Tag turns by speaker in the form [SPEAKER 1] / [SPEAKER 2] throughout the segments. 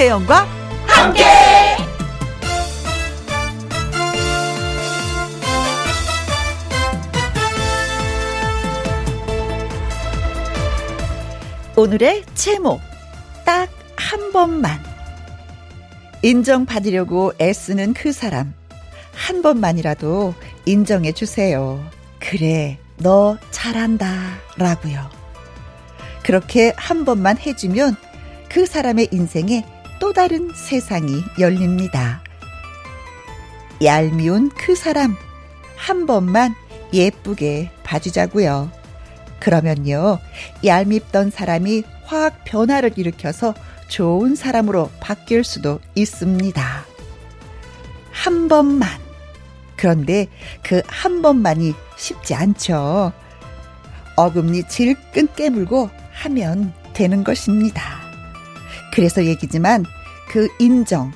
[SPEAKER 1] 김혜영과 함께. 오늘의 제목 딱 한 번만 인정받으려고 애쓰는 그 사람 한 번만이라도 인정해 주세요. 그래, 너 잘한다. 라고요. 그렇게 한 번만 해주면 그 사람의 인생에 또 다른 세상이 열립니다. 얄미운 그 사람 한 번만 예쁘게 봐주자고요. 그러면요, 얄밉던 사람이 화학 변화를 일으켜서 좋은 사람으로 바뀔 수도 있습니다. 한 번만. 그런데 그 한 번만이 쉽지 않죠. 어금니 질끈 깨물고 하면 되는 것입니다. 그래서 얘기지만 그 인정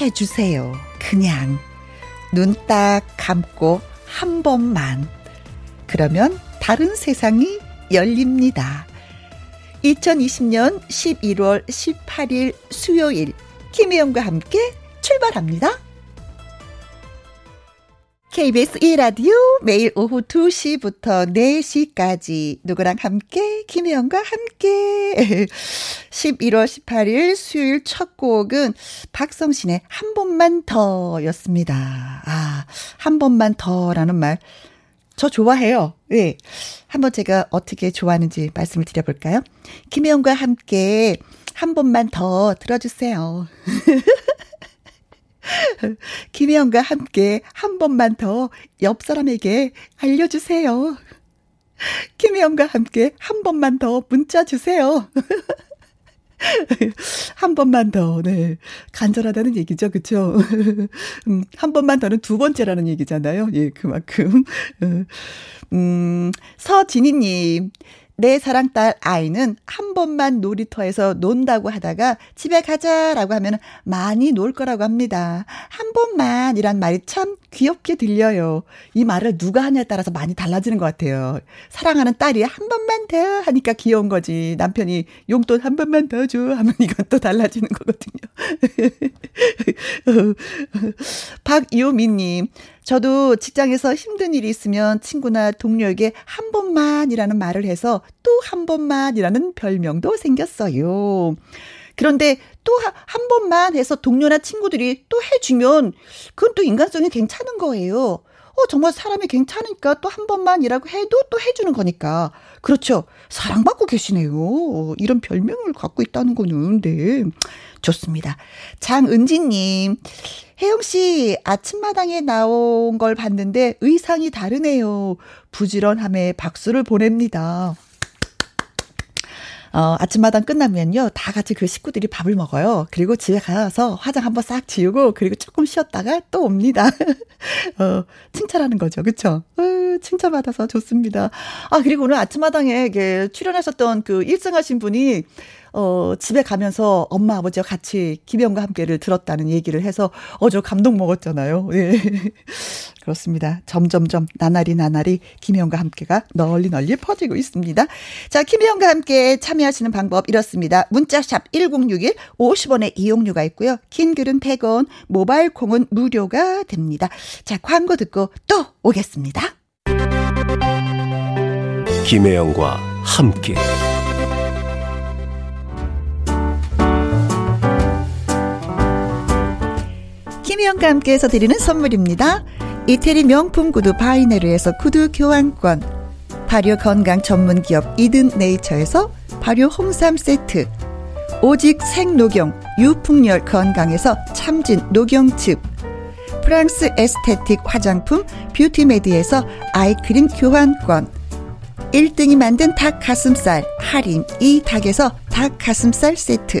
[SPEAKER 1] 해주세요. 그냥 눈 딱 감고 한 번만. 그러면 다른 세상이 열립니다. 2020년 11월 18일 수요일 김혜영과 함께 출발합니다. KBS 1라디오 매일 오후 2시부터 4시까지 누구랑 함께 김혜영과 함께 11월 18일 수요일 첫 곡은 박성신의 한 번만 더였습니다. 아, 한 번만 더라는 말. 저 좋아해요. 예. 네. 한번 제가 어떻게 좋아하는지 말씀을 드려볼까요? 김혜영과 함께 한 번만 더 들어주세요. 김혜영과 함께 한 번만 더 옆 사람에게 알려주세요. 김혜영과 함께 한 번만 더 문자 주세요. 한 번만 더, 네. 간절하다는 얘기죠. 그쵸? 음, 한 번만 더는 두 번째라는 얘기잖아요. 예, 그만큼. 음, 서진희님. 내 사랑 딸 아이는 한 번만 놀이터에서 논다고 하다가 집에 가자라고 하면 많이 놀 거라고 합니다. 한 번만이란 말이 참 귀엽게 들려요. 이 말을 누가 하냐에 따라서 많이 달라지는 것 같아요. 사랑하는 딸이 한 번만 더 하니까 귀여운 거지. 남편이 용돈 한 번만 더 줘 하면 이건 또 달라지는 거거든요. 박요미님, 저도 직장에서 힘든 일이 있으면 친구나 동료에게 한 번만이라는 말을 해서 또 한 번만이라는 별명도 생겼어요. 그런데 또 한 번만 해서 동료나 친구들이 또 해주면 그건 또 인간성이 괜찮은 거예요. 어, 정말 사람이 괜찮으니까 또 한 번만이라고 해도 또 해주는 거니까. 그렇죠. 사랑받고 계시네요. 이런 별명을 갖고 있다는 거는, 네. 좋습니다. 장은지님, 혜영 씨, 아침마당에 나온 걸 봤는데 의상이 다르네요. 부지런함에 박수를 보냅니다. 어, 아침마당 끝나면요. 다 같이 그 식구들이 밥을 먹어요. 그리고 집에 가서 화장 한번 싹 지우고, 그리고 조금 쉬었다가 또 옵니다. 어, 칭찬하는 거죠. 그쵸? 어, 칭찬받아서 좋습니다. 아, 그리고 오늘 아침마당에 출연하셨던 그 1승 하신 분이, 어, 집에 가면서 엄마, 아버지와 같이 김영과 함께를 들었다는 얘기를 해서 어저 감동 먹었잖아요. 예. 그렇습니다. 점점점 나날이 나날이 김혜영과 함께가 널리 널리 퍼지고 있습니다. 자, 김혜영과 함께 참여하시는 방법 이렇습니다. 문자샵 1061 50원의 이용료가 있고요. 긴 글은 100원, 모바일 콩은 무료가 됩니다. 자, 광고 듣고 또 오겠습니다.
[SPEAKER 2] 김혜영과 함께
[SPEAKER 1] 김혜영과 함께해서 드리는 선물입니다. 이태리 명품 구두 바이네르에서 구두 교환권 발효 건강 전문 기업 이든 네이처에서 발효 홍삼 세트 오직 생녹용 유풍열 건강에서 참진 녹용즙 프랑스 에스테틱 화장품 뷰티메디에서 아이크림 교환권 1등이 만든 닭 가슴살 할인 이 닭에서 닭 가슴살 세트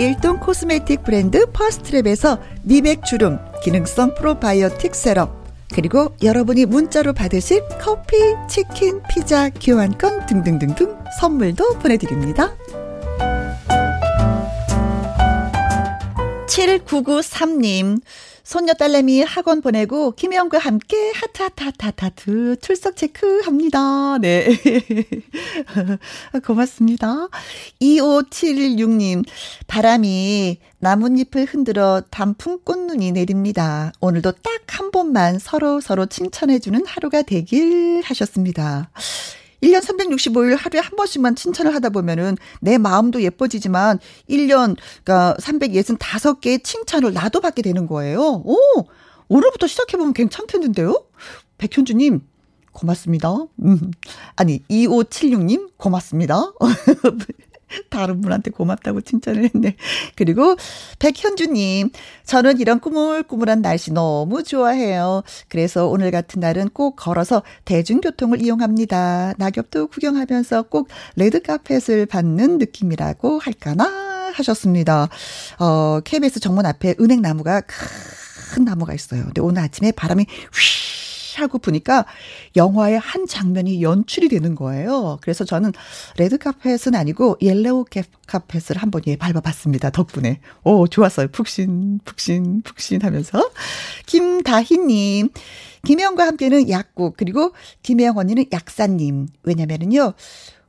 [SPEAKER 1] 일동 코스메틱 브랜드 퍼스트랩에서 미백 주름 기능성 프로바이오틱 세럼 그리고 여러분이 문자로 받으실 커피, 치킨, 피자, 교환권 등등등등 선물도 보내드립니다. 7993님, 손녀 딸내미 학원 보내고 김혜영과 함께 하트 하트 하트 하트, 출석 체크합니다. 네. 고맙습니다. 2576님 바람이 나뭇잎을 흔들어 단풍 꽃눈이 내립니다. 오늘도 딱 한 번만 서로 서로 칭찬해주는 하루가 되길 하셨습니다. 1년 365일 하루에 한 번씩만 칭찬을 하다 보면은 내 마음도 예뻐지지만 1년 그러니까 365개의 칭찬을 나도 받게 되는 거예요. 오! 오늘부터 시작해 보면 괜찮겠는데요? 백현주 님 고맙습니다. 음. 아니 2576님 고맙습니다. 다른 분한테 고맙다고 칭찬을 했네. 그리고 백현주님, 저는 이런 꾸물꾸물한 날씨 너무 좋아해요. 그래서 오늘 같은 날은 꼭 걸어서 대중교통을 이용합니다. 낙엽도 구경하면서 꼭 레드카펫을 받는 느낌이라고 할까나 하셨습니다. 어, KBS 정문 앞에 은행나무가 큰 나무가 있어요. 근데 오늘 아침에 바람이 휘 하고 보니까 영화의 한 장면이 연출이 되는 거예요. 그래서 저는 레드 카펫은 아니고 yellow 카펫을 한번 예 밟아봤습니다. 덕분에. 오, 좋았어요. 푹신, 푹신, 푹신 하면서. 김다희님. 김혜영과 함께는 약국, 그리고 김혜영 언니는 약사님. 왜냐면은요,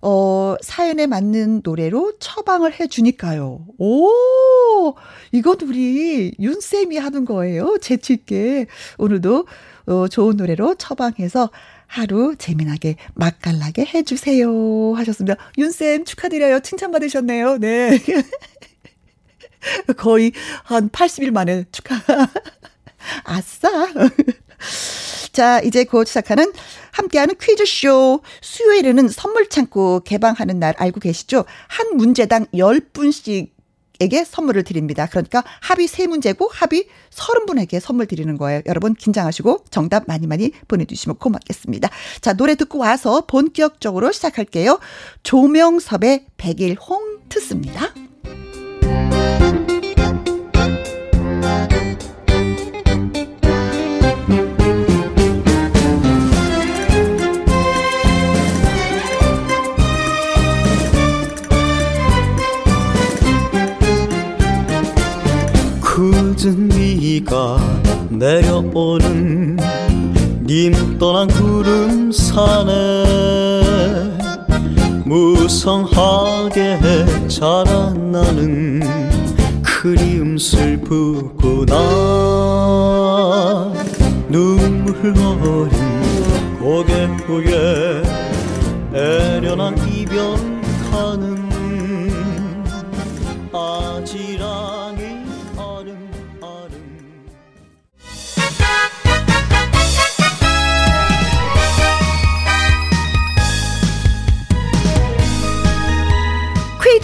[SPEAKER 1] 어, 사연에 맞는 노래로 처방을 해 주니까요. 오! 이건 우리 윤쌤이 하는 거예요. 재치있게. 오늘도 어, 좋은 노래로 처방해서 하루 재미나게 맛깔나게 해주세요 하셨습니다. 윤쌤 축하드려요. 칭찬받으셨네요. 네. 거의 한 80일 만에 축하. 아싸. 자, 이제 곧 시작하는 함께하는 퀴즈쇼. 수요일에는 선물 창고 개방하는 날 알고 계시죠? 한 문제당 10분씩 에게 선물을 드립니다. 그러니까 합이 세 문제고 합이 서른 분에게 선물 드리는 거예요. 여러분 긴장하시고 정답 많이 많이 보내주시면 고맙겠습니다. 자 노래 듣고 와서 본격적으로 시작할게요. 조명섭의 백일홍 듣습니다.
[SPEAKER 3] 비가 내려오는 님 떠난 구름 산에 무성하게 자라나는 그리움 슬프구나 눈물 어린 고개 후에 애련한 이별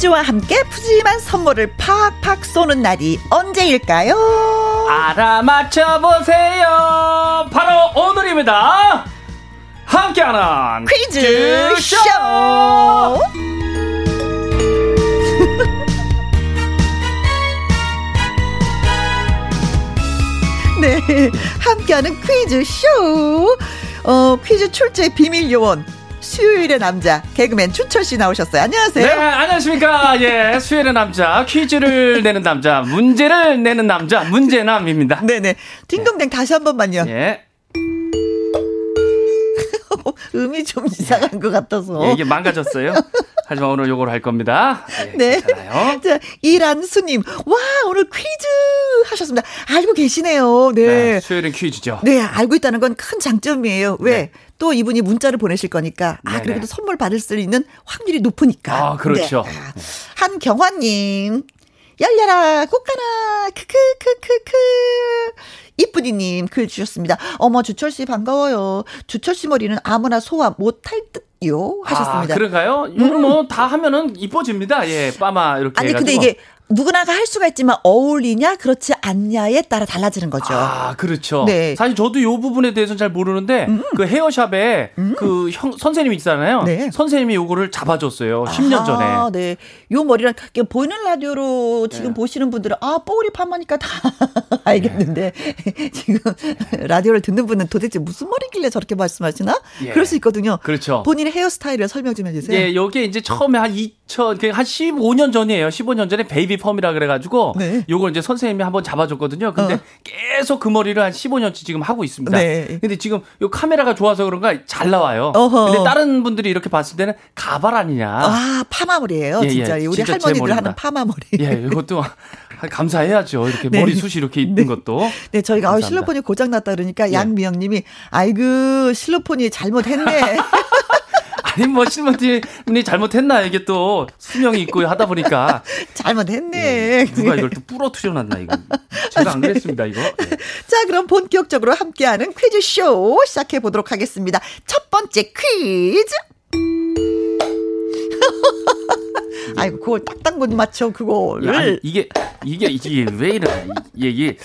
[SPEAKER 1] 퀴즈와 함께 푸짐한 선물을 팍팍 쏘는 날이 언제일까요?
[SPEAKER 4] 알아맞혀 보세요. 바로 오늘입니다. 함께하는
[SPEAKER 1] 퀴즈 쇼. 네, 함께하는 퀴즈 쇼. 어, 퀴즈 출제 비밀 요원 수요일의 남자 개그맨 추철 씨 나오셨어요. 안녕하세요.
[SPEAKER 4] 네, 안녕하십니까. 예, 수요일의 남자 퀴즈를 내는 남자 문제를 내는 남자 문제남입니다.
[SPEAKER 1] 네네. 딩동댕 다시 한 번만요.
[SPEAKER 4] 예.
[SPEAKER 1] 음이 좀 이상한 것 같아서.
[SPEAKER 4] 예, 이게 망가졌어요. 하지만 오늘 요걸 할 겁니다.
[SPEAKER 1] 네. 네. 괜찮아요. 자, 이란수님. 와, 오늘 퀴즈 하셨습니다. 알고 계시네요. 네. 네
[SPEAKER 4] 수요일은 퀴즈죠.
[SPEAKER 1] 네, 알고 있다는 건 큰 장점이에요. 왜? 네. 또 이분이 문자를 보내실 거니까 아 네네. 그래도 선물 받을 수 있는 확률이 높으니까.
[SPEAKER 4] 아 그렇죠. 네.
[SPEAKER 1] 한경화님 열려라, 꽃가나, 크크크크크. 이쁘디님 글 주셨습니다. 어머, 주철 씨 반가워요. 주철 씨 머리는 아무나 소화 못할 듯 요. 하셨습니다.
[SPEAKER 4] 아, 그런가요? 이건 뭐다 하면은 이뻐집니다. 예, 빠마 이렇게.
[SPEAKER 1] 아니,
[SPEAKER 4] 해가지고.
[SPEAKER 1] 근데 이게 누구나가 할 수가 있지만 어울리냐 그렇지 않냐에 따라 달라지는 거죠.
[SPEAKER 4] 아, 그렇죠.
[SPEAKER 1] 네. 음.
[SPEAKER 4] 사실 저도 이 부분에 대해서는 잘 모르는데 그 헤어샵에 그 형, 선생님이 있잖아요.
[SPEAKER 1] 네.
[SPEAKER 4] 선생님이 요거를 잡아줬어요. 10년 전에.
[SPEAKER 1] 아, 네. 요 머리랑 보이는 라디오로 지금
[SPEAKER 4] 네.
[SPEAKER 1] 보시는 분들은 아 뽀글이 파마니까 다 알겠는데 지금 라디오를 듣는 분은 도대체 무슨 머리길래 저렇게 말씀하시나?
[SPEAKER 4] 예.
[SPEAKER 1] 그럴 수 있거든요.
[SPEAKER 4] 그렇죠.
[SPEAKER 1] 본인의 헤어스타일을 설명 좀 해주세요.
[SPEAKER 4] 예, 요게 이제 처음에 한 2000, 그한 15년 전이에요. 15년 전에 baby perm이라 그래가지고.
[SPEAKER 1] 네.
[SPEAKER 4] 요걸 이제 선생님이 한번 잡아줬거든요. 근데
[SPEAKER 1] 어.
[SPEAKER 4] 계속 그 머리를 한 15년치 지금 하고 있습니다.
[SPEAKER 1] 네.
[SPEAKER 4] 근데 지금 요 카메라가 좋아서 그런가 잘 나와요.
[SPEAKER 1] 어허.
[SPEAKER 4] 근데 다른 분들이 이렇게 봤을 때는 가발 아니냐.
[SPEAKER 1] 아 파마머리예요,
[SPEAKER 4] 예, 예.
[SPEAKER 1] 진짜. 우리
[SPEAKER 4] 진짜 제
[SPEAKER 1] 할머니들. 하는 파마머리.
[SPEAKER 4] 예, 이것도 감사해야죠. 이렇게
[SPEAKER 1] 네.
[SPEAKER 4] 머리숱이 이렇게 있는
[SPEAKER 1] 네.
[SPEAKER 4] 것도.
[SPEAKER 1] 네, 저희가 아,
[SPEAKER 4] 감사합니다.
[SPEAKER 1] 실로폰이 고장났다 그러니까
[SPEAKER 4] 예.
[SPEAKER 1] 양미영 님이 아이고 실로폰이 잘못했네.
[SPEAKER 4] 아니 뭐 신문팀이 잘못했나 이게 또 수명이 있고 하다 보니까
[SPEAKER 1] 잘못했네.
[SPEAKER 4] 예, 누가 이걸 또 부러뜨려놨나 이거. 제가 안 그랬습니다 이거. 예.
[SPEAKER 1] 자, 그럼 본격적으로 함께하는 퀴즈 쇼 시작해 보도록 하겠습니다. 첫 번째 퀴즈. 아이고, 그걸 딱딱 못 맞춰,
[SPEAKER 4] 야, 아니,
[SPEAKER 1] 그거를.
[SPEAKER 4] 이게 이게 이게 왜 이래? 이게, 이게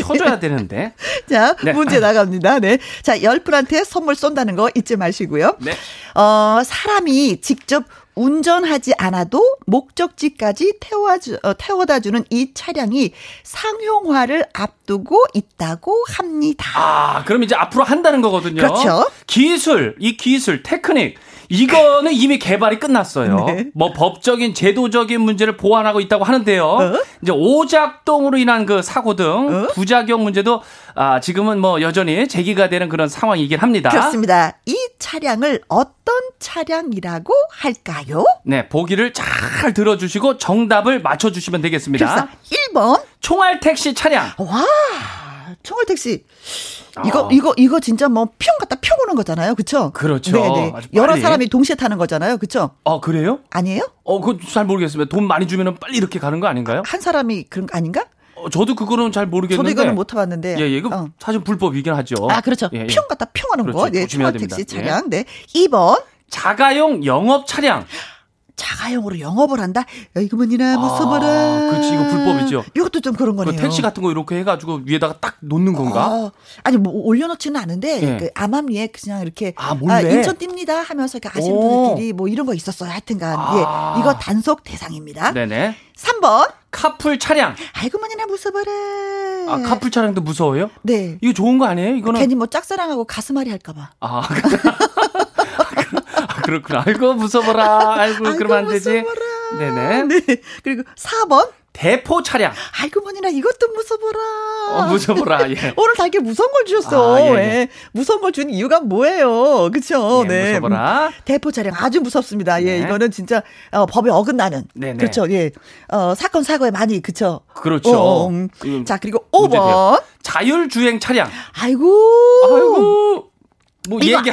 [SPEAKER 4] 터져야 되는데.
[SPEAKER 1] 자,
[SPEAKER 4] 네.
[SPEAKER 1] 문제 나갑니다. 네. 자, 열 분한테 선물 쏜다는 거 잊지 마시고요.
[SPEAKER 4] 네.
[SPEAKER 1] 어, 사람이 직접 운전하지 않아도 목적지까지 태워주, 어, 태워다 주는 이 차량이 상용화를 앞두고 있다고 합니다.
[SPEAKER 4] 아, 그럼 이제 앞으로 한다는 거거든요.
[SPEAKER 1] 그렇죠.
[SPEAKER 4] 기술, 이 기술, 테크닉. 이거는 이미 개발이 끝났어요.
[SPEAKER 1] 네.
[SPEAKER 4] 뭐 법적인 제도적인 문제를 보완하고 있다고 하는데요.
[SPEAKER 1] 어?
[SPEAKER 4] 이제 오작동으로 인한 그 사고 등
[SPEAKER 1] 어?
[SPEAKER 4] 부작용 문제도 아, 지금은 뭐 여전히 제기가 되는 그런 상황이긴 합니다.
[SPEAKER 1] 그렇습니다. 이 차량을 어떤 차량이라고 할까요?
[SPEAKER 4] 네, 보기를 잘 들어주시고 정답을 맞춰주시면 되겠습니다.
[SPEAKER 1] 그래서 1번.
[SPEAKER 4] 총알 택시 차량.
[SPEAKER 1] 와, 총알 택시. 이거
[SPEAKER 4] 아.
[SPEAKER 1] 이거 이거 진짜 뭐 피용 갖다 펴고는 거잖아요. 그렇죠?
[SPEAKER 4] 그렇죠.
[SPEAKER 1] 네네.
[SPEAKER 4] 아주
[SPEAKER 1] 여러. 사람이 동시에 타는 거잖아요. 그렇죠?
[SPEAKER 4] 어, 그래요?
[SPEAKER 1] 아니에요?
[SPEAKER 4] 어, 그건 잘 모르겠습니다. 돈 많이 주면은 빨리 이렇게 가는 거 아닌가요?
[SPEAKER 1] 한 사람이 그런 거 아닌가?
[SPEAKER 4] 어, 저도 그거는 잘 모르겠는데.
[SPEAKER 1] 저도 이거는 못 타봤는데.
[SPEAKER 4] 예, 예, 이거
[SPEAKER 1] 어.
[SPEAKER 4] 사실 불법이긴 하죠.
[SPEAKER 1] 아, 그렇죠.
[SPEAKER 4] 예, 예.
[SPEAKER 1] 피용 갖다 펴하는 거.
[SPEAKER 4] 그렇죠.
[SPEAKER 1] 네,
[SPEAKER 4] 조심해야
[SPEAKER 1] 총알 택시
[SPEAKER 4] 됩니다. 예.
[SPEAKER 1] 차량. 네. 2번.
[SPEAKER 4] 자가용 영업 차량.
[SPEAKER 1] 자가용으로 영업을 한다? 야, 이거 뭐니나 무서워라.
[SPEAKER 4] 아, 그렇지, 이거 불법이죠.
[SPEAKER 1] 이것도 좀 그런
[SPEAKER 4] 그
[SPEAKER 1] 거네요.
[SPEAKER 4] 택시 같은 거 이렇게 해가지고 위에다가 딱 놓는 건가?
[SPEAKER 1] 어, 아니 뭐 올려놓지는 않은데
[SPEAKER 4] 예.
[SPEAKER 1] 그 암암 위에 그냥 이렇게
[SPEAKER 4] 아, 몰래?
[SPEAKER 1] 인천 띱니다 하면서 이렇게 아시는
[SPEAKER 4] 오.
[SPEAKER 1] 분들끼리 뭐 이런 거 있었어요. 하여튼간
[SPEAKER 4] 아.
[SPEAKER 1] 예, 이거 단속 대상입니다.
[SPEAKER 4] 네네.
[SPEAKER 1] 3번
[SPEAKER 4] 카풀 차량.
[SPEAKER 1] 아이고 뭐니나 무서워라.
[SPEAKER 4] 아, 카풀 차량도 무서워요?
[SPEAKER 1] 네.
[SPEAKER 4] 이거 좋은 거 아니에요? 이거는.
[SPEAKER 1] 괜히 뭐 짝사랑하고 가슴앓이 할까봐.
[SPEAKER 4] 아, 아, 그렇구나. 아이고, 무서워라. 아이고, 그러면 안 되지. 네네.
[SPEAKER 1] 네. 그리고 4번
[SPEAKER 4] 대포 차량.
[SPEAKER 1] 아이고 뭐니나 이것도 무서워라.
[SPEAKER 4] 어, 무서워라. 예.
[SPEAKER 1] 오늘 다 이렇게 무서운 걸 주셨어.
[SPEAKER 4] 아, 예, 예.
[SPEAKER 1] 예. 무서운 걸 준 이유가 뭐예요? 그쵸?
[SPEAKER 4] 예,
[SPEAKER 1] 네.
[SPEAKER 4] 무서워라.
[SPEAKER 1] 음, 대포 차량 아주 무섭습니다. 예,
[SPEAKER 4] 네.
[SPEAKER 1] 이거는 진짜 어, 법에 어긋나는.
[SPEAKER 4] 네네.
[SPEAKER 1] 그렇죠. 예. 어, 사건 사고에 많이 그쵸.
[SPEAKER 4] 그렇죠.
[SPEAKER 1] 어, 음.
[SPEAKER 4] 이거
[SPEAKER 1] 자, 그리고
[SPEAKER 4] 문제돼요.
[SPEAKER 1] 5번.
[SPEAKER 4] 자율 주행 차량.
[SPEAKER 1] 아이고.
[SPEAKER 4] 아이고. 뭐 얘기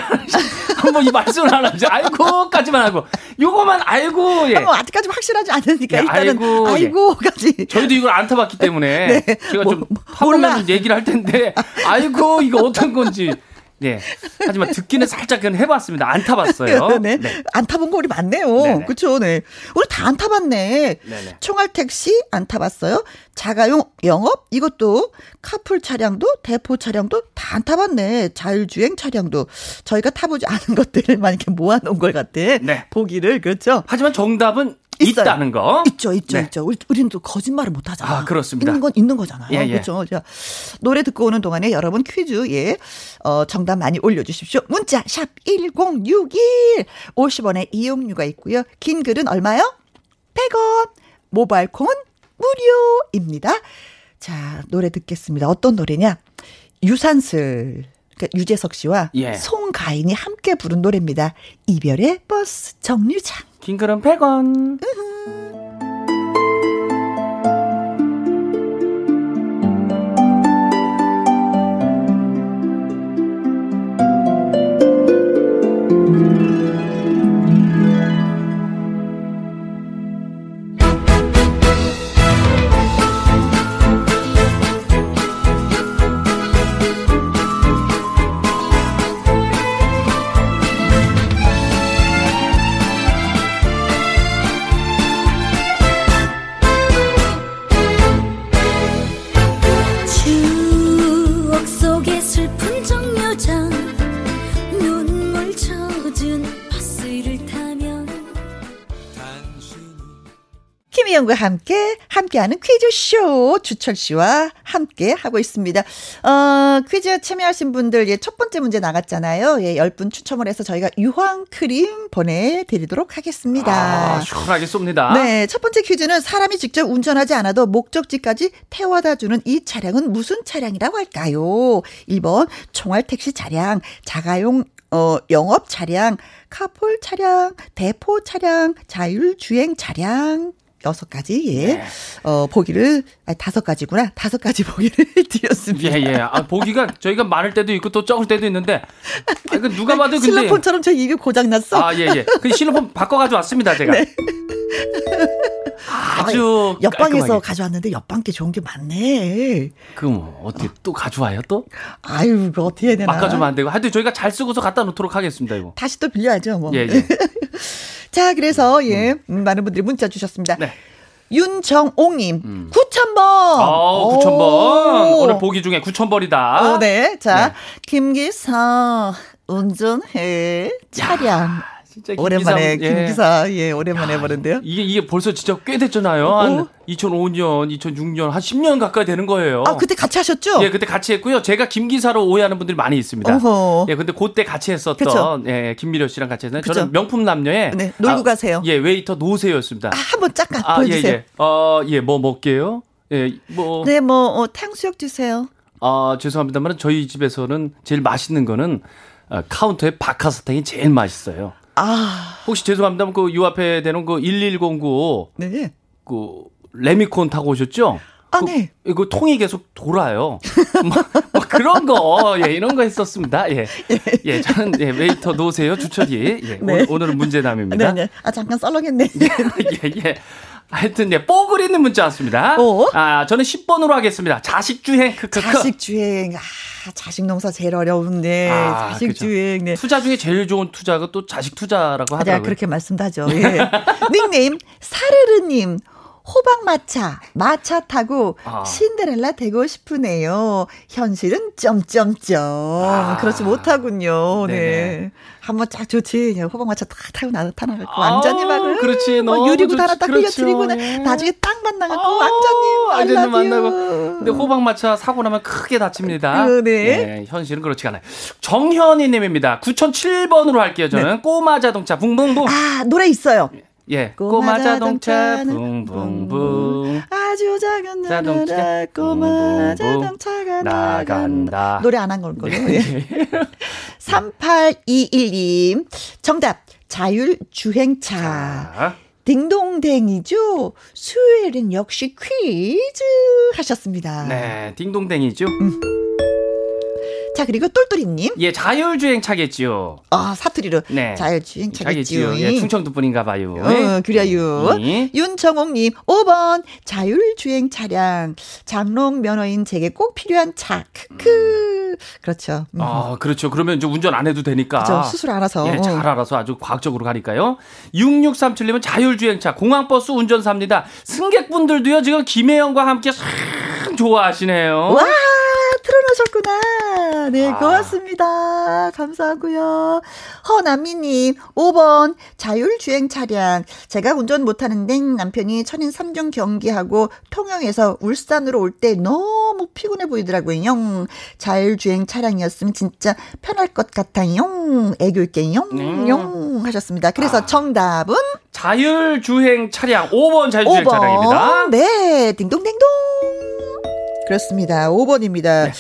[SPEAKER 4] 한번 이 말씀을 안 하지. 아이고까지만 하고. 요거만 알고, 예.
[SPEAKER 1] 뭐 아직까지 확실하지 않으니까
[SPEAKER 4] 예,
[SPEAKER 1] 일단은
[SPEAKER 4] 아이고, 예.
[SPEAKER 1] 아이고까지.
[SPEAKER 4] 저희도 이걸 안 타봤기 때문에.
[SPEAKER 1] 네.
[SPEAKER 4] 제가
[SPEAKER 1] 뭐,
[SPEAKER 4] 좀
[SPEAKER 1] 뭐, 몰라.
[SPEAKER 4] 얘기를 할 텐데. 아이고, 이거 어떤 건지. 네. 하지만 듣기는 살짝 그냥 해봤습니다. 안 타봤어요.
[SPEAKER 1] 네.
[SPEAKER 4] 네.
[SPEAKER 1] 안 타본 거 우리 많네요.
[SPEAKER 4] 네네.
[SPEAKER 1] 그쵸, 네. 우리 다 안 타봤네.
[SPEAKER 4] 네네.
[SPEAKER 1] 총알 택시 안 타봤어요. 자가용 영업 이것도 카풀 차량도 대포 차량도 다 안 타봤네. 자율주행 차량도 저희가 타보지 않은 것들만 이렇게 모아놓은 걸 같아.
[SPEAKER 4] 네.
[SPEAKER 1] 보기를 그렇죠.
[SPEAKER 4] 하지만 정답은
[SPEAKER 1] 있어요.
[SPEAKER 4] 있다는 거.
[SPEAKER 1] 있죠, 있죠,
[SPEAKER 4] 네.
[SPEAKER 1] 있죠. 우리, 우리는 또 거짓말을 못 하잖아.
[SPEAKER 4] 아, 그렇습니다.
[SPEAKER 1] 있는 건 있는 거잖아요.
[SPEAKER 4] 예, 예.
[SPEAKER 1] 그렇죠. 자, 노래 듣고 오는 동안에 여러분 퀴즈, 예, 어, 정답 많이 올려주십시오. 문자, 샵 1061. 50원의 이용료가 있고요. 긴 글은 얼마요? 100원. 모바일 콩은 무료입니다. 자, 노래 듣겠습니다. 어떤 노래냐? 유산슬. 그러니까 유재석 씨와
[SPEAKER 4] 예.
[SPEAKER 1] 송가인이 함께 부른 노래입니다. 이별의 버스 정류장.
[SPEAKER 4] 긴 글은 100원.
[SPEAKER 5] 슬픈
[SPEAKER 1] 김희영과 함께, 함께하는 퀴즈쇼, 주철 씨와 함께 하고 있습니다. 어, 퀴즈 참여하신 분들, 예, 첫 번째 문제 나갔잖아요. 예, 10분 추첨을 해서 저희가 유황 크림 보내 드리도록 하겠습니다.
[SPEAKER 4] 아, 시원하게 쏩니다.
[SPEAKER 1] 네, 첫 번째 퀴즈는 사람이 직접 운전하지 않아도 목적지까지 태워다 주는 이 차량은 무슨 차량이라고 할까요? 1번 총알 택시 차량, 자가용 어, 영업 차량, 카폴 차량, 대포 차량, 자율주행 차량. 여섯 가지, 예.
[SPEAKER 4] 네.
[SPEAKER 1] 어, 보기를, 아, 다섯 가지구나. 다섯 가지 보기를 드렸습니다.
[SPEAKER 4] 예, 예. 아, 보기가 저희가 많을 때도 있고 또 적을 때도 있는데, 아, 이거 누가 봐도 근데.
[SPEAKER 1] 실로폰처럼 저 입이 고장났어.
[SPEAKER 4] 아, 예, 예. 그 실로폰 바꿔가지고 왔습니다, 제가.
[SPEAKER 1] 네.
[SPEAKER 4] 아주.
[SPEAKER 1] 옆방에서
[SPEAKER 4] 깔끔하게.
[SPEAKER 1] 가져왔는데 옆방 게 좋은 게 많네.
[SPEAKER 4] 그럼 어떻게 또 가져와요, 또?
[SPEAKER 1] 아유, 이거 어떻게 해야 되나.
[SPEAKER 4] 바꿔주면 안 되고. 하여튼 저희가 잘 쓰고서 갖다 놓도록 하겠습니다, 이거.
[SPEAKER 1] 다시 또 빌려야죠, 뭐.
[SPEAKER 4] 예, 예.
[SPEAKER 1] 자, 그래서, 예, 음, 많은 분들이 문자 주셨습니다.
[SPEAKER 4] 네.
[SPEAKER 1] 윤정옥님, 9,000번!
[SPEAKER 4] 어, 9,000번. 오늘 보기 중에 9,000번이다.
[SPEAKER 1] 어, 네. 자,
[SPEAKER 4] 네.
[SPEAKER 1] 김기사, 운전해, 차량.
[SPEAKER 4] 진짜
[SPEAKER 1] 오랜만에
[SPEAKER 4] 김기사, 예.
[SPEAKER 1] 김기사, 예, 오랜만에 해보는데요.
[SPEAKER 4] 이게, 이게 벌써 진짜 꽤 됐잖아요. 한
[SPEAKER 1] 어?
[SPEAKER 4] 2005년, 2006년, 한 10년 가까이 되는 거예요.
[SPEAKER 1] 아, 그때 같이 하셨죠?
[SPEAKER 4] 예, 그때 같이 했고요. 제가 김기사로 오해하는 분들이 많이 있습니다.
[SPEAKER 1] 어허.
[SPEAKER 4] 예, 근데 그때 같이 했었던
[SPEAKER 1] 그쵸.
[SPEAKER 4] 예, 김미려 씨랑 같이 했는. 저는 명품 남녀의
[SPEAKER 1] 네, 놀고 가세요.
[SPEAKER 4] 예, 웨이터 노세였습니다.
[SPEAKER 1] 아, 한번 잠깐
[SPEAKER 4] 아, 예,
[SPEAKER 1] 보여주세요.
[SPEAKER 4] 예. 어, 예, 뭐 먹게요? 예, 뭐
[SPEAKER 1] 네, 뭐, 어, 탕수육 주세요.
[SPEAKER 4] 아, 죄송합니다만 저희 집에서는 제일 맛있는 거는 어, 카운터에 박하사탕이 제일 맛있어요.
[SPEAKER 1] 아,
[SPEAKER 4] 혹시 죄송합니다만 그요 앞에 되는 그 1109,
[SPEAKER 1] 네.
[SPEAKER 4] 그 레미콘 타고 오셨죠?
[SPEAKER 1] 아,
[SPEAKER 4] 그,
[SPEAKER 1] 네.
[SPEAKER 4] 이거 통이 계속 돌아요. 뭐, 뭐 그런 거, 예, 이런 거 했었습니다. 예. 예, 저는, 예, 웨이터 노세요, 주철이. 예,
[SPEAKER 1] 네.
[SPEAKER 4] 오 늘, 은 문제남입니다.
[SPEAKER 1] 네, 네. 아, 잠깐 썰렁했네.
[SPEAKER 4] 예, 예. 하여튼, 예, 뽀글 있는 문자 왔습니다.
[SPEAKER 1] 어?
[SPEAKER 4] 아, 저는 10번으로 하겠습니다. 자식 주행, 크크크.
[SPEAKER 1] 자식 주행. 아, 자식 농사 제일 어려운데.
[SPEAKER 4] 아,
[SPEAKER 1] 자식
[SPEAKER 4] 그죠.
[SPEAKER 1] 주행. 네.
[SPEAKER 4] 투자 중에 제일 좋은 투자가 또 자식 투자라고
[SPEAKER 1] 아,
[SPEAKER 4] 하더라고요.
[SPEAKER 1] 그렇게 말씀도 하죠. 예. 닉네임, 사르르님. 호박 마차, 마차 타고
[SPEAKER 4] 아.
[SPEAKER 1] 신데렐라 되고 싶으네요. 현실은 점점점.
[SPEAKER 4] 아.
[SPEAKER 1] 그렇지 못하군요. 네.
[SPEAKER 4] 네 네.
[SPEAKER 1] 한번 쫙 좋지. 그냥 호박 마차 딱 타고 나타나갖고
[SPEAKER 4] 아우,
[SPEAKER 1] 완전히 막. 으,
[SPEAKER 4] 그렇지.
[SPEAKER 1] 유리구
[SPEAKER 4] 좋지.
[SPEAKER 1] 하나 딱
[SPEAKER 4] 그렇죠.
[SPEAKER 1] 흘려뜨리고 나-
[SPEAKER 4] 예.
[SPEAKER 1] 나중에 땅만 나갖고
[SPEAKER 4] 아우,
[SPEAKER 1] 완전히
[SPEAKER 4] 완전히 만나고. 근데 호박 마차 사고 나면 크게 다칩니다.
[SPEAKER 1] 그, 네.
[SPEAKER 4] 예, 현실은 그렇지 않아요. 정현이 님입니다. 9007번으로 할게요, 저는.
[SPEAKER 1] 네.
[SPEAKER 4] 꼬마 자동차 붕붕붕.
[SPEAKER 1] 아, 노래 있어요.
[SPEAKER 4] 예.
[SPEAKER 1] 꼬마
[SPEAKER 4] 꼬마 자동차 붕붕붕.
[SPEAKER 1] 아주 작은
[SPEAKER 4] 자동차
[SPEAKER 1] 꼬마 자동차가
[SPEAKER 4] 나간다.
[SPEAKER 1] 노래 안 한걸 거예요. 예. 3821님. 정답. 자율주행차.
[SPEAKER 4] 자,
[SPEAKER 1] 딩동댕이죠? 수요일은 역시 퀴즈 하셨습니다.
[SPEAKER 4] 네, 딩동댕이죠.
[SPEAKER 1] 음. 자, 그리고 똘똘이님.
[SPEAKER 4] 예, 자율주행 차겠지요.
[SPEAKER 1] 아, 사투리로.
[SPEAKER 4] 네.
[SPEAKER 1] 자율주행 차겠지요.
[SPEAKER 4] 차겠지요. 예, 충청도 분인가 봐요.
[SPEAKER 1] 어, 그래요.
[SPEAKER 4] 예.
[SPEAKER 1] 윤정옥님, 5번, 자율주행 차량. 장롱 면허인 제게 꼭 필요한 차. 크크. 그렇죠. 음.
[SPEAKER 4] 아, 그렇죠. 그러면 이제 운전 안 해도 되니까.
[SPEAKER 1] 그죠. 스스로 알아서.
[SPEAKER 4] 예, 잘 알아서 아주 과학적으로 가니까요. 6637님은 자율주행차, 공항버스 운전사입니다. 승객분들도요, 지금 김혜영과 함께 참 좋아하시네요.
[SPEAKER 1] 와, 틀어놓으셨구나. 네,
[SPEAKER 4] 아.
[SPEAKER 1] 고맙습니다. 감사하고요. 허남미님, 5번, 자율주행 차량. 제가 운전 못하는데 남편이 천인 3종 경기하고 통영에서 울산으로 올 때 너무 피곤해 보이더라고요. 영. 자율주행 차량이었으면 진짜 편할 것 같아요. 영. 애교 있게 영.
[SPEAKER 4] 음.
[SPEAKER 1] 영. 하셨습니다. 그래서
[SPEAKER 4] 아.
[SPEAKER 1] 정답은
[SPEAKER 4] 자율주행 차량, 5번 자율주행 차량입니다.
[SPEAKER 1] 5번. 네, 딩동댕동. 그렇습니다. 5번입니다.
[SPEAKER 4] 네.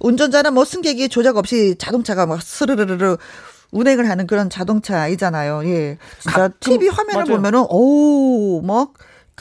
[SPEAKER 1] 운전자는 뭐 승객이 조작 없이 자동차가 막 스르르르르 운행을 하는 그런 자동차이잖아요. 예. 진짜
[SPEAKER 4] 가끔-
[SPEAKER 1] TV 화면을
[SPEAKER 4] 맞아요.
[SPEAKER 1] 보면은 오, 막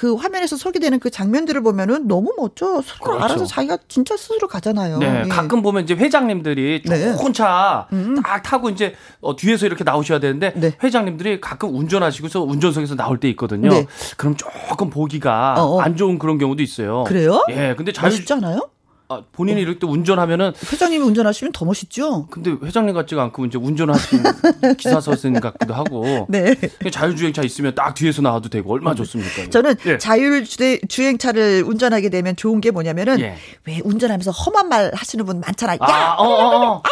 [SPEAKER 1] 그 화면에서 소개되는 그 장면들을 보면은 너무 멋져. 스스로
[SPEAKER 4] 그렇죠.
[SPEAKER 1] 알아서 자기가 진짜 스스로 가잖아요.
[SPEAKER 4] 네,
[SPEAKER 1] 예.
[SPEAKER 4] 가끔 보면 이제 회장님들이
[SPEAKER 1] 네.
[SPEAKER 4] 좋은 차딱
[SPEAKER 1] 음.
[SPEAKER 4] 타고 이제 어, 뒤에서 이렇게 나오셔야 되는데
[SPEAKER 1] 네.
[SPEAKER 4] 회장님들이 가끔 운전하시고서 운전석에서 나올 때 있거든요.
[SPEAKER 1] 네.
[SPEAKER 4] 그럼 조금 보기가
[SPEAKER 1] 어, 어.
[SPEAKER 4] 안 좋은 그런 경우도 있어요.
[SPEAKER 1] 그래요?
[SPEAKER 4] 예, 근데 자율
[SPEAKER 1] 멋있잖아요.
[SPEAKER 4] 아, 본인이 이렇게 운전하면은
[SPEAKER 1] 회장님이 운전하시면 더 멋있죠?
[SPEAKER 4] 근데 회장님 같지가 않고 이제 운전하시는 기사 선생 같기도 하고.
[SPEAKER 1] 네.
[SPEAKER 4] 자율주행차 있으면 딱 뒤에서 나와도 되고 얼마나 좋습니까?
[SPEAKER 1] 저는
[SPEAKER 4] 예.
[SPEAKER 1] 자율주행차를 운전하게 되면 좋은 게 뭐냐면은
[SPEAKER 4] 예.
[SPEAKER 1] 왜 운전하면서 험한 말 하시는 분 많잖아요.
[SPEAKER 4] 아,
[SPEAKER 1] 야!
[SPEAKER 4] 어, 어, 어.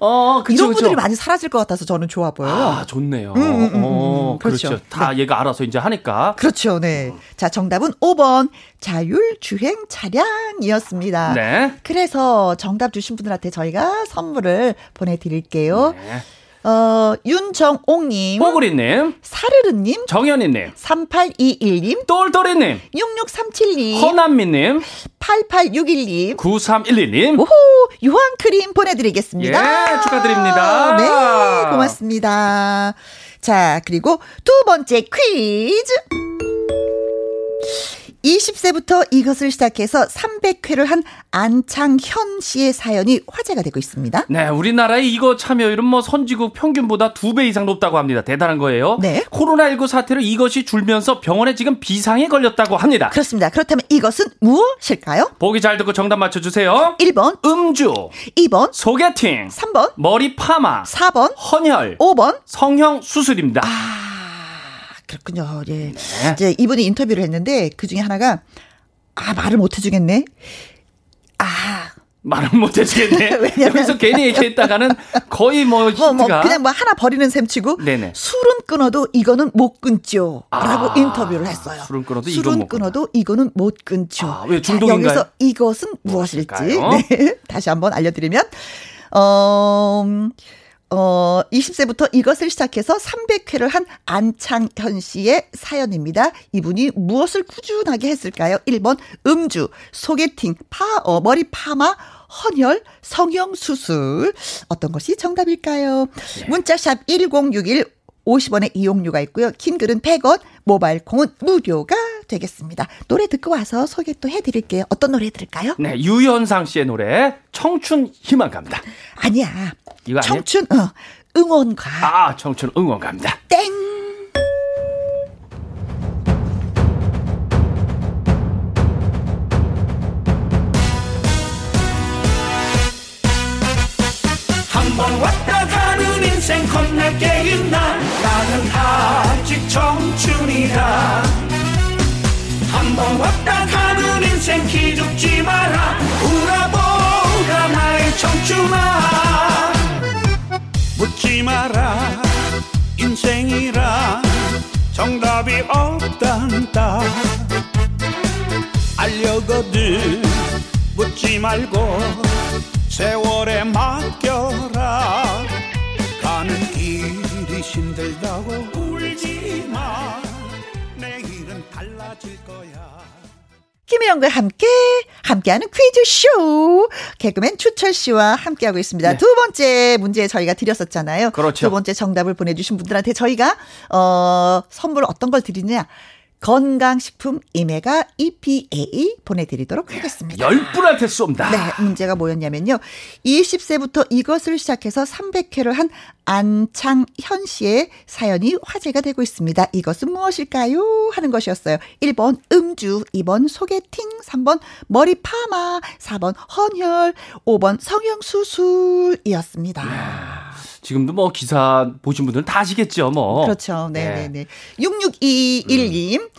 [SPEAKER 4] 어, 그쵸,
[SPEAKER 1] 이런
[SPEAKER 4] 그쵸.
[SPEAKER 1] 분들이 많이 사라질 것 같아서 저는 좋아 보여요.
[SPEAKER 4] 아, 좋네요.
[SPEAKER 1] 음, 음, 음,
[SPEAKER 4] 어,
[SPEAKER 1] 음.
[SPEAKER 4] 그렇죠.
[SPEAKER 1] 그렇죠.
[SPEAKER 4] 다 얘가 알아서 이제 하니까.
[SPEAKER 1] 그렇죠, 네. 자, 정답은 5번 자율주행 차량이었습니다.
[SPEAKER 4] 네.
[SPEAKER 1] 그래서 정답 주신 분들한테 저희가 선물을 보내드릴게요.
[SPEAKER 4] 네.
[SPEAKER 1] 어, 윤정옥님,
[SPEAKER 4] 뽀글이님,
[SPEAKER 1] 사르르님,
[SPEAKER 4] 정현이님,
[SPEAKER 1] 3821님,
[SPEAKER 4] 똘똘이님,
[SPEAKER 1] 6637님,
[SPEAKER 4] 허남미님,
[SPEAKER 1] 8861님,
[SPEAKER 4] 9312님.
[SPEAKER 1] 오호, 유황크림 보내드리겠습니다.
[SPEAKER 4] 예, 축하드립니다.
[SPEAKER 1] 네, 고맙습니다. 자, 그리고 두 번째 퀴즈. 20세부터 이것을 시작해서 300회를 한 안창현 씨의 사연이 화제가 되고 있습니다.
[SPEAKER 4] 네, 우리나라의 이거 참여율은 뭐 선진국 평균보다 두배 이상 높다고 합니다. 대단한 거예요.
[SPEAKER 1] 네.
[SPEAKER 4] 코로나19 사태로 이것이 줄면서 병원에 지금 비상이 걸렸다고 합니다.
[SPEAKER 1] 그렇습니다. 그렇다면 이것은 무엇일까요?
[SPEAKER 4] 보기 잘 듣고 정답 맞춰주세요.
[SPEAKER 1] 1번,
[SPEAKER 4] 음주,
[SPEAKER 1] 2번,
[SPEAKER 4] 소개팅,
[SPEAKER 1] 3번,
[SPEAKER 4] 머리 파마,
[SPEAKER 1] 4번,
[SPEAKER 4] 헌혈,
[SPEAKER 1] 5번.
[SPEAKER 4] 성형 수술입니다.
[SPEAKER 1] 아, 그렇군요. 예.
[SPEAKER 4] 네.
[SPEAKER 1] 이제 이분이 인터뷰를 했는데 그 중에 하나가 아, 말을 못 해주겠네. 아,
[SPEAKER 4] 말은 못 해주겠네.
[SPEAKER 1] 왜냐면-
[SPEAKER 4] 여기서 괜히 얘기했다가는 거의 뭐
[SPEAKER 1] 뭐,
[SPEAKER 4] 힌트가.
[SPEAKER 1] 뭐, 그냥 뭐 하나 버리는 셈 치고
[SPEAKER 4] 네네.
[SPEAKER 1] 술은 끊어도 이거는 못 끊죠. 라고
[SPEAKER 4] 아,
[SPEAKER 1] 인터뷰를 했어요.
[SPEAKER 4] 술은 끊어도
[SPEAKER 1] 술은 끊어도 이거는 못 끊죠.
[SPEAKER 4] 아, 왜
[SPEAKER 1] 자,
[SPEAKER 4] 중독인가요?
[SPEAKER 1] 여기서 이것은 무엇일지? 네. 다시 한번 알려드리면 어, 음, 어, 20세부터 이것을 시작해서 300회를 한 안창현 씨의 사연입니다. 이분이 무엇을 꾸준하게 했을까요? 1번 음주, 소개팅, 파, 어, 머리 파마, 헌혈, 성형 수술. 어떤 것이 정답일까요? 문자샵 1061 50원의 이용료가 있고요. 긴 글은 100원, 모바일 콩은 무료가 되겠습니다. 노래 듣고 와서 소개 또 해드릴게요. 어떤 노래 들을까요?
[SPEAKER 4] 네, 유현상 씨의 노래 청춘 희망갑니다.
[SPEAKER 1] 아니야.
[SPEAKER 4] 이거 아니에요?
[SPEAKER 1] 청춘, 어, 응원가.
[SPEAKER 4] 아, 청춘 응원갑니다.
[SPEAKER 1] 땡!
[SPEAKER 3] 한번 왔다 가는 인생 겁나게 있나 나는 아직 청춘이다 한번 왔다 가는 인생 기죽지 마라. 울어보라 나의 청춘아. 묻지 마라. 인생이라 정답이 없단다. 알려거든. 묻지 말고 세월에 맡겨라. 가는 길이 힘들다고
[SPEAKER 1] 김혜영과 함께, 함께하는 퀴즈쇼. 개그맨 추철 씨와 함께하고 있습니다.
[SPEAKER 4] 네.
[SPEAKER 1] 두 번째 문제 저희가 드렸었잖아요.
[SPEAKER 4] 그렇죠.
[SPEAKER 1] 두 번째 정답을 보내주신 분들한테 저희가, 어, 선물 어떤 걸 드리냐. 건강식품 이메가 EPA 보내드리도록 하겠습니다.
[SPEAKER 4] 열 분한테 쏩니다.
[SPEAKER 1] 네, 문제가 뭐였냐면요. 20세부터 이것을 시작해서 300회를 한 안창현 씨의 사연이 화제가 되고 있습니다. 이것은 무엇일까요? 하는 것이었어요. 1번 음주, 2번 소개팅, 3번 머리 파마, 4번 헌혈, 5번 성형수술이었습니다.
[SPEAKER 4] 지금도 뭐 기사 보신 분들은 다 아시겠죠, 뭐.
[SPEAKER 1] 그렇죠.
[SPEAKER 4] 네.
[SPEAKER 1] 네네 네. 6621님,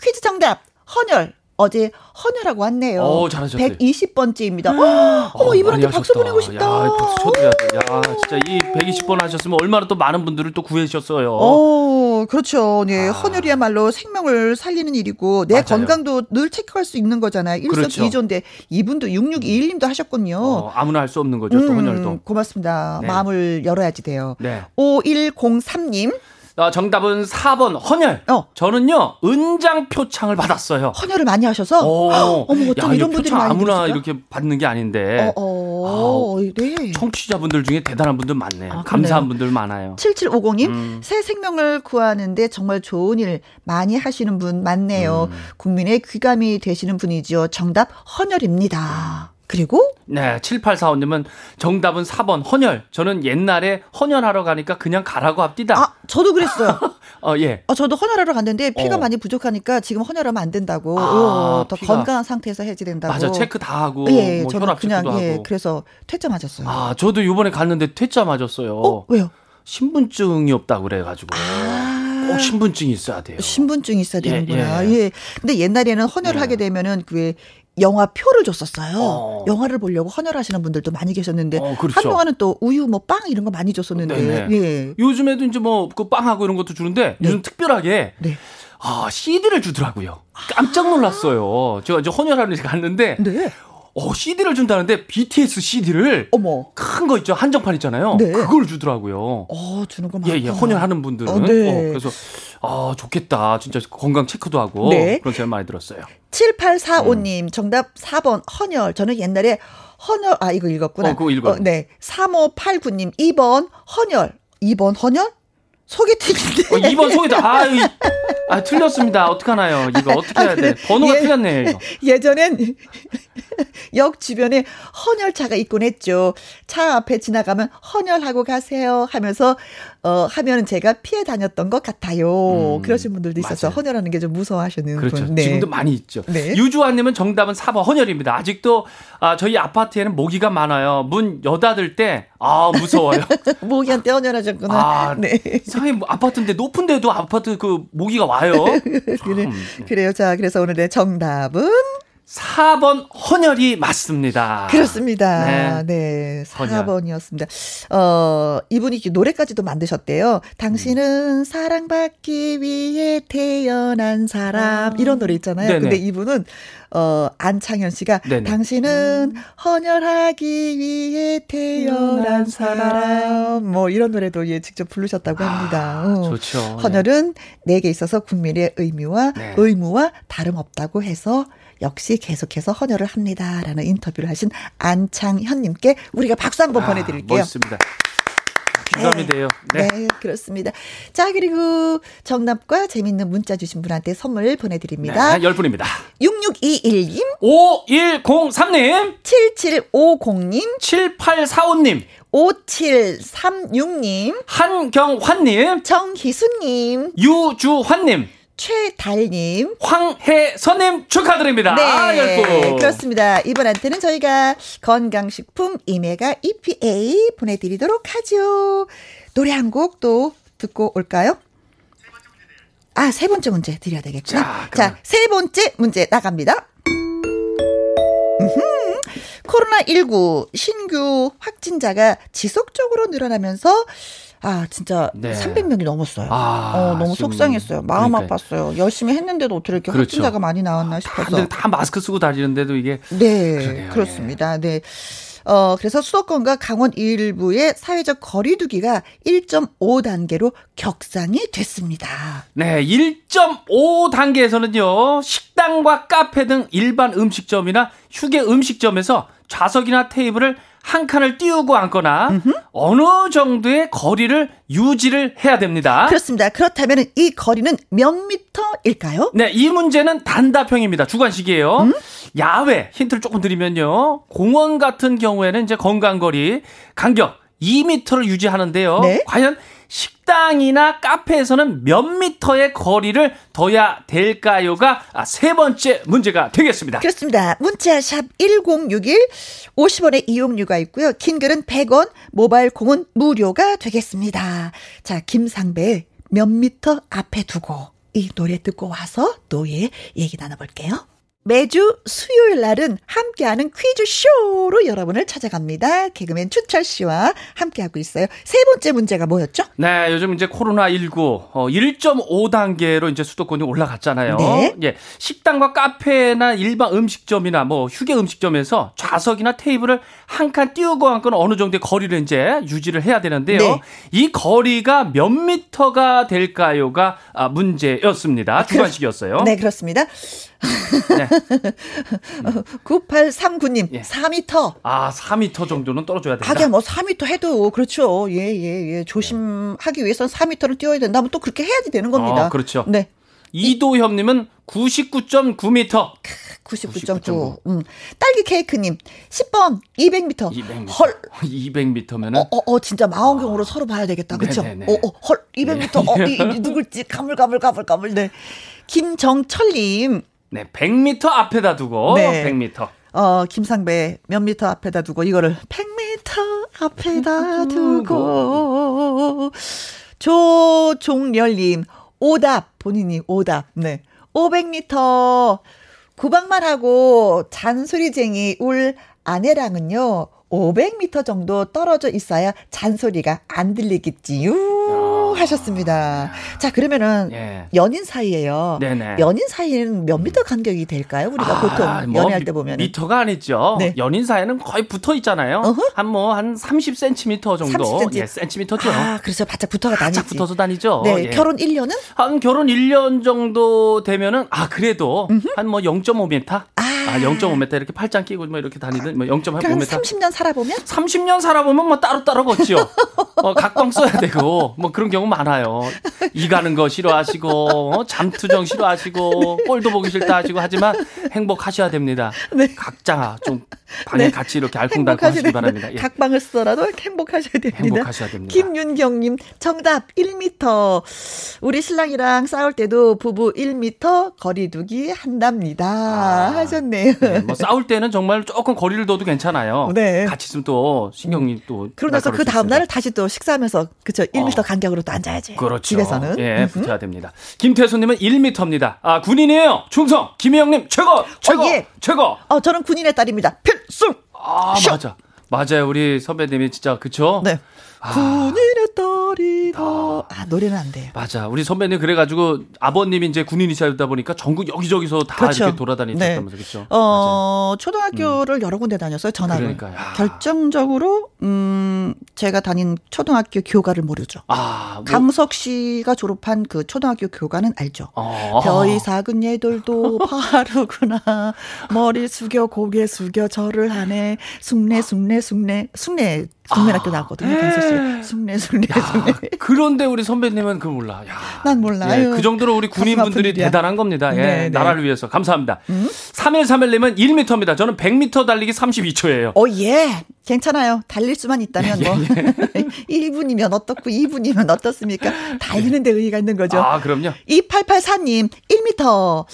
[SPEAKER 1] 퀴즈 정답, 헌혈. 어제 헌혈하고 왔네요.
[SPEAKER 4] 오, 잘하셨어요.
[SPEAKER 1] 120번째입니다. 어머,
[SPEAKER 4] 어,
[SPEAKER 1] 이분한테
[SPEAKER 4] 많이
[SPEAKER 1] 박수
[SPEAKER 4] 하셨다.
[SPEAKER 1] 보내고 싶다.
[SPEAKER 4] 야, 박수 쳐드려야 돼. 야, 진짜 이 120번 하셨으면 얼마나 또 많은 분들을 또 구해주셨어요.
[SPEAKER 1] 어, 그렇죠. 네.
[SPEAKER 4] 아.
[SPEAKER 1] 헌혈이야말로 생명을 살리는 일이고, 내
[SPEAKER 4] 맞아요.
[SPEAKER 1] 건강도 늘 체크할 수 있는 거잖아요.
[SPEAKER 4] 그렇죠.
[SPEAKER 1] 일석이조인데, 이분도 6621님도 하셨군요.
[SPEAKER 4] 어, 아무나 할 수 없는 거죠, 또 헌혈도.
[SPEAKER 1] 고맙습니다.
[SPEAKER 4] 네.
[SPEAKER 1] 마음을 열어야지 돼요.
[SPEAKER 4] 네.
[SPEAKER 1] 5103님,
[SPEAKER 4] 어, 정답은 4번 헌혈.
[SPEAKER 1] 어.
[SPEAKER 4] 저는요 은장 표창을 받았어요.
[SPEAKER 1] 헌혈을 많이 하셔서,
[SPEAKER 4] 어,
[SPEAKER 1] 어머, 어쩜
[SPEAKER 4] 야,
[SPEAKER 1] 이런
[SPEAKER 4] 이
[SPEAKER 1] 분들이
[SPEAKER 4] 표창
[SPEAKER 1] 많이
[SPEAKER 4] 아무나
[SPEAKER 1] 들었을까?
[SPEAKER 4] 이렇게 받는 게 아닌데
[SPEAKER 1] 어, 어, 네.
[SPEAKER 4] 청취자분들 중에 대단한 분들 많네요.
[SPEAKER 1] 아,
[SPEAKER 4] 감사한. 분들 많아요.
[SPEAKER 1] 7750님,
[SPEAKER 4] 음.
[SPEAKER 1] 새 생명을 구하는데 정말 좋은 일 많이 하시는 분 많네요.
[SPEAKER 4] 음.
[SPEAKER 1] 국민의 귀감이 되시는 분이죠. 정답, 헌혈입니다. 그리고
[SPEAKER 4] 네, 7845님은 정답은 4번 헌혈. 저는 옛날에 헌혈하러 가니까 그냥 가라고 합디다.
[SPEAKER 1] 아 저도 그랬어요.
[SPEAKER 4] 어, 예.
[SPEAKER 1] 아, 저도 헌혈하러 갔는데 피가
[SPEAKER 4] 어.
[SPEAKER 1] 많이 부족하니까 지금 헌혈하면 안 된다고.
[SPEAKER 4] 아,
[SPEAKER 1] 어, 더
[SPEAKER 4] 피가-
[SPEAKER 1] 건강한 상태에서 해야지 된다고.
[SPEAKER 4] 맞아. 체크 다 하고
[SPEAKER 1] 예,
[SPEAKER 4] 뭐
[SPEAKER 1] 저는
[SPEAKER 4] 혈압
[SPEAKER 1] 그냥 예,
[SPEAKER 4] 하고.
[SPEAKER 1] 그래서 퇴짜 맞았어요.
[SPEAKER 4] 아, 저도 요번에 갔는데 퇴짜 맞았어요.
[SPEAKER 1] 어, 왜요?
[SPEAKER 4] 신분증이 없다고 그래 가지고.
[SPEAKER 1] 아.
[SPEAKER 4] 꼭 신분증이 있어야 돼요.
[SPEAKER 1] 신분증이 있어야
[SPEAKER 4] 예,
[SPEAKER 1] 되는구나.
[SPEAKER 4] 예.
[SPEAKER 1] 예. 근데 옛날에는 헌혈을
[SPEAKER 4] 예.
[SPEAKER 1] 하게 되면은 그 영화 표를 줬었어요.
[SPEAKER 4] 어.
[SPEAKER 1] 영화를 보려고 헌혈하시는 분들도 많이 계셨는데
[SPEAKER 4] 어, 그렇죠.
[SPEAKER 1] 한동안은 또 우유 뭐 빵 이런 거 많이 줬었는데
[SPEAKER 4] 네네.
[SPEAKER 1] 예.
[SPEAKER 4] 요즘에도 이제 뭐 그 빵하고 이런 것도 주는데 요즘 특별하게
[SPEAKER 1] 네.
[SPEAKER 4] 아, CD를 주더라고요. 깜짝 놀랐어요. 제가 이제 헌혈하러 갔는데
[SPEAKER 1] 네.
[SPEAKER 4] 어, CD를 준다는데 BTS CD를
[SPEAKER 1] 어머.
[SPEAKER 4] 큰 거 있죠. 한정판 있잖아요.
[SPEAKER 1] 네.
[SPEAKER 4] 그걸 주더라고요.
[SPEAKER 1] 어, 주는 거 많다.
[SPEAKER 4] 예, 예. 헌혈하는 분들은.
[SPEAKER 1] 어, 네.
[SPEAKER 4] 어, 그래서 아, 좋겠다. 진짜 건강 체크도 하고
[SPEAKER 1] 네.
[SPEAKER 4] 그런 생각 많이 들었어요.
[SPEAKER 1] 7845님
[SPEAKER 4] 음.
[SPEAKER 1] 정답 4번 헌혈. 저는 옛날에 헌혈 아 이거 읽었구나.
[SPEAKER 4] 어, 그거 읽어요.
[SPEAKER 1] 네. 3589님 2번 헌혈. 2번 헌혈? 소개팅인데.
[SPEAKER 4] 어, 2번 소개다. 아, 이, 아, 틀렸습니다. 어떡하나요? 이거 어떻게 해야 돼? 번호가
[SPEAKER 1] 예.
[SPEAKER 4] 틀렸네요, 이거.
[SPEAKER 1] 예전엔 역 주변에 헌혈차가 있곤 했죠. 차 앞에 지나가면 헌혈하고 가세요 하면서 어 하면은 제가 피해 다녔던 것 같아요.
[SPEAKER 4] 음,
[SPEAKER 1] 그러신 분들도 있어서
[SPEAKER 4] 맞아요.
[SPEAKER 1] 헌혈하는 게 좀 무서워하시는
[SPEAKER 4] 그렇죠.
[SPEAKER 1] 분. 네.
[SPEAKER 4] 지금도 많이 있죠.
[SPEAKER 1] 네.
[SPEAKER 4] 유주환 님은 정답은 4번 헌혈입니다. 아직도 아, 저희 아파트에는 모기가 많아요. 문 여닫을 때, 아, 무서워요.
[SPEAKER 1] 모기한테 헌혈하셨구나.
[SPEAKER 4] 아,
[SPEAKER 1] 네.
[SPEAKER 4] 이상하게 뭐 아파트인데 높은 데도 아파트 그 모기가 와 요.
[SPEAKER 1] 그래. 그래요. 자, 그래서 오늘의 정답은
[SPEAKER 4] 4번 헌혈이 맞습니다.
[SPEAKER 1] 그렇습니다.
[SPEAKER 4] 네.
[SPEAKER 1] 네.
[SPEAKER 4] 헌혈.
[SPEAKER 1] 4번이었습니다. 어, 이분이 노래까지도 만드셨대요. 당신은 사랑받기 위해 태어난 사람. 이런 노래 있잖아요.
[SPEAKER 4] 아. 네네.
[SPEAKER 1] 근데 이분은 어, 안창현 씨가
[SPEAKER 4] 네네.
[SPEAKER 1] 당신은 헌혈하기 위해 태어난 사람. 뭐 이런 노래도 예, 직접 부르셨다고 합니다.
[SPEAKER 4] 아,
[SPEAKER 1] 어.
[SPEAKER 4] 좋죠.
[SPEAKER 1] 헌혈은 내게 있어서 국민의 의미와
[SPEAKER 4] 네.
[SPEAKER 1] 의무와 다름없다고 해서 역시 계속해서 헌혈을 합니다라는 인터뷰를 하신 안창현님께 우리가 박수 한번
[SPEAKER 4] 아,
[SPEAKER 1] 보내드릴게요.
[SPEAKER 4] 멋있습니다. 귀감이 돼요.
[SPEAKER 1] 네.
[SPEAKER 4] 네.
[SPEAKER 1] 그렇습니다. 자, 그리고 정답과 재밌는 문자 주신 분한테 선물 보내드립니다.
[SPEAKER 4] 네, 10분입니다.
[SPEAKER 1] 6621님,
[SPEAKER 4] 5103님,
[SPEAKER 1] 7750님,
[SPEAKER 4] 7845님,
[SPEAKER 1] 5736님,
[SPEAKER 4] 한경환님,
[SPEAKER 1] 정희수님,
[SPEAKER 4] 유주환님,
[SPEAKER 1] 최달님,
[SPEAKER 4] 황혜선님 축하드립니다.
[SPEAKER 1] 네,
[SPEAKER 4] 아, 10분.
[SPEAKER 1] 그렇습니다. 이분한테는 저희가 건강식품 이메가 EPA 보내드리도록 하죠. 노래 한 곡 또 듣고 올까요? 아, 세 번째 문제 드려야 되겠구나.
[SPEAKER 4] 자,
[SPEAKER 1] 자. 세 번째 문제 나갑니다. 음흠. 코로나19 신규 확진자가 지속적으로 늘어나면서 아, 진짜
[SPEAKER 4] 네.
[SPEAKER 1] 300명이 넘었어요.
[SPEAKER 4] 아,
[SPEAKER 1] 어, 너무
[SPEAKER 4] 지금
[SPEAKER 1] 속상했어요. 마음
[SPEAKER 4] 그러니까요.
[SPEAKER 1] 아팠어요. 열심히 했는데도 어떻게 이렇게
[SPEAKER 4] 그렇죠.
[SPEAKER 1] 확진자가 많이 나왔나 싶어서.
[SPEAKER 4] 다들 다 마스크 쓰고 다니는데도 이게
[SPEAKER 1] 네,
[SPEAKER 4] 그러네요.
[SPEAKER 1] 그렇습니다 네. 어, 그래서 수도권과 강원 일부의 사회적 거리두기가 1.5단계로 격상이 됐습니다.
[SPEAKER 4] 네, 1.5 단계에서는요, 식당과 카페 등 일반 음식점이나 휴게 음식점에서 좌석이나 테이블을 한 칸을 띄우고 앉거나 어느 정도의 거리를 유지를 해야 됩니다.
[SPEAKER 1] 그렇습니다. 그렇다면 이 거리는 몇 미터일까요?
[SPEAKER 4] 네, 이 문제는 단답형입니다. 주관식이에요. 야외 힌트를 조금 드리면요. 공원 같은 경우에는 이제 건강거리 간격 2m를 유지하는데요.
[SPEAKER 1] 네.
[SPEAKER 4] 과연 식당이나 카페에서는 몇 미터의 거리를 둬야 될까요가 아, 세 번째 문제가 되겠습니다.
[SPEAKER 1] 그렇습니다. 문자 샵 1061, 50원의 이용료가 있고요. 긴 글은 100원, 모바일 콩은 무료가 되겠습니다. 자, 김상배 몇 미터 앞에 두고 이 노래 듣고 와서 또예 얘기 나눠볼게요. 매주 수요일 날은 함께하는 퀴즈쇼로 여러분을 찾아갑니다. 개그맨 추철 씨와 함께하고 있어요. 세 번째 문제가 뭐였죠?
[SPEAKER 4] 네, 요즘 이제 코로나19 어, 1.5단계로 이제 수도권이 올라갔잖아요.
[SPEAKER 1] 네.
[SPEAKER 4] 예. 식당과 카페나 일반 음식점이나 뭐 휴게 음식점에서 좌석이나 테이블을 한 칸 띄우고 앉거나 어느 정도의 거리를 이제 유지를 해야 되는데요.
[SPEAKER 1] 네.
[SPEAKER 4] 이 거리가 몇 미터가 될까요가 아, 문제였습니다. 주관식이었어요.
[SPEAKER 1] 네, 그렇습니다.
[SPEAKER 4] 네.
[SPEAKER 1] 9839님,
[SPEAKER 4] 예.
[SPEAKER 1] 4미터.
[SPEAKER 4] 아, 4미터 정도는 떨어져야 된다.
[SPEAKER 1] 하긴 뭐 4미터 해도 그렇죠. 예, 예, 예. 조심하기 위해서는 4미터를 뛰어야 된다면 또 그렇게 해야지 되는 겁니다.
[SPEAKER 4] 아, 그렇죠.
[SPEAKER 1] 네.
[SPEAKER 4] 이도협님은 99.9미터.
[SPEAKER 1] 99.9. 음. 딸기 케이크님, 10번, 200m.
[SPEAKER 4] 200m.
[SPEAKER 1] 헐.
[SPEAKER 4] 200m면은
[SPEAKER 1] 어, 어, 어, 진짜 망원경으로 서로 봐야 되겠다. 그쵸?
[SPEAKER 4] 네네네.
[SPEAKER 1] 어, 어, 헐, 200m. 어, 이, 이, 누굴지 가물가물가물가물. 네. 김정철님,
[SPEAKER 4] 네, 100m 앞에다 두고
[SPEAKER 1] 네.
[SPEAKER 4] 100m.
[SPEAKER 1] 어, 김상배 몇 미터 앞에다 두고 이거를 100미터 앞에다 두고 조종열님 오답 본인이 오답 네 500미터 구박만 하고 잔소리쟁이 울 아내랑은요 500미터 정도 떨어져 있어야 잔소리가 안 들리겠지요 하셨습니다. 자 그러면은
[SPEAKER 4] 예.
[SPEAKER 1] 연인 사이에요.
[SPEAKER 4] 네네.
[SPEAKER 1] 연인 사이에는 몇 미터 간격이 될까요? 우리가 보통
[SPEAKER 4] 뭐
[SPEAKER 1] 연애할
[SPEAKER 4] 미-
[SPEAKER 1] 때 보면
[SPEAKER 4] 미터가 아니죠.
[SPEAKER 1] 네.
[SPEAKER 4] 연인 사이는 거의 붙어 있잖아요. 한뭐 한 30cm 정도.
[SPEAKER 1] 30cm.
[SPEAKER 4] 예, 센티미터죠.
[SPEAKER 1] 아, 그래서 바짝 붙어가 다니지.
[SPEAKER 4] 바짝 붙어서 다니죠.
[SPEAKER 1] 네,
[SPEAKER 4] 예.
[SPEAKER 1] 결혼 1년은?
[SPEAKER 4] 한 결혼 1년 정도 되면은 아 그래도 한 뭐 0.5m, 아,
[SPEAKER 1] 아.
[SPEAKER 4] 0.5m 이렇게 팔짱 끼고 뭐 이렇게 다니든 뭐 0.5m.
[SPEAKER 1] 그럼 30년 살아보면?
[SPEAKER 4] 30년 살아보면 뭐 따로따로 걷죠. 어, 각방 써야 되고, 뭐 그런 경우 많아요. 이 가는 거 싫어하시고, 어, 잠투정 싫어하시고, 꼴도 보기 싫다 하시고, 하지만 행복하셔야 됩니다.
[SPEAKER 1] 네.
[SPEAKER 4] 각자 좀 방에
[SPEAKER 1] 네.
[SPEAKER 4] 같이 이렇게 알콩달콩 하시기 바랍니다. 예.
[SPEAKER 1] 각방을 쓰더라도 행복하셔야 됩니다.
[SPEAKER 4] 행복하셔야 됩니다.
[SPEAKER 1] 김윤경님, 정답 1m. 우리 신랑이랑 싸울 때도 부부 1m 거리두기 한답니다. 하셨네요.
[SPEAKER 4] 네, 뭐 싸울 때는 정말 조금 거리를 둬도 괜찮아요.
[SPEAKER 1] 네.
[SPEAKER 4] 같이 있으면 또 신경이 또.
[SPEAKER 1] 그러고 나서 그 다음 날을. 다시 또 식사하면서 그쵸 1m
[SPEAKER 4] 어.
[SPEAKER 1] 간격으로 또 앉아야지.
[SPEAKER 4] 그렇죠.
[SPEAKER 1] 집에서는.
[SPEAKER 4] 예,
[SPEAKER 1] 음흠.
[SPEAKER 4] 붙어야 됩니다. 김태수님은 1m입니다. 아, 군인이에요. 충성. 김혜영님, 최고! 최고!
[SPEAKER 1] 예.
[SPEAKER 4] 최고!
[SPEAKER 1] 어, 저는 군인의 딸입니다. 필승.
[SPEAKER 4] 아,
[SPEAKER 1] 쇼!
[SPEAKER 4] 맞아. 맞아요. 우리 선배님이 진짜, 그쵸?
[SPEAKER 1] 네.
[SPEAKER 4] 아.
[SPEAKER 1] 군인의 딸이다. 아, 노래는 안 돼요.
[SPEAKER 4] 맞아. 우리 선배님 그래가지고 아버님이 이제 군인이시다 보니까 전국 여기저기서 다
[SPEAKER 1] 그렇죠.
[SPEAKER 4] 이렇게 돌아다니셨다면서 그렇죠.
[SPEAKER 1] 어, 초등학교를 여러 군데 다녔어요, 전학을.
[SPEAKER 4] 그러니까요. 아.
[SPEAKER 1] 결정적으로, 음, 제가 다닌 초등학교 교가를 모르죠.
[SPEAKER 4] 아, 뭐,
[SPEAKER 1] 강석 씨가 졸업한 그 초등학교 교가는 알죠.
[SPEAKER 4] 어.
[SPEAKER 1] 별이 작은 얘들도 바르구나. 머리 숙여 고개 숙여 절을 하네. 숙내 숙내 숙내 숙내 숙내학교 나왔거든요. 강석 씨. 숙내 숙내 숙내.
[SPEAKER 4] 그런데 우리 선배님은 그 몰라. 야.
[SPEAKER 1] 난 몰라.
[SPEAKER 4] 예, 그 정도로 우리 군인분들이. 대단한 겁니다. 예,
[SPEAKER 1] 네, 네.
[SPEAKER 4] 나라를 위해서. 감사합니다.
[SPEAKER 1] 음?
[SPEAKER 4] 3131님은 1m입니다. 저는 100m 달리기 32초예요.
[SPEAKER 1] 어, 예. 괜찮아요. 달릴 수만 있다면
[SPEAKER 4] 예,
[SPEAKER 1] 뭐. 1분이면 어떻고 2분이면 어떻습니까? 달리는 데 의의가 있는 거죠.
[SPEAKER 4] 아, 그럼요.
[SPEAKER 1] 2884님, 1m.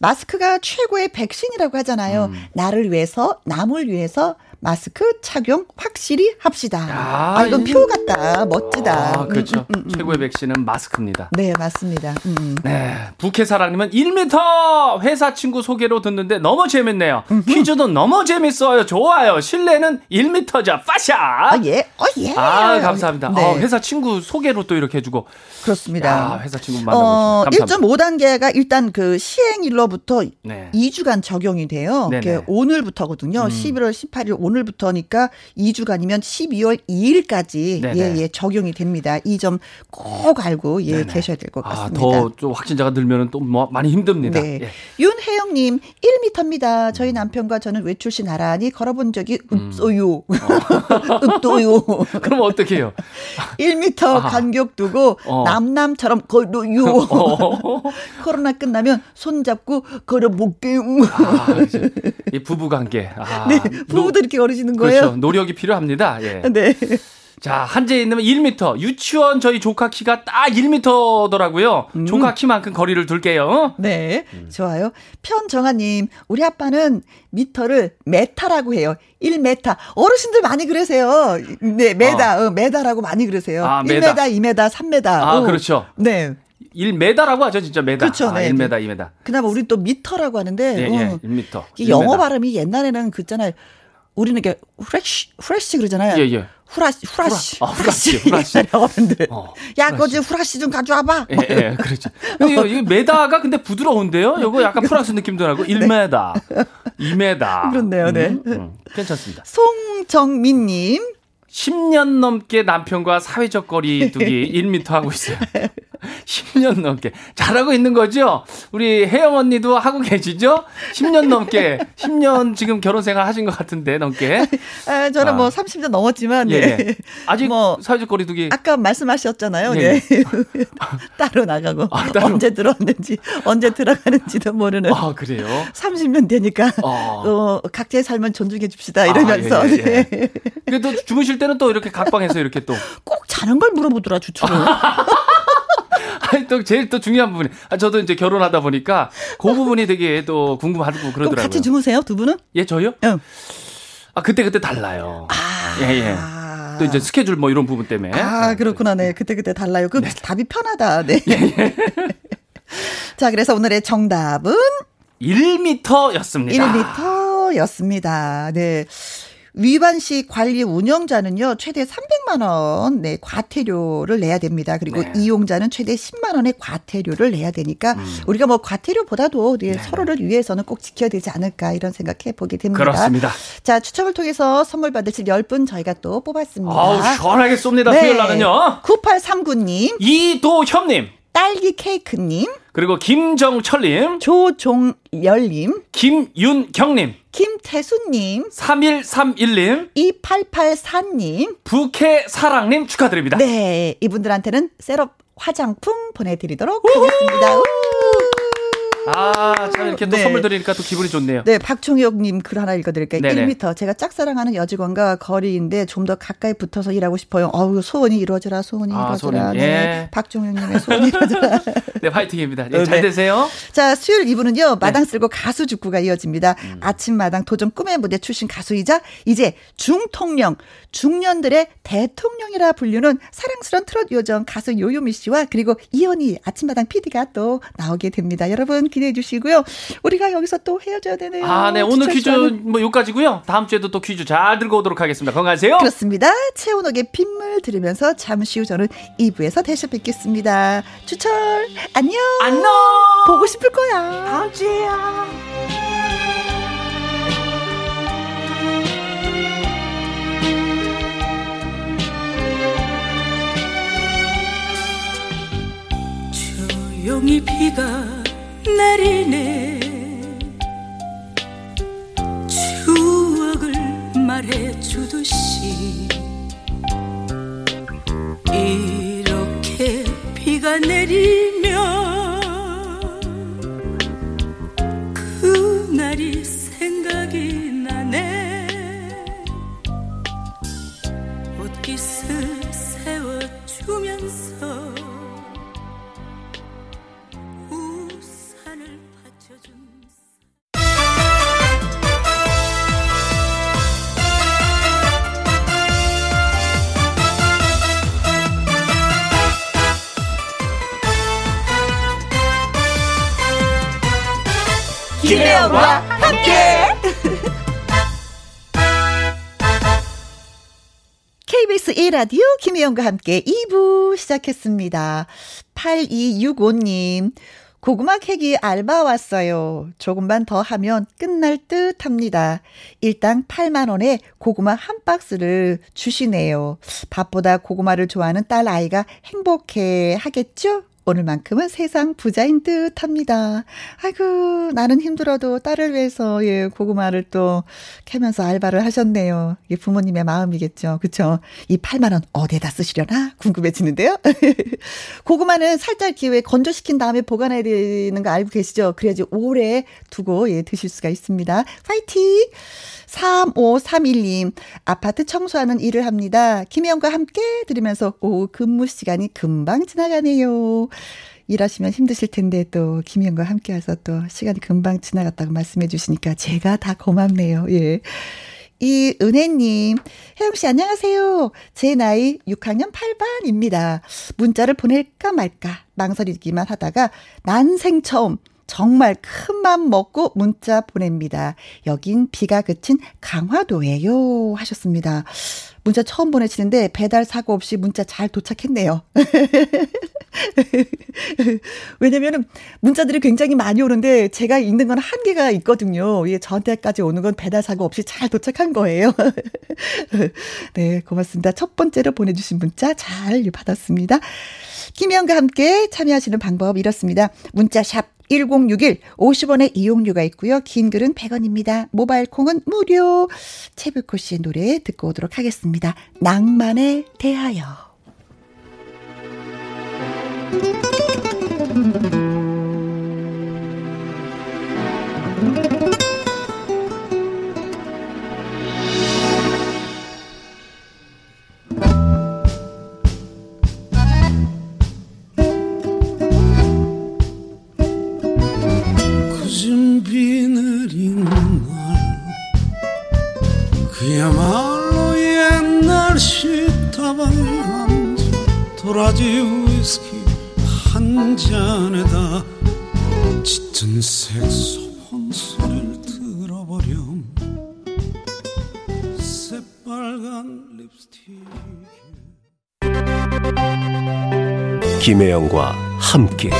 [SPEAKER 1] 마스크가 최고의 백신이라고 하잖아요.
[SPEAKER 4] 음.
[SPEAKER 1] 나를 위해서, 남을 위해서 마스크 착용 확실히 합시다.
[SPEAKER 4] 야,
[SPEAKER 1] 아, 이건
[SPEAKER 4] 이-
[SPEAKER 1] 표 같다. 멋지다.
[SPEAKER 4] 아, 그렇죠.
[SPEAKER 1] 음, 음, 음, 음.
[SPEAKER 4] 최고의 백신은 마스크입니다.
[SPEAKER 1] 네, 맞습니다. 음.
[SPEAKER 4] 네. 부캐사랑님은 1m 회사 친구 소개로 듣는데 너무 재밌네요. 퀴즈도 너무 재밌어요. 좋아요. 실내는 1m죠. 빠샤.
[SPEAKER 1] 아, 예. 어, 예.
[SPEAKER 4] 아, 감사합니다.
[SPEAKER 1] 네,
[SPEAKER 4] 어, 회사 친구 소개로 또 이렇게 해주고.
[SPEAKER 1] 그렇습니다.
[SPEAKER 4] 야, 회사 친구
[SPEAKER 1] 어,
[SPEAKER 4] 만나보시죠. 감사합니다.
[SPEAKER 1] 1.5단계가 일단 그 시행일로부터
[SPEAKER 4] 네.
[SPEAKER 1] 2주간 적용이 돼요.
[SPEAKER 4] 네네.
[SPEAKER 1] 오늘부터거든요.
[SPEAKER 4] 음.
[SPEAKER 1] 11월 18일 오늘부터니까 2주간이면 12월 2일까지
[SPEAKER 4] 네네.
[SPEAKER 1] 예, 예, 적용이 됩니다. 이 점 꼭 알고 예,
[SPEAKER 4] 네네.
[SPEAKER 1] 계셔야 될것
[SPEAKER 4] 아,
[SPEAKER 1] 같습니다.
[SPEAKER 4] 더좀 확진자가 늘면은 또뭐 많이 힘듭니다.
[SPEAKER 1] 네.
[SPEAKER 4] 예.
[SPEAKER 1] 윤혜영님, 1m입니다. 저희 남편과 저는 외출시 나란히 걸어본 적이
[SPEAKER 4] 음.
[SPEAKER 1] 없어요. 없어요.
[SPEAKER 4] 그럼 어떻게 해요?
[SPEAKER 1] 1m
[SPEAKER 4] 아하.
[SPEAKER 1] 간격 두고
[SPEAKER 4] 어.
[SPEAKER 1] 남남처럼 걸어요.
[SPEAKER 4] 어.
[SPEAKER 1] 코로나 끝나면 손잡고 걸어볼게요.
[SPEAKER 4] 아, 이 부부 관계. 아,
[SPEAKER 1] 네,
[SPEAKER 4] 노-
[SPEAKER 1] 부부도 이렇게 걸으시는
[SPEAKER 4] 그렇죠.
[SPEAKER 1] 거예요.
[SPEAKER 4] 노력이 필요합니다. 예.
[SPEAKER 1] 네.
[SPEAKER 4] 자, 한재에 있는 1m. 유치원 저희 조카 키가 딱 1m더라고요.
[SPEAKER 1] 음.
[SPEAKER 4] 조카 키만큼 거리를 둘게요.
[SPEAKER 1] 네,
[SPEAKER 4] 음.
[SPEAKER 1] 좋아요. 편정아 님, 우리 아빠는 미터를 메타라고 해요. 1메타. 어르신들 많이 그러세요. 네, 메다, 어, 메다라고 많이 그러세요.
[SPEAKER 4] 아,
[SPEAKER 1] 1메다,
[SPEAKER 4] 메다.
[SPEAKER 1] 2메다, 3메다.
[SPEAKER 4] 아,
[SPEAKER 1] 어.
[SPEAKER 4] 그렇죠.
[SPEAKER 1] 네.
[SPEAKER 4] 1m라고 하죠, 진짜 메다.
[SPEAKER 1] 그렇죠,
[SPEAKER 4] 아,
[SPEAKER 1] 네.
[SPEAKER 4] 1m, 2m.
[SPEAKER 1] 그나마 우리 또 미터라고 하는데,
[SPEAKER 4] 예, 예.
[SPEAKER 1] 어,
[SPEAKER 4] 1m.
[SPEAKER 1] 이 영어 발음이 옛날에는 그잖아요. 우리는 이게 후레쉬, 후레쉬 그러잖아요.
[SPEAKER 4] 예, 예.
[SPEAKER 1] 후라시, 후라시.
[SPEAKER 4] 후라- 아, 후라시, 후라시.
[SPEAKER 1] 어른들.
[SPEAKER 4] 어,
[SPEAKER 1] 야. 거지 후라시 좀 가져와봐.
[SPEAKER 4] 예, 예, 그렇죠. 이거, 이거 메다가 근데 부드러운데요? 이거 약간 프랑스 느낌도 나고 1m, 2m.
[SPEAKER 1] 그렇네요, 네.
[SPEAKER 4] 음, 음, 괜찮습니다.
[SPEAKER 1] 송정민님.
[SPEAKER 4] 10년 넘게 남편과 사회적 거리 두기 1m 하고 있어요. 10년 넘게 잘하고 있는 거죠? 우리 혜영 언니도 하고 계시죠? 10년 넘게 10년 지금 결혼 생활 하신 것 같은데 넘게.
[SPEAKER 1] 아, 저는
[SPEAKER 4] 아.
[SPEAKER 1] 뭐 30년 넘었지만
[SPEAKER 4] 예.
[SPEAKER 1] 예.
[SPEAKER 4] 예. 아직
[SPEAKER 1] 뭐
[SPEAKER 4] 사회적 거리두기
[SPEAKER 1] 아까 말씀하셨잖아요.
[SPEAKER 4] 예,
[SPEAKER 1] 예. 따로 나가고
[SPEAKER 4] 아, 따로.
[SPEAKER 1] 언제 들어왔는지 언제 들어가는지도 모르는
[SPEAKER 4] 아, 그래요?
[SPEAKER 1] 30년 되니까
[SPEAKER 4] 어.
[SPEAKER 1] 어, 각자의 삶을 존중해 줍시다 이러면서
[SPEAKER 4] 아, 예, 예, 예.
[SPEAKER 1] 네.
[SPEAKER 4] 그래도 주무실 때는 또 이렇게 각방에서 이렇게 또
[SPEAKER 1] 꼭 자는 걸 물어보더라 주초로.
[SPEAKER 4] 아니 또 제일 또 중요한 부분이 아, 저도 이제 결혼하다 보니까 그 부분이 되게 또 궁금하고 그러더라고요.
[SPEAKER 1] 같이 주무세요 두 분은?
[SPEAKER 4] 예, 저요?
[SPEAKER 1] 응.
[SPEAKER 4] 아 그때 그때 달라요.
[SPEAKER 1] 아.
[SPEAKER 4] 예, 예. 또 이제 스케줄 뭐 이런 부분 때문에.
[SPEAKER 1] 아, 그렇구나. 네. 그때그때 달라요. 그 답이 편하다. 네. 자, 그래서 오늘의 정답은
[SPEAKER 4] 1m였습니다.
[SPEAKER 1] 1m였습니다. 네. 위반 시 관리 운영자는요, 최대 300만 원, 네, 과태료를 내야 됩니다. 그리고
[SPEAKER 4] 네.
[SPEAKER 1] 이용자는 최대 10만 원의 과태료를 내야 되니까,
[SPEAKER 4] 음.
[SPEAKER 1] 우리가 뭐 과태료보다도 네, 서로를 위해서는 꼭 지켜야 되지 않을까, 이런 생각해 보게 됩니다.
[SPEAKER 4] 그렇습니다.
[SPEAKER 1] 자, 추첨을 통해서 선물 받으실 10분 저희가 또 뽑았습니다.
[SPEAKER 4] 아우 시원하게 쏩니다.
[SPEAKER 1] 네.
[SPEAKER 4] 수요일 날은요.
[SPEAKER 1] 9839님,
[SPEAKER 4] 이도협님
[SPEAKER 1] 딸기 케이크님,
[SPEAKER 4] 그리고 김정철님,
[SPEAKER 1] 조종열님,
[SPEAKER 4] 김윤경님,
[SPEAKER 1] 김태수님,
[SPEAKER 4] 3131님,
[SPEAKER 1] 2884님,
[SPEAKER 4] 부캐사랑님 축하드립니다.
[SPEAKER 1] 네, 이분들한테는 셋업 화장품 보내드리도록 하겠습니다. 우!
[SPEAKER 4] 아, 참 이렇게 또
[SPEAKER 1] 네.
[SPEAKER 4] 선물 드리니까 또 기분이 좋네요.
[SPEAKER 1] 네, 박종혁님 글 하나 읽어드릴게요.
[SPEAKER 4] 네네.
[SPEAKER 1] 1m. 제가 짝사랑하는 여직원과 거리인데 좀 더 가까이 붙어서 일하고 싶어요. 어우, 소원이 이루어져라, 소원이
[SPEAKER 4] 아,
[SPEAKER 1] 이루어져라.
[SPEAKER 4] 소원이,
[SPEAKER 1] 네.
[SPEAKER 4] 예.
[SPEAKER 1] 박종혁님의 소원이 이루어져라.
[SPEAKER 4] 네, 화이팅입니다. 예,
[SPEAKER 1] 네.
[SPEAKER 4] 잘 되세요.
[SPEAKER 1] 자, 수요일 2부는요, 마당
[SPEAKER 4] 네.
[SPEAKER 1] 쓸고 가수 죽구가 이어집니다.
[SPEAKER 4] 음.
[SPEAKER 1] 아침 마당 도전 꿈의 무대 출신 가수이자, 이제 중통령, 중년들의 대통령이라 불리는 사랑스러운 트롯 요정 가수 요요미 씨와 그리고 이현희 아침마당 PD가 또 나오게 됩니다. 여러분 기대해 주시고요. 우리가 여기서 또 헤어져야 되네요.
[SPEAKER 4] 아, 네. 오늘 퀴즈
[SPEAKER 1] 씨와는.
[SPEAKER 4] 뭐 여기까지고요. 다음 주에도 또 퀴즈 잘 들고 오도록 하겠습니다. 건강하세요.
[SPEAKER 1] 그렇습니다. 최은옥의 빗물 들으면서 잠시 후 저는 2부에서 다시 뵙겠습니다. 추철, 안녕.
[SPEAKER 4] 안녕.
[SPEAKER 1] 보고 싶을 거야.
[SPEAKER 4] 다음 주에요.
[SPEAKER 5] 조용히 비가 내리네. 추억을 말해주듯이 이렇게 비가 내리면
[SPEAKER 1] 김혜영과 함께. KBS 1라디오 김혜영과 함께 2부 시작했습니다. 8265님. 고구마 캐기 알바 왔어요. 조금만 더 하면 끝날 듯 합니다. 일당 8만원에 고구마 한 박스를 주시네요. 밥보다 고구마를 좋아하는 딸 아이가 행복해 하겠죠? 오늘만큼은 세상 부자인 듯 합니다. 아이고, 나는 힘들어도 딸을 위해서, 예, 고구마를 또 캐면서 알바를 하셨네요. 이게 부모님의 마음이겠죠. 그쵸? 이 8만원 어디에다 쓰시려나? 궁금해지는데요? 고구마는 살짝 기회에 건조시킨 다음에 보관해야 되는 거 알고 계시죠? 그래야지 오래 두고, 예, 드실 수가 있습니다. 파이팅! 3531님, 아파트 청소하는 일을 합니다. 김혜영과 함께 들으면서 오후 근무 시간이 금방 지나가네요. 일하시면 힘드실 텐데 또 김혜영과 함께 해서 또 시간이 금방 지나갔다고 말씀해 주시니까 제가 다 고맙네요. 예. 이 은혜님, 혜영 씨 안녕하세요. 제 나이 6학년 8반입니다. 문자를 보낼까 말까 망설이기만 하다가 난생 처음 정말 큰 맘 먹고 문자 보냅니다. 여긴 비가 그친 강화도예요 하셨습니다. 문자 처음 보내시는데 배달 사고 없이 문자 잘 도착했네요. 왜냐면은 문자들이 굉장히 많이 오는데 제가 읽는 건 한계가 있거든요. 예, 저한테까지 오는 건 배달 사고 없이 잘 도착한 거예요. 네, 고맙습니다. 첫 번째로 보내주신 문자 잘 받았습니다. 김혜영과 함께 참여하시는 방법 이렇습니다. 문자샵 1061 50원의 이용료가 있고요. 긴 글은 100원입니다. 모바일 콩은 무료. 채불코 씨의 노래 듣고 오도록 하겠습니다. 낭만에 대하여.
[SPEAKER 3] 그진 비 내린 날 그야말로 옛날 식탁방에 앉아 도라지 위스키 한 잔에다 짙은 색소폰 소리를 들어버렴. 새빨간 립스틱
[SPEAKER 2] 김혜영과 함께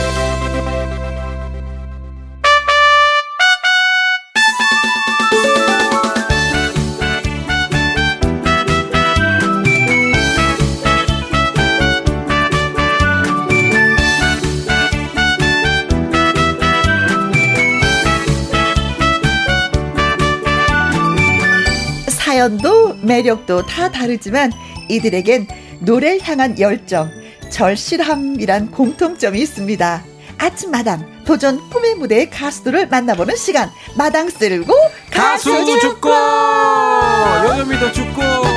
[SPEAKER 1] 매력도 다 다르지만 이들에겐 노래를 향한 열정, 절실함이란 공통점이 있습니다. 아침마당 도전 꿈의 무대의 가수들을 만나보는 시간. 마당 쓸고 가수,
[SPEAKER 4] 가수
[SPEAKER 1] 죽고
[SPEAKER 4] 요요미도 죽고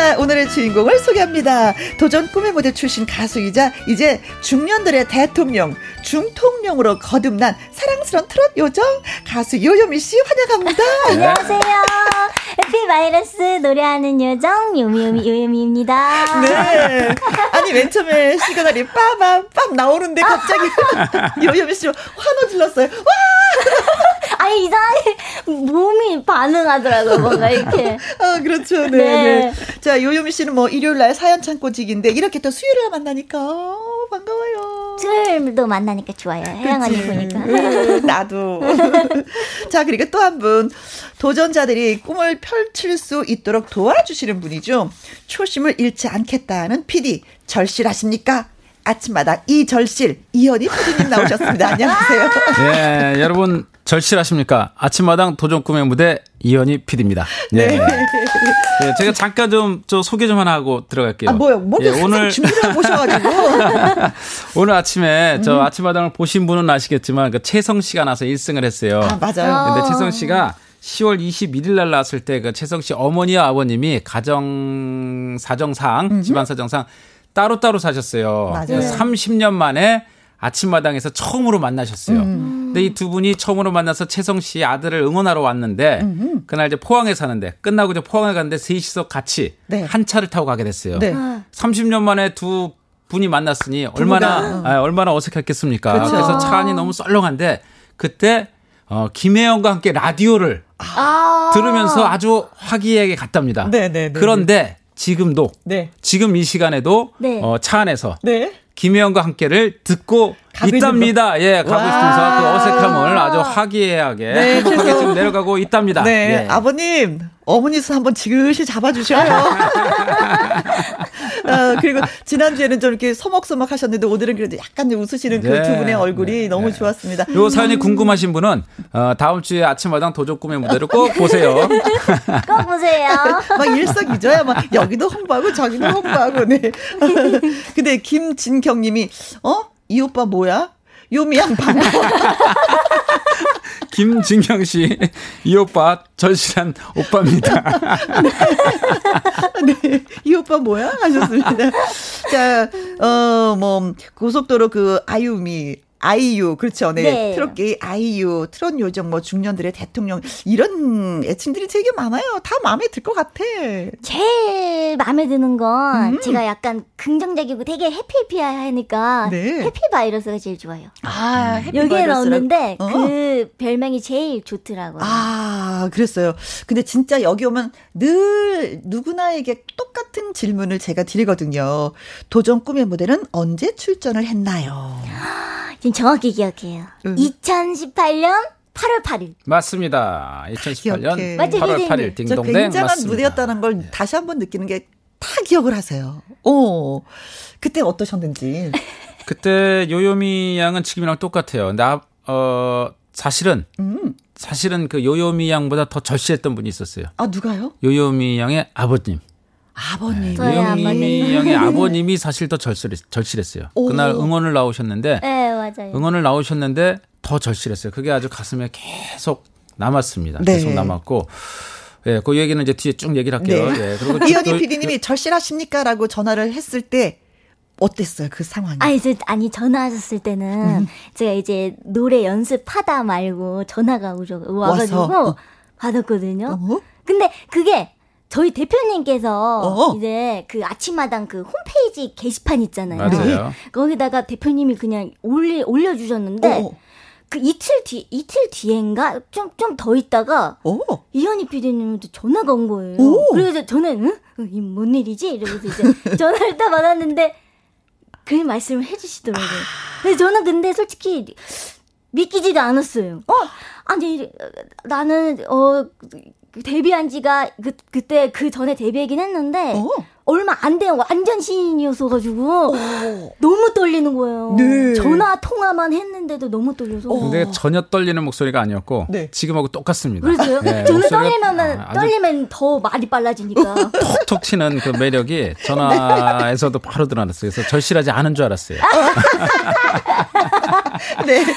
[SPEAKER 1] 자 오늘의 주인공을 소개합니다. 도전 꿈의 무대 출신 가수이자 이제 중년들의 대통령 중통령으로 거듭난 사랑스러운 트롯 요정 가수 요요미 씨 환영합니다.
[SPEAKER 6] 안녕하세요. 해피 바이러스 노래하는 요정 요미요미 요요미입니다.
[SPEAKER 1] 네. 아니 맨 처음에 시그널이 빠밤 빰 나오는데 갑자기 요요미 씨 환호 질렀어요. 와!
[SPEAKER 6] 아니 이상하게 몸이 반응하더라고요. 뭔가 이렇게.
[SPEAKER 1] 아 그렇죠. 네.
[SPEAKER 6] 네.
[SPEAKER 1] 네. 자 요요미 씨는 뭐 일요일 날 사연 창고직인데 이렇게 또 수요일에 만나니까 어, 반가워요.
[SPEAKER 6] 수요일도 만나니까 좋아요. 혜영 언니? 보니까.
[SPEAKER 1] 음, 나도. 자, 그리고 또 한 분. 도전자들이 꿈을 펼칠 수 있도록 도와주시는 분이죠. 초심을 잃지 않겠다는 PD. 절실하십니까? 아침마다 이 절실, 이현희 PD님 나오셨습니다. 안녕하세요.
[SPEAKER 7] 예, 여러분 절실하십니까? 아침마당 도전 꿈의 무대 이현희 PD입니다. 예.
[SPEAKER 1] 네.
[SPEAKER 7] 예, 제가 잠깐 좀, 저 소개 좀 하나 하고 들어갈게요.
[SPEAKER 1] 아, 뭐요? 뭐
[SPEAKER 7] 예, 오늘
[SPEAKER 1] 준비를 하고 오셔가지고.
[SPEAKER 7] 오늘 아침에
[SPEAKER 1] 음.
[SPEAKER 7] 저 아침마당을 보신 분은 아시겠지만 그 채성 씨가 나서 1승을 했어요.
[SPEAKER 1] 아, 맞아요.
[SPEAKER 7] 근데 채성 씨가 10월 21일 날 나왔을 때 그 채성 씨 어머니와 아버님이 가정 사정상 집안 사정상 따로따로 사셨어요.
[SPEAKER 1] 맞아요.
[SPEAKER 7] 그래서 30년 만에 아침마당에서 처음으로 만나셨어요. 근데 이 두 분이 처음으로 만나서 채성 씨 아들을 응원하러 왔는데 그날 이제 포항에 사는데 끝나고 이제 포항에 갔는데 셋이서 같이
[SPEAKER 1] 네.
[SPEAKER 7] 한 차를 타고 가게 됐어요.
[SPEAKER 1] 네.
[SPEAKER 7] 30년 만에 두 분이 만났으니 얼마나 아, 얼마나 어색했겠습니까?
[SPEAKER 1] 그쵸.
[SPEAKER 7] 그래서 차 안이 너무 썰렁한데 그때 어, 김혜영과 함께 라디오를
[SPEAKER 6] 아.
[SPEAKER 7] 들으면서 아주 화기애애하게 갔답니다.
[SPEAKER 1] 네, 네, 네,
[SPEAKER 7] 그런데 지금도
[SPEAKER 1] 네.
[SPEAKER 7] 지금 이 시간에도
[SPEAKER 6] 네.
[SPEAKER 7] 어, 차 안에서
[SPEAKER 1] 네.
[SPEAKER 7] 김혜영과 함께를 듣고 있답니다. 예, 가고
[SPEAKER 1] 와.
[SPEAKER 7] 있으면서 그 어색함을 아주 화기애애하게
[SPEAKER 1] 네,
[SPEAKER 7] 행복하게 지금 내려가고 있답니다.
[SPEAKER 1] 네,
[SPEAKER 7] 예.
[SPEAKER 1] 아버님, 어머니 손 한번 지그시 잡아주셔요. 어, 그리고 지난주에는 좀 이렇게 서먹서먹 하셨는데 오늘은 그래도 약간 웃으시는 그
[SPEAKER 7] 네,
[SPEAKER 1] 두 분의 얼굴이
[SPEAKER 7] 네,
[SPEAKER 1] 너무
[SPEAKER 7] 네.
[SPEAKER 1] 좋았습니다.
[SPEAKER 7] 요 사연이 꿈하신 분은 어, 다음 주에 아침마당 도전 꿈의 무대를 꼭 보세요.
[SPEAKER 6] 꼭 보세요.
[SPEAKER 1] 막 일석이조야, 막 여기도 홍보하고 저기도 홍보하고, 네. 근데 김진경 님이, 어? 이 오빠 뭐야? 요미양 반가워.
[SPEAKER 7] 김진경 씨, 이 오빠 절실한 오빠입니다.
[SPEAKER 1] 네. 이 오빠 뭐야? 하셨습니다. 자, 어, 뭐, 고속도로 그 아유미, 아이유, 그렇죠. 네.
[SPEAKER 6] 네.
[SPEAKER 1] 트롯계의 아이유, 트롯 요정, 뭐 중년들의 대통령, 이런 애칭들이 되게 많아요. 다 마음에 들 것 같아.
[SPEAKER 6] 제일 마음에 드는 건
[SPEAKER 1] 음.
[SPEAKER 6] 제가 약간 긍정적이고 되게 해피해피하니까
[SPEAKER 1] 네.
[SPEAKER 6] 해피 바이러스가 제일 좋아요.
[SPEAKER 1] 아, 해피
[SPEAKER 6] 여기에. 넣었는데
[SPEAKER 1] 어.
[SPEAKER 6] 그 별명이 제일 좋더라고요.
[SPEAKER 1] 아, 그랬어요. 근데 진짜 여기 오면 늘 누구나에게 똑같은 질문을 제가 드리거든요. 도전 꿈의 무대는 언제 출전을 했나요?
[SPEAKER 6] 지금 정확히 기억해요.
[SPEAKER 1] 음.
[SPEAKER 6] 2018년 8월 8일.
[SPEAKER 7] 맞습니다. 2018년
[SPEAKER 1] 기억해.
[SPEAKER 6] 맞죠,
[SPEAKER 7] 8월
[SPEAKER 6] 선생님?
[SPEAKER 7] 8일
[SPEAKER 1] 저
[SPEAKER 7] 딩동댕
[SPEAKER 1] 굉장한
[SPEAKER 7] 맞습니다.
[SPEAKER 1] 무대였다는 걸 다시 한번 느끼는 게 다 기억을 하세요. 어. 그때 어떠셨는지.
[SPEAKER 7] 그때 요요미 양은 지금이랑 똑같아요. 나, 어, 사실은,
[SPEAKER 1] 음.
[SPEAKER 7] 사실은 그 요요미 양보다 더 절실했던 분이 있었어요.
[SPEAKER 1] 아, 누가요?
[SPEAKER 7] 요요미 양의 아버님.
[SPEAKER 1] 아버님.
[SPEAKER 6] 저희
[SPEAKER 7] 요요미
[SPEAKER 6] 아버님.
[SPEAKER 7] 양의 아버님이 사실 더 절실했, 절실했어요.
[SPEAKER 1] 오.
[SPEAKER 7] 그날 응원을 나오셨는데,
[SPEAKER 6] 네, 맞아요.
[SPEAKER 7] 응원을 나오셨는데 더 절실했어요. 그게 아주 가슴에 계속 남았습니다.
[SPEAKER 1] 네.
[SPEAKER 7] 계속 남았고, 예, 그 얘기는 이제 뒤에 쭉 얘기를 할게요.
[SPEAKER 1] 네.
[SPEAKER 7] 예, 그리고
[SPEAKER 1] 이현희
[SPEAKER 7] 또-
[SPEAKER 1] PD님이 절실하십니까? 라고 전화를 했을 때 어땠어요? 그 상황이.
[SPEAKER 6] 아니, 저, 아니, 전화 하셨을 때는
[SPEAKER 1] 음.
[SPEAKER 6] 제가 이제 노래 연습하다 말고 전화가 오셔, 와가지고
[SPEAKER 1] 와서.
[SPEAKER 6] 받았거든요.
[SPEAKER 1] 어?
[SPEAKER 6] 근데 그게 저희 대표님께서
[SPEAKER 1] 어.
[SPEAKER 6] 이제 그 아침마당 그 홈페이지 게시판 있잖아요.
[SPEAKER 7] 맞아요.
[SPEAKER 6] 거기다가 대표님이 그냥 올리, 올려주셨는데
[SPEAKER 1] 어.
[SPEAKER 6] 그 이틀 뒤, 이틀 뒤엔가 좀, 좀 더 있다가
[SPEAKER 1] 어.
[SPEAKER 6] 이현희 PD님한테 전화가 온 거예요.
[SPEAKER 1] 오.
[SPEAKER 6] 그래서 저는 응? 어, 이뭔 일이지? 이러면서 이제 전화를 딱 받았는데 그 말씀을 해주시더라고요. 근데 저는 근데 솔직히 믿기지도 않았어요. 어 아니 나는 어 데뷔한 지가 그 그때 그 전에 데뷔하긴 했는데
[SPEAKER 1] 어.
[SPEAKER 6] 얼마 안된 완전 신인이어서 가지고 너무 떨리는 거예요.
[SPEAKER 1] 네.
[SPEAKER 6] 전화 통화만 했는데도 너무 떨려서.
[SPEAKER 7] 근데 전혀 떨리는 목소리가 아니었고
[SPEAKER 1] 네.
[SPEAKER 7] 지금하고 똑같습니다.
[SPEAKER 6] 그래서요?
[SPEAKER 7] 예,
[SPEAKER 6] 저는 떨리면
[SPEAKER 7] 아,
[SPEAKER 6] 떨리면 더 말이 빨라지니까.
[SPEAKER 7] 톡톡 치는 그 매력이 전화에서도 바로 드러났어요. 그래서 절실하지 않은 줄 알았어요.
[SPEAKER 1] 네.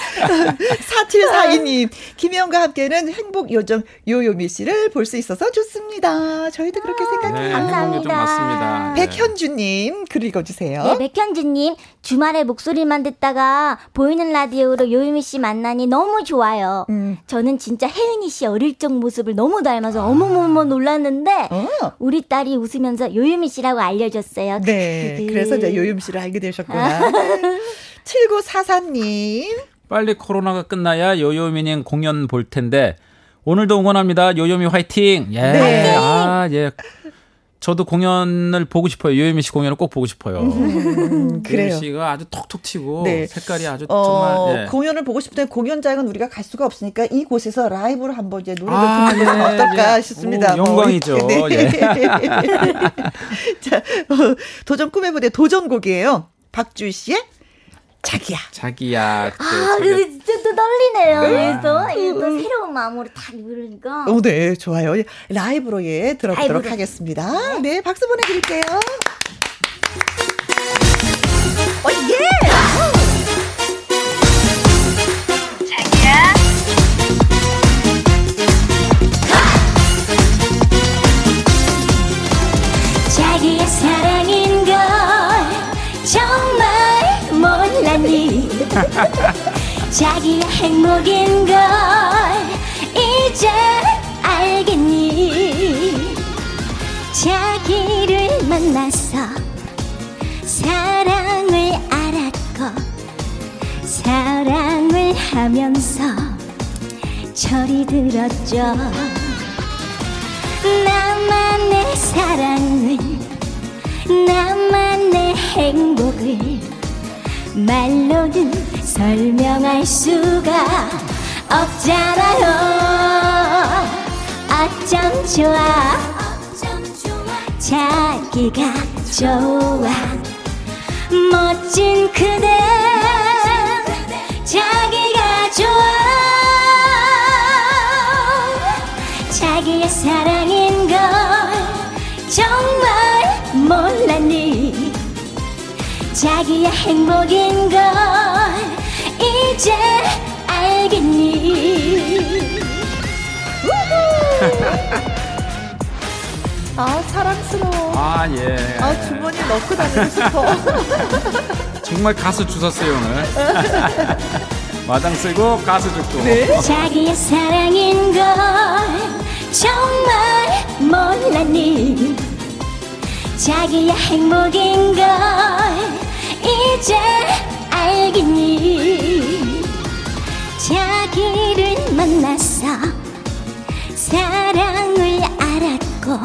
[SPEAKER 1] 4742님, 김혜영과 함께는 행복 요정 요요미 씨를 볼 수 있어서 좋습니다. 저희도 그렇게 생각해요.
[SPEAKER 7] 네,
[SPEAKER 6] 감사합니다.
[SPEAKER 7] 맞습니다. 네.
[SPEAKER 1] 백현주님, 글 읽어주세요.
[SPEAKER 6] 네, 백현주님, 주말에 목소리만 듣다가 보이는 라디오로 요유미 씨 만나니 너무 좋아요.
[SPEAKER 1] 음.
[SPEAKER 6] 저는 진짜 혜은이 씨 어릴 적 모습을 너무 닮아서 어머머머 놀랐는데,
[SPEAKER 1] 어.
[SPEAKER 6] 우리 딸이 웃으면서 요유미 씨라고 알려줬어요.
[SPEAKER 1] 네. 그래서 이제 요요미 씨를 알게 되셨구나. 7944님.
[SPEAKER 7] 빨리 코로나가 끝나야 요요미님 공연 볼 텐데 오늘도 응원합니다. 요요미 화이팅. 예.
[SPEAKER 1] 네.
[SPEAKER 7] 아, 예. 저도 공연을 보고 싶어요. 요요미 씨 공연을 꼭 보고 싶어요.
[SPEAKER 1] 음, 그래요.
[SPEAKER 7] 요요미 씨가 아주 톡톡 튀고
[SPEAKER 1] 네.
[SPEAKER 7] 색깔이 아주
[SPEAKER 1] 어,
[SPEAKER 7] 정말 예.
[SPEAKER 1] 공연을 보고 때 공연장은 우리가 갈 수가 없으니까 이곳에서 라이브로 한번 이제 노래를
[SPEAKER 7] 아,
[SPEAKER 1] 부르면
[SPEAKER 7] 예,
[SPEAKER 1] 어떨까
[SPEAKER 7] 예.
[SPEAKER 1] 싶습니다.
[SPEAKER 7] 오, 영광이죠.
[SPEAKER 1] 뭐,
[SPEAKER 7] 예.
[SPEAKER 1] 자, 어, 도전 꿈의 무대 도전곡이에요. 박주희 씨의 자기야.
[SPEAKER 7] 자기야.
[SPEAKER 6] 아,
[SPEAKER 7] 자기가-
[SPEAKER 6] 근데 진짜 또 떨리네요. 그래서 이게 또 새로운 마음으로 다 부르니까.
[SPEAKER 1] 어, 네, 좋아요. 라이브로 예, 들어보도록
[SPEAKER 6] 라이브로.
[SPEAKER 1] 하겠습니다. 네, 박수 보내드릴게요.
[SPEAKER 6] 자기의 행복인 걸 이제 알겠니? 자기를 만나서 사랑을 알았고 사랑을 하면서 철이 들었죠. 나만의 사랑을 나만의 행복을 말로는 설명할 수가 없잖아요. 어쩜 좋아? 자기가 좋아. 멋진 그대. 자기가 좋아. 자기의 사랑인 걸 정말 몰랐니? 자기의 행복인 걸 이제 알겠니
[SPEAKER 1] 아, 사랑스러워.
[SPEAKER 7] 아, 예.
[SPEAKER 1] 아, 주머니에 넣고 다니고 싶어.
[SPEAKER 7] 정말 가수 주셨어요 오늘. 마당 쓰고 가수 죽고.
[SPEAKER 1] 네.
[SPEAKER 6] 자기의 사랑인 걸 정말 몰랐니 자기의 행복인 걸 이제 알겠니 자기를 만나서 사랑을 알았고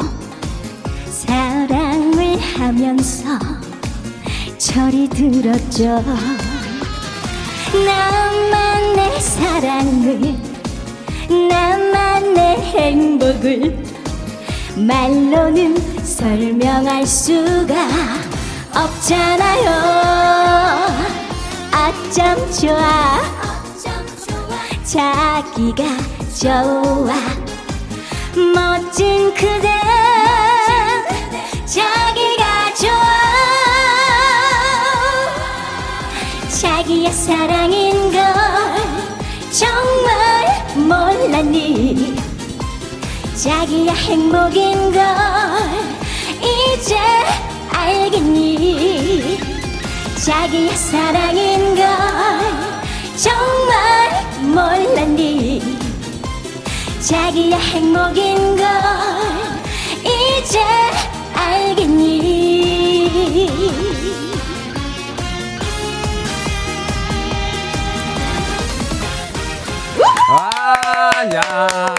[SPEAKER 6] 사랑을 하면서 철이 들었죠. 나만 내 사랑을 나만 내 행복을 말로는 설명할 수가 없잖아요 어쩜 좋아? 자기가 좋아. 멋진 그대. 자기가 좋아. 자기의 사랑인 걸 정말 몰랐니? 자기의 행복인 걸 이제 알겠니 자기의 사랑인 걸 정말 몰랐니 자기의 행복인 걸 이제 알겠니
[SPEAKER 7] 아, 야.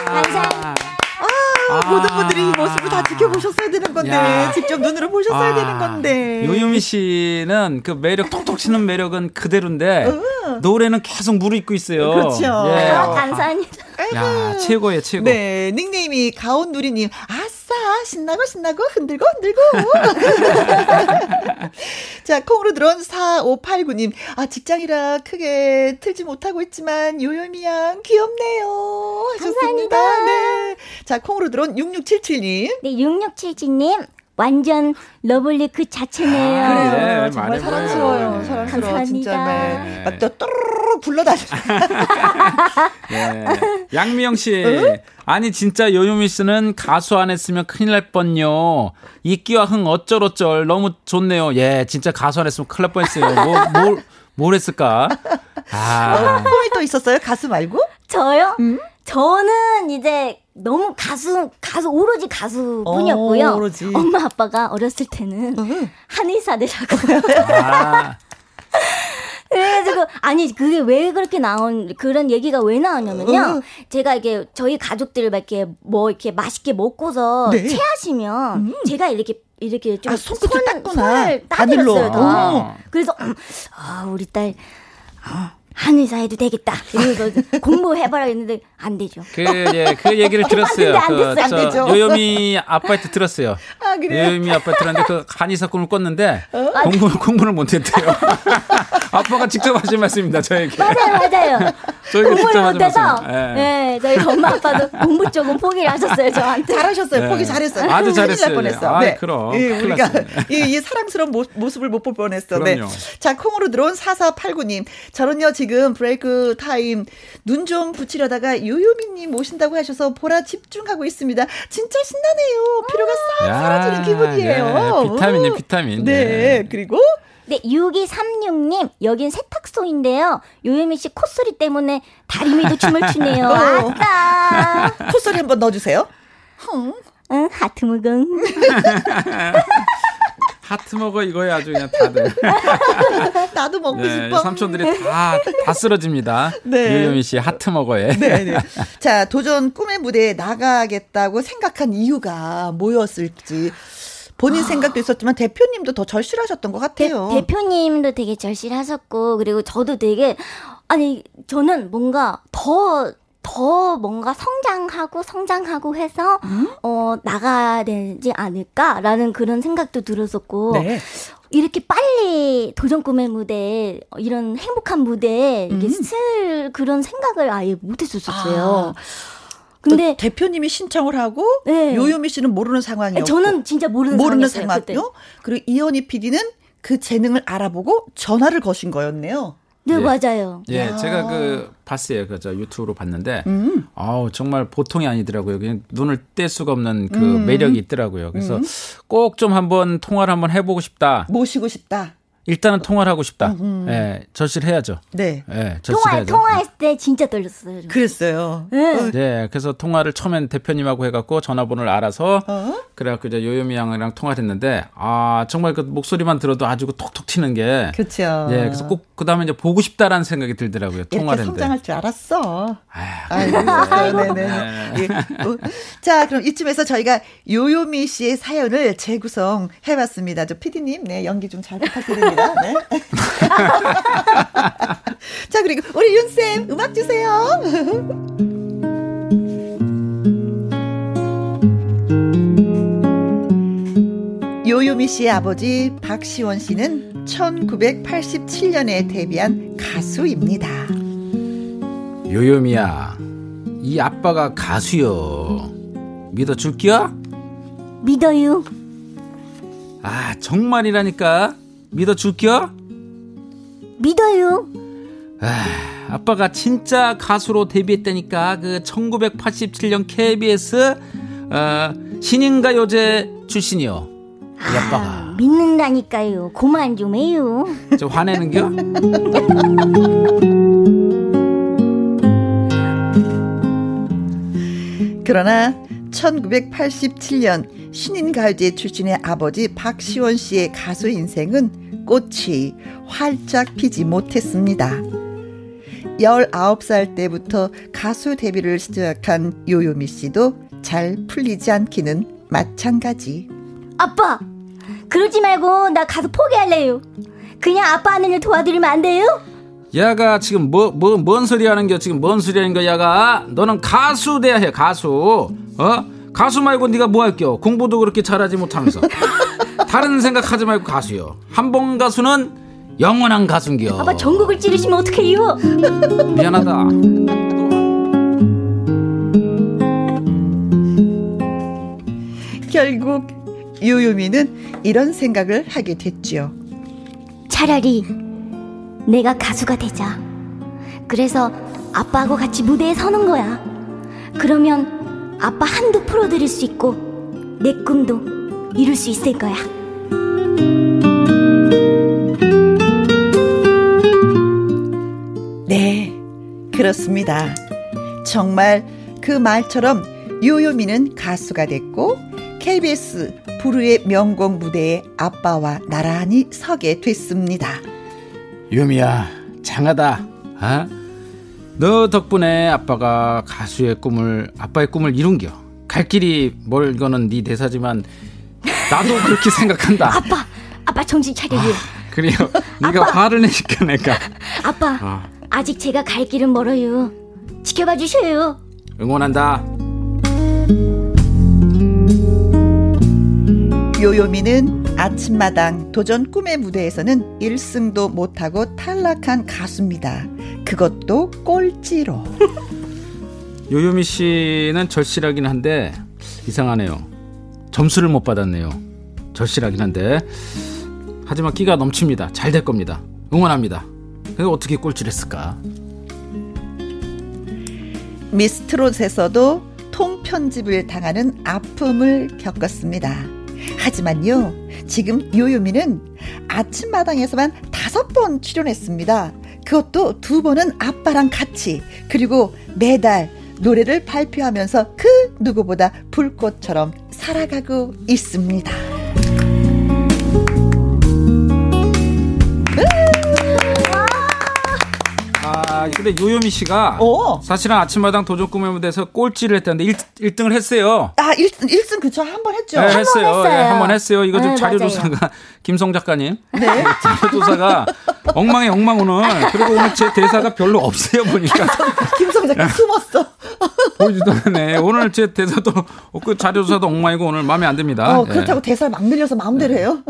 [SPEAKER 6] 감사합니다.
[SPEAKER 1] 아, 모든 분들이 이 모습을 다 지켜보셨어야 되는 건데
[SPEAKER 7] 야.
[SPEAKER 1] 직접 눈으로 보셨어야
[SPEAKER 7] 아,
[SPEAKER 1] 되는 건데.
[SPEAKER 7] 요유미 씨는 그 매력 톡톡 치는 매력은 그대로인데 노래는 계속 무르익고 있어요.
[SPEAKER 1] 그렇죠.
[SPEAKER 7] 예.
[SPEAKER 6] 아, 감사합니다.
[SPEAKER 7] 야 최고예요 최고.
[SPEAKER 1] 네, 닉네임이 가온 누리님. 아싸, 신나고 신나고 흔들고 흔들고. 자, 콩으로 들어온 4589님. 아, 직장이라 크게 틀지 못하고 있지만 요요미 양 귀엽네요. 하셨습니다.
[SPEAKER 6] 감사합니다.
[SPEAKER 1] 네. 자, 콩으로 들어온 6677님.
[SPEAKER 6] 네, 6677님 완전 lovely 그 자체네요.
[SPEAKER 7] 아,
[SPEAKER 1] 그래요.
[SPEAKER 7] 네,
[SPEAKER 1] 정말
[SPEAKER 7] 많이
[SPEAKER 1] 사랑스러워요.
[SPEAKER 7] 보여요.
[SPEAKER 1] 사랑스러워.
[SPEAKER 6] 감사합니다.
[SPEAKER 1] 진짜. 네.
[SPEAKER 7] 네.
[SPEAKER 1] 막또 또르르르 굴러다니.
[SPEAKER 7] 네. 양미영 씨. 아니 진짜 요요미 씨는 가수 안 했으면 큰일 날 뻔요. 이 끼와 흥 어쩔어쩔 너무 좋네요. 예, 진짜 가수 안 했으면 큰일 날 뻔했어요. 뭐, 뭘, 뭘 했을까? 아,
[SPEAKER 1] 꿈이 또 있었어요? 가수 말고?
[SPEAKER 6] 저요? 저는 이제 너무 가수 가수 오로지 가수뿐이었고요.
[SPEAKER 1] 어, 오로지.
[SPEAKER 6] 엄마 아빠가 어렸을 때는 한의사 되라고.
[SPEAKER 7] 아,
[SPEAKER 6] 그래가지고 아니 그게 왜 그렇게 나온 그런 얘기가 왜 나왔냐면요.
[SPEAKER 1] 응.
[SPEAKER 6] 제가 이게 저희 가족들 막 이렇게 뭐 이렇게 맛있게 먹고서
[SPEAKER 1] 네.
[SPEAKER 6] 체하시면 제가 이렇게 이렇게 좀
[SPEAKER 1] 아, 손끝을.
[SPEAKER 6] 손을. 따드렸어요. 더.
[SPEAKER 7] 아.
[SPEAKER 6] 그래서 음, 아 우리 딸 어, 한의사 해도 되겠다. 이러면서 공부해봐라 했는데 안 되죠.
[SPEAKER 7] 그, 예, 그 얘기를 들었어요.
[SPEAKER 6] 안 됐어요.
[SPEAKER 7] 그,
[SPEAKER 1] 안
[SPEAKER 7] 저,
[SPEAKER 1] 되죠.
[SPEAKER 7] 요요미 아빠한테 들었어요.
[SPEAKER 1] 아, 그래요?
[SPEAKER 7] 요요미 아빠한테 들었는데 그 한의사 꿈을 꿨는데
[SPEAKER 1] 어?
[SPEAKER 7] 공부, 공부를 못했대요. 아빠가 직접 하신 말씀입니다, 저에게.
[SPEAKER 6] 맞아요, 맞아요. 공부를 못해서.
[SPEAKER 7] 예.
[SPEAKER 6] 네, 저희 엄마 아빠도 공부 쪽은 포기를 하셨어요, 저한테.
[SPEAKER 1] 잘하셨어요.
[SPEAKER 7] 네.
[SPEAKER 1] 포기 잘했어요.
[SPEAKER 7] 아주 잘했어요.
[SPEAKER 1] 뻔했어.
[SPEAKER 7] 아이,
[SPEAKER 1] 네.
[SPEAKER 7] 그럼.
[SPEAKER 1] 예, 우리가. 이, 이 사랑스러운 모, 모습을 못 볼 뻔했어. 네.
[SPEAKER 7] 그럼요.
[SPEAKER 1] 자, 콩으로 들어온 4489님. 저는요, 지금 break time 눈 좀 붙이려다가 요요미님 모신다고 하셔서 보라 집중하고 있습니다. 진짜 신나네요. 피로가 싹
[SPEAKER 7] 야,
[SPEAKER 1] 사라지는 기분이에요.
[SPEAKER 7] 네, 비타민이네,
[SPEAKER 1] 우.
[SPEAKER 7] 비타민.
[SPEAKER 1] 네.
[SPEAKER 7] 네.
[SPEAKER 1] 그리고
[SPEAKER 6] 네, 6236님, 여긴 세탁소인데요. 요요미 씨 콧소리 때문에 다리미도 춤을 추네요.
[SPEAKER 1] 어.
[SPEAKER 6] 아따!
[SPEAKER 1] 콧소리 한번 넣어주세요. 흥.
[SPEAKER 6] 응, 하트 무궁.
[SPEAKER 7] 하트 먹어 이거야 아주 그냥 다들.
[SPEAKER 1] 나도 먹고
[SPEAKER 7] 네,
[SPEAKER 1] 싶어.
[SPEAKER 7] 삼촌들이 다, 다 쓰러집니다.
[SPEAKER 1] 네.
[SPEAKER 7] 유요미 씨 하트 먹어에.
[SPEAKER 1] 네, 네. 자, 도전 꿈의 무대에 나가겠다고 생각한 이유가 뭐였을지. 본인 생각도 있었지만 대표님도 더 절실하셨던 것
[SPEAKER 6] 대,
[SPEAKER 1] 같아요.
[SPEAKER 6] 대 표님도 되게 절실하셨고, 그리고 저도 되게, 아니, 저는 뭔가 더, 더 뭔가 성장하고 성장하고 해서,
[SPEAKER 1] 음?
[SPEAKER 6] 어, 나가야 되지 않을까라는 그런 생각도 들었었고,
[SPEAKER 1] 네.
[SPEAKER 6] 이렇게 빨리 도전 꿈의 무대에 어, 이런 행복한 무대에 이게
[SPEAKER 1] 음.
[SPEAKER 6] 쓸 그런 생각을 아예 못
[SPEAKER 1] 아,
[SPEAKER 6] 했었어요.
[SPEAKER 1] 근데
[SPEAKER 6] 근데
[SPEAKER 1] 대표님이 신청을 하고
[SPEAKER 6] 네.
[SPEAKER 1] 요요미 씨는 모르는 상황이었고
[SPEAKER 6] 저는 진짜 모르는,
[SPEAKER 1] 모르는
[SPEAKER 6] 상황이었어요, 그때.
[SPEAKER 1] 상황이요. 그리고 이현희 PD는 그 재능을 알아보고 전화를 거신 거였네요.
[SPEAKER 6] 네,
[SPEAKER 7] 예.
[SPEAKER 6] 맞아요.
[SPEAKER 7] 예,
[SPEAKER 1] 야.
[SPEAKER 7] 제가 그 봤어요. 그저 유튜브로 봤는데,
[SPEAKER 1] 음.
[SPEAKER 7] 아우 정말 보통이 아니더라고요. 그냥 눈을 뗄 수가 없는 그
[SPEAKER 1] 음.
[SPEAKER 7] 매력이 있더라고요. 그래서 꼭좀 한번 통화를 한번 해보고 싶다.
[SPEAKER 1] 모시고 싶다.
[SPEAKER 7] 일단은 통화를 하고 싶다. 예, 절실해야죠.
[SPEAKER 1] 네.
[SPEAKER 7] 예,
[SPEAKER 6] 통화
[SPEAKER 7] 절실해야죠.
[SPEAKER 6] 통화했을 때 진짜 떨렸어요. 저.
[SPEAKER 1] 그랬어요.
[SPEAKER 6] 네.
[SPEAKER 7] 네, 그래서 통화를 처음엔 대표님하고 해갖고 전화번호를 알아서
[SPEAKER 1] 어?
[SPEAKER 7] 그래갖고 이제 요요미 양이랑 통화를 했는데 아 정말 그 목소리만 들어도 아주 그 톡톡 튀는 게
[SPEAKER 1] 그렇죠.
[SPEAKER 7] 예, 그래서 꼭 그 다음에 이제 보고 싶다라는 생각이 들더라고요. 통화를 했는데.
[SPEAKER 1] 성장할 줄 알았어.
[SPEAKER 7] 아유,
[SPEAKER 1] 네네. 예. 어, 자, 그럼 이쯤에서 저희가 요요미 씨의 사연을 재구성 해봤습니다. 저 PD님, 네, 연기 좀 잘 부탁드립니다. 네. 자, 그리고 우리 윤쌤, 음악 주세요. 요요미 씨의 아버지 박시원 씨는 1987년에 데뷔한 가수입니다.
[SPEAKER 7] 요요미야, 이 아빠가 가수요. 믿어줄게요?
[SPEAKER 6] 믿어요.
[SPEAKER 7] 아 정말이라니까 믿어 줄게요?
[SPEAKER 6] 믿어요.
[SPEAKER 7] 아, 아빠가 진짜 가수로 데뷔했다니까 그 1987년 KBS 어, 신인가요제 출신이요. 이 아빠가
[SPEAKER 6] 아, 믿는다니까요. 고만 좀 해요.
[SPEAKER 7] 저 화내는겨?
[SPEAKER 1] 그러나 1987년 신인 가요제 출신의 아버지 박시원 씨의 가수 인생은 꽃이 활짝 피지 못했습니다. 19살 때부터 가수 데뷔를 시작한 요요미 씨도 잘 풀리지 않기는 마찬가지.
[SPEAKER 6] 아빠, 그러지 말고 나 가서 포기할래요. 그냥 아빠 하는 일 도와드리면 안 돼요?
[SPEAKER 7] 야가 지금 뭐 뭐 뭔 소리 하는 겨 지금 뭔 소리 하는 거 야가 너는 가수 돼야 해 가수 어 가수 말고 네가 뭐 할겨 공부도 그렇게 잘하지 못하면서 다른 생각하지 말고 가수요 한 번 가수는 영원한 가수인겨
[SPEAKER 6] 아빠 전국을 찌르시면 어떡해요?
[SPEAKER 7] 미안하다
[SPEAKER 1] 결국 요요미는 이런 생각을 하게 됐지요.
[SPEAKER 6] 차라리 내가 가수가 되자. 그래서 아빠하고 같이 무대에 서는 거야. 그러면 아빠 한도 풀어드릴 수 있고 내 꿈도 이룰 수 있을 거야.
[SPEAKER 1] 네, 그렇습니다. 정말 그 말처럼 요요미는 가수가 됐고 KBS 부르의 명곡 무대에 아빠와 나란히 서게 됐습니다.
[SPEAKER 7] 유미야 장하다 어? 너 덕분에 아빠가 가수의 꿈을 아빠의 꿈을 이룬겨 갈 길이 멀거는 네 대사지만 나도 그렇게 생각한다
[SPEAKER 6] 아빠, 아빠 정신 차려요.
[SPEAKER 7] 그래요 네가 화를 내니까 내가
[SPEAKER 6] 아빠,
[SPEAKER 7] 어.
[SPEAKER 6] 아직 제가 갈 길은 멀어요. 지켜봐 주셔요.
[SPEAKER 7] 응원한다
[SPEAKER 1] 요요미는 아침마당 도전 꿈의 무대에서는 1승도 못하고 탈락한 가수입니다. 그것도 꼴찌로.
[SPEAKER 7] 요요미 씨는 절실하긴 한데 이상하네요. 점수를 못 받았네요. 절실하긴 한데 하지만 끼가 넘칩니다. 잘 될 겁니다. 응원합니다. 근데 어떻게 꼴찌를 했을까?
[SPEAKER 1] 미스트롯에서도 통편집을 당하는 아픔을 겪었습니다. 하지만요, 지금 요요미는 아침마당에서만 다섯 번 출연했습니다. 그것도 두 번은 아빠랑 같이, 그리고 매달 노래를 발표하면서 그 누구보다 불꽃처럼 살아가고 있습니다.
[SPEAKER 7] 아 근데 요요미 씨가
[SPEAKER 1] 오.
[SPEAKER 7] 사실은 아침마당 도전 꿈의 무대에서 꼴찌를 했다는데 1, 등을 했어요.
[SPEAKER 1] 아, 1승, 1승 그쵸. 한 번 했죠.
[SPEAKER 7] 네, 했어요.
[SPEAKER 6] 했어요.
[SPEAKER 7] 예, 한번 했어요. 이거 좀
[SPEAKER 6] 네,
[SPEAKER 7] 자료조사가 김성 작가님
[SPEAKER 1] 네.
[SPEAKER 7] 자료조사가 엉망에 엉망 오늘 그리고 오늘 제 대사가 별로 없어요 보니까
[SPEAKER 1] 김성 작가 숨었어.
[SPEAKER 7] 보여주도 않네. 오늘 제 대사도 없고 자료조사도 엉망이고 오늘 마음에 안 듭니다.
[SPEAKER 1] 어, 그렇다고 대사를 막 늘려서 마음대로 해요?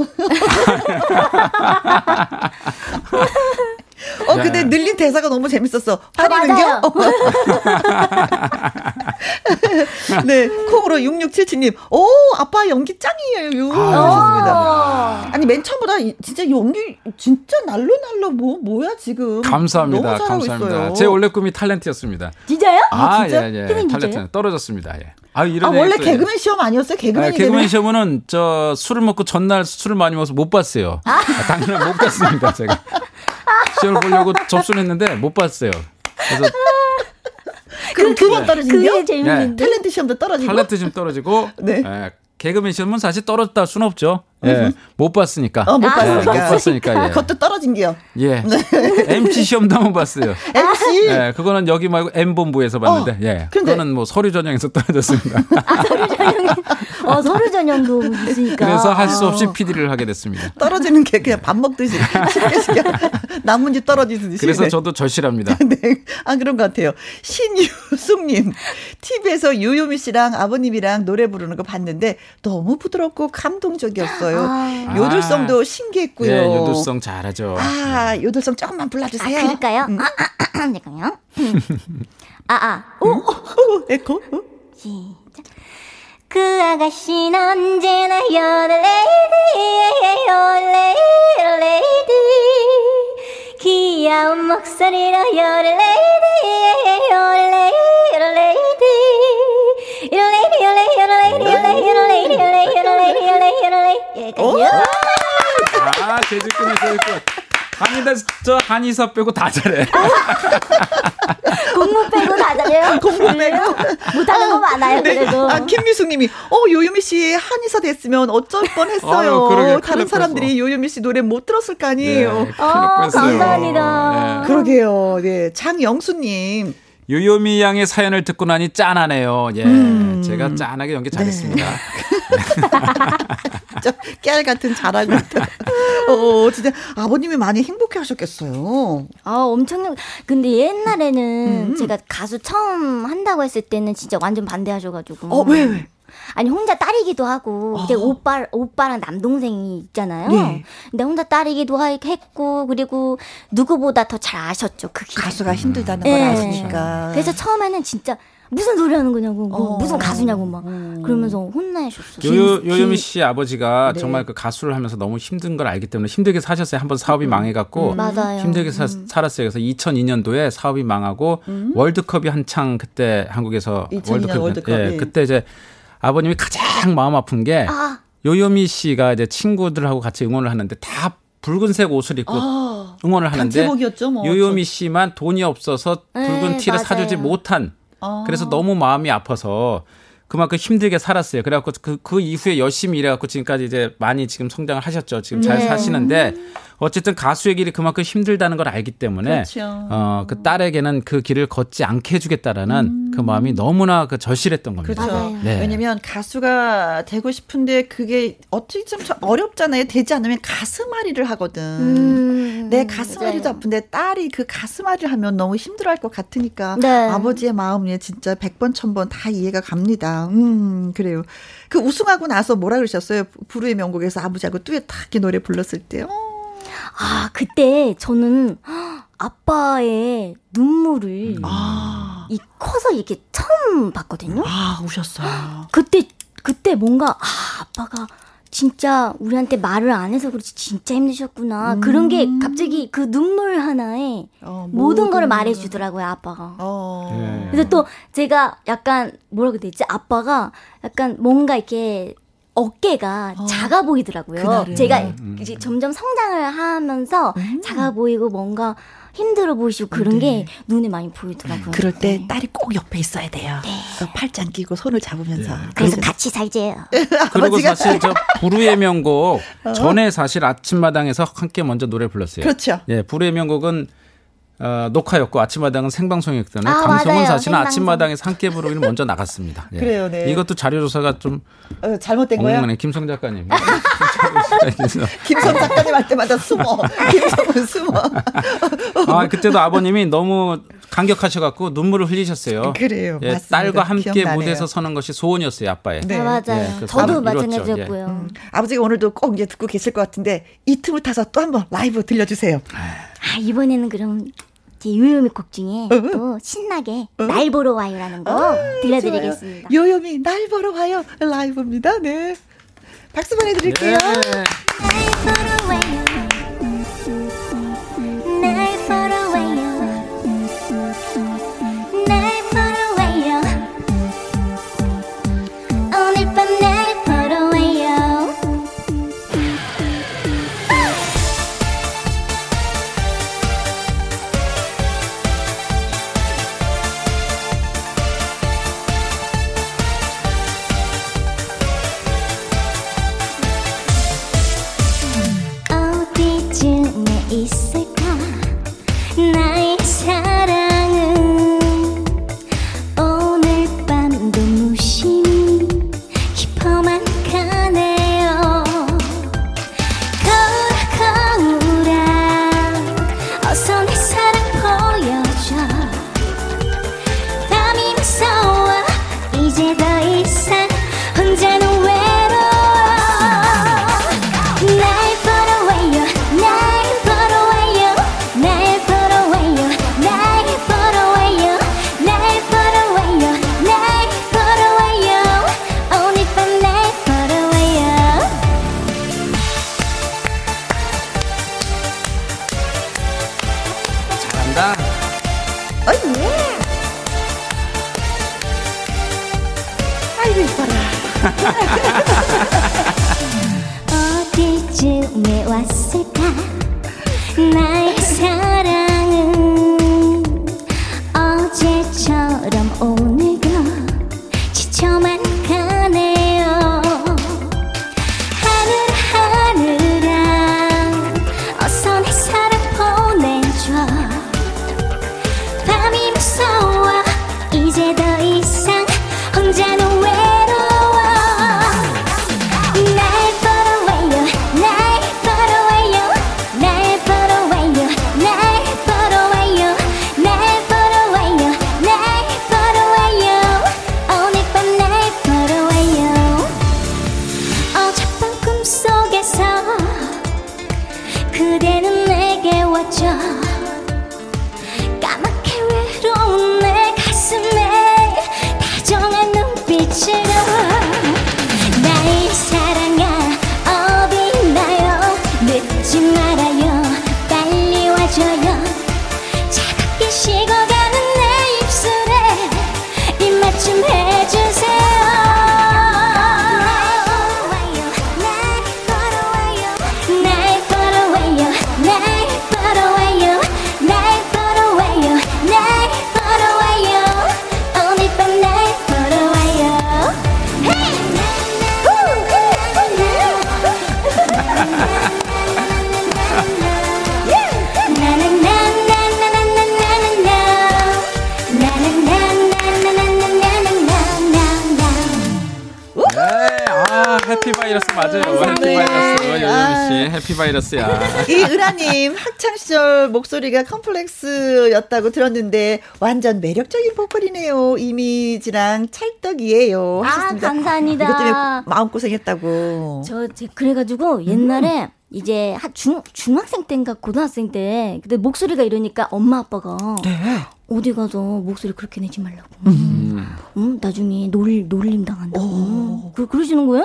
[SPEAKER 1] 어, 근데
[SPEAKER 7] 네.
[SPEAKER 1] 늘린 대사가 너무 재밌었어.
[SPEAKER 6] 아, 맞아요.
[SPEAKER 1] 화내는겨? 네, 콩으로 6677님, 오, 아빠 연기 짱이에요.
[SPEAKER 7] 아,
[SPEAKER 1] 하셨습니다. 아니, 맨 처음보다 이- 진짜 연기 진짜 날로 날로 뭐, 뭐야, 지금.
[SPEAKER 7] 감사합니다. 감사합니다.
[SPEAKER 1] 있어요.
[SPEAKER 7] 제 원래 꿈이 탤런트였습니다.
[SPEAKER 6] 진짜요?
[SPEAKER 1] 아, 진짜?
[SPEAKER 7] 예, 예.
[SPEAKER 6] 피디님
[SPEAKER 7] 탤런트
[SPEAKER 6] 진짜요?
[SPEAKER 7] 떨어졌습니다. 예. 아,
[SPEAKER 1] 아,
[SPEAKER 7] 이런
[SPEAKER 1] 원래
[SPEAKER 7] 얘기 또-
[SPEAKER 1] 개그맨 시험 아니었어요?
[SPEAKER 7] 아,
[SPEAKER 1] 개그맨이
[SPEAKER 7] 개그맨
[SPEAKER 1] 되는-
[SPEAKER 7] 시험은 저 술을 먹고 전날 술을 많이 먹어서 못 봤어요. 아, 당연히 못 갔습니다, 제가. 시험을 보려고 접수를 했는데 못 봤어요. 그래서
[SPEAKER 1] 그럼 두번 떨어진
[SPEAKER 6] 그게
[SPEAKER 1] 겨?
[SPEAKER 6] 재밌는데.
[SPEAKER 1] 탤런트 시험도 떨어지고.
[SPEAKER 7] 탤런트 좀 떨어지고
[SPEAKER 1] 네.
[SPEAKER 7] 예, 개그맨 시험은 사실 떨어졌다 할 수는 없죠. 예, 못 봤으니까.
[SPEAKER 1] 어, 못
[SPEAKER 6] 아,
[SPEAKER 1] 봤으니까.
[SPEAKER 7] 못 봤으니까. 예.
[SPEAKER 1] 그것도 떨어진 게요.
[SPEAKER 7] 예. MC 시험도 한번 봤어요.
[SPEAKER 1] MC.
[SPEAKER 7] 예, 그거는 여기 말고 M 본부에서 봤는데,
[SPEAKER 1] 어,
[SPEAKER 7] 예,
[SPEAKER 1] 근데-
[SPEAKER 7] 그거는 뭐 서류 전형에서 떨어졌습니다.
[SPEAKER 6] 아, 서류 전형. 어, 서류 전형도 있으니까.
[SPEAKER 7] 그래서 할 수 없이 PD를 하게 됐습니다.
[SPEAKER 1] 떨어지는 게 그냥 밥 먹듯이 쉽게 쉽게 나뭇잎 떨어지듯이.
[SPEAKER 7] 그래서
[SPEAKER 1] 네.
[SPEAKER 7] 저도 절실합니다.
[SPEAKER 1] 네. 아, 그런 것 같아요. 신유숙님. TV에서 유요미 씨랑 아버님이랑 노래 부르는 거 봤는데 너무 부드럽고 감동적이었어요.
[SPEAKER 6] 아.
[SPEAKER 1] 요들성도 신기했고요.
[SPEAKER 7] 예, 요들성 잘하죠.
[SPEAKER 1] 아, 요들성 조금만
[SPEAKER 6] 아,
[SPEAKER 1] 불러주세요.
[SPEAKER 6] 그럴까요?
[SPEAKER 1] 음.
[SPEAKER 6] 아, 아, 아, 잠깐만요. 아, 아.
[SPEAKER 1] 오, 오, 오, 에코. 어?
[SPEAKER 6] 시작. 그 아가씨는 언제나 요 레이디예요 요레이디 귀여운 목소리로 요레이디 요레이디 요레이디 요레이디 요레이디 요레이디 요레이디 요레이디 요레이디 요레이디 여기까지요
[SPEAKER 7] 아, 재주꾼이 재주 꾼. 한이다, 저 한이사 빼고 다 잘해.
[SPEAKER 6] 공부 빼고 다 잘해요
[SPEAKER 1] 공부 빼고.
[SPEAKER 6] 못하는 거 많아요
[SPEAKER 1] 네.
[SPEAKER 6] 그래도
[SPEAKER 1] 아, 김미숙님이, 어, 요요미 씨 한의사 됐으면 어쩔 뻔 했어요.
[SPEAKER 7] 아유,
[SPEAKER 1] 다른
[SPEAKER 7] 날
[SPEAKER 1] 사람들이 요요미 씨 노래 못 들었을 거 아니에요.
[SPEAKER 7] 예, 큰일
[SPEAKER 6] 어. 감사합니다.
[SPEAKER 7] 예.
[SPEAKER 1] 그러게요. 네. 장영수님.
[SPEAKER 7] 요요미 양의 사연을 듣고 나니 짠하네요. 예.
[SPEAKER 1] 음.
[SPEAKER 7] 제가 짠하게 연기 잘했습니다.
[SPEAKER 1] 진짜 깨알 같은 자랑을. 어, 진짜 아버님이 많이 행복해 하셨겠어요.
[SPEAKER 6] 아, 엄청. 근데 옛날에는
[SPEAKER 1] 음.
[SPEAKER 6] 제가 가수 처음 한다고 했을 때는 진짜 완전 반대하셔가지고.
[SPEAKER 1] 어, 왜, 왜?
[SPEAKER 6] 아니, 혼자 딸이기도 하고, 이제 오빠, 오빠랑 남동생이 있잖아요.
[SPEAKER 1] 네.
[SPEAKER 6] 근데 혼자 딸이기도 하- 했고, 그리고 누구보다 더 잘 아셨죠, 그 길.
[SPEAKER 1] 가수가 힘들다는
[SPEAKER 6] 예.
[SPEAKER 1] 걸 아시니까.
[SPEAKER 6] 그래서 처음에는 진짜 무슨 소리 하는 거냐고, 뭐
[SPEAKER 1] 어.
[SPEAKER 6] 무슨 가수냐고 막
[SPEAKER 1] 음.
[SPEAKER 6] 그러면서 혼나셨어요.
[SPEAKER 7] 요요,
[SPEAKER 1] 기-
[SPEAKER 7] 요요미 씨 아버지가
[SPEAKER 1] 네.
[SPEAKER 7] 정말 그 가수를 하면서 너무 힘든 걸 알기 때문에 힘들게 사셨어요. 한번 사업이 망해갖고
[SPEAKER 6] 음. 맞아요.
[SPEAKER 7] 힘들게 사,
[SPEAKER 6] 음.
[SPEAKER 7] 살았어요. 그래서 2002년도에 사업이 망하고 월드컵이 한창 그때 한국에서
[SPEAKER 1] 2002년 월드컵이.
[SPEAKER 7] 예, 그때 이제 아버님이 가장 마음 아픈 게
[SPEAKER 6] 아,
[SPEAKER 7] 요요미 씨가 이제 친구들하고 같이 응원을 하는데 다 붉은색 옷을 입고
[SPEAKER 1] 아,
[SPEAKER 7] 응원을 하는데
[SPEAKER 1] 뭐.
[SPEAKER 7] 요요미 씨만 돈이 없어서
[SPEAKER 6] 네,
[SPEAKER 7] 붉은 티를
[SPEAKER 6] 맞아요.
[SPEAKER 7] 사주지 못한
[SPEAKER 1] 아.
[SPEAKER 7] 그래서 너무 마음이 아파서 그만큼 힘들게 살았어요. 그래갖고 그, 그 이후에 열심히 일해갖고 지금까지 이제 많이 지금 성장을 하셨죠. 지금 잘
[SPEAKER 6] 네.
[SPEAKER 7] 사시는데 어쨌든 가수의 길이 그만큼 힘들다는 걸 알기 때문에
[SPEAKER 1] 그렇죠.
[SPEAKER 7] 어, 그 딸에게는 그 길을 걷지 않게 해주겠다라는 그 마음이 너무나 그 절실했던 겁니다.
[SPEAKER 1] 그렇죠.
[SPEAKER 7] 네.
[SPEAKER 1] 왜냐면 가수가 되고 싶은데 그게 어떻게 좀 어렵잖아요. 되지 않으면 가슴앓이를 하거든.
[SPEAKER 6] 음,
[SPEAKER 1] 내 가슴앓이도
[SPEAKER 6] 맞아요.
[SPEAKER 1] 아픈데 딸이 그 가슴앓이를 하면 너무 힘들어할 것 같으니까
[SPEAKER 6] 네.
[SPEAKER 1] 아버지의 마음이 진짜 100번 1000번 다 이해가 갑니다. 음, 그래요. 그 우승하고 나서 뭐라 그러셨어요? 부르의 명곡에서 아버지하고 뚜엣하게 노래 불렀을 때. 어.
[SPEAKER 6] 아, 그때 저는 아빠의 눈물을
[SPEAKER 1] 아.
[SPEAKER 6] 이 커서 이렇게 처음 봤거든요.
[SPEAKER 1] 아, 우셨어요.
[SPEAKER 6] 그때 그때 뭔가 아, 아빠가 진짜 우리한테 말을 안 해서 그렇지 진짜 힘드셨구나. 그런 게 갑자기 그 눈물 하나에
[SPEAKER 1] 어,
[SPEAKER 6] 모든
[SPEAKER 1] 모든
[SPEAKER 6] 말해 주더라고요, 아빠가.
[SPEAKER 1] 어.
[SPEAKER 7] 네.
[SPEAKER 6] 그래서 또 제가 약간 뭐라고 해야 되지? 아빠가 약간 뭔가 이렇게 어깨가
[SPEAKER 1] 어.
[SPEAKER 6] 작아 보이더라고요.
[SPEAKER 1] 그날은.
[SPEAKER 6] 제가 이제 점점 성장을 하면서
[SPEAKER 1] 음.
[SPEAKER 6] 작아 보이고 뭔가 힘들어 보이시고 그런 게 눈에 많이 보이더라고요.
[SPEAKER 1] 네. 그럴 때
[SPEAKER 6] 네.
[SPEAKER 1] 딸이 꼭 옆에 있어야 돼요. 어, 팔짱 끼고 손을 잡으면서.
[SPEAKER 6] 그래서 같이 살재요.
[SPEAKER 7] 그리고
[SPEAKER 1] 아버지가-
[SPEAKER 7] 사실 저 부르의 명곡 전에 사실 아침마당에서 함께 먼저 노래 불렀어요.
[SPEAKER 1] 그렇죠.
[SPEAKER 7] 예, 부르의 명곡은 어, 녹화였고 아침마당은 생방송이었기 때문에
[SPEAKER 6] 아, 맞아요.
[SPEAKER 7] 사실은. 아침마당에서 함께 부르기를 먼저 나갔습니다. 예.
[SPEAKER 1] 그래요, 네.
[SPEAKER 7] 이것도 자료조사가 좀
[SPEAKER 1] 어, 잘못된?
[SPEAKER 7] 엉망네 김성 작가님.
[SPEAKER 1] 김선 작가님 할 때마다 숨어. 김성은 숨어.
[SPEAKER 7] 아 그때도 아버님이 너무 감격하셔갖고 눈물을 흘리셨어요.
[SPEAKER 1] 그래요.
[SPEAKER 7] 예,
[SPEAKER 1] 맞습니다.
[SPEAKER 7] 딸과 함께
[SPEAKER 1] 기억나네요.
[SPEAKER 7] 무대에서 서는 것이 소원이었어요 아빠의.
[SPEAKER 1] 네.
[SPEAKER 6] 아, 맞아요.
[SPEAKER 7] 예,
[SPEAKER 6] 저도. 마찬가지였고요.
[SPEAKER 1] 음, 아버지가 오늘도 꼭 이제 듣고 계실 것 같은데 이 틈을 타서 또 한번 라이브 들려주세요.
[SPEAKER 6] 아, 이번에는 그럼
[SPEAKER 7] 제 요요미 곡 중에 또 신나게 날 보러 와요라는 거 들려드리겠습니다.
[SPEAKER 1] 좋아요. 요요미 날 보러 와요 라이브입니다. 네. 박수 보내드릴게요.
[SPEAKER 6] 예. 요요미 씨, 해피바이러스야.
[SPEAKER 1] 이 은하님 학창 시절 목소리가 컴플렉스였다고 들었는데 완전 매력적인 보컬이네요. 이미지랑 찰떡이에요.
[SPEAKER 7] 아,
[SPEAKER 1] 하셨습니다.
[SPEAKER 7] 감사합니다.
[SPEAKER 1] 이것 때문에 마음 고생했다고.
[SPEAKER 7] 저, 제- 그래가지고 옛날에 이제 한 중, 중학생 때인가 고등학생 때 근데 목소리가 이러니까 엄마 아빠가 어디 가서 목소리 그렇게 내지 말라고. 음. 나중에 놀, 놀림 당한다고. 그, 그러시는 거예요?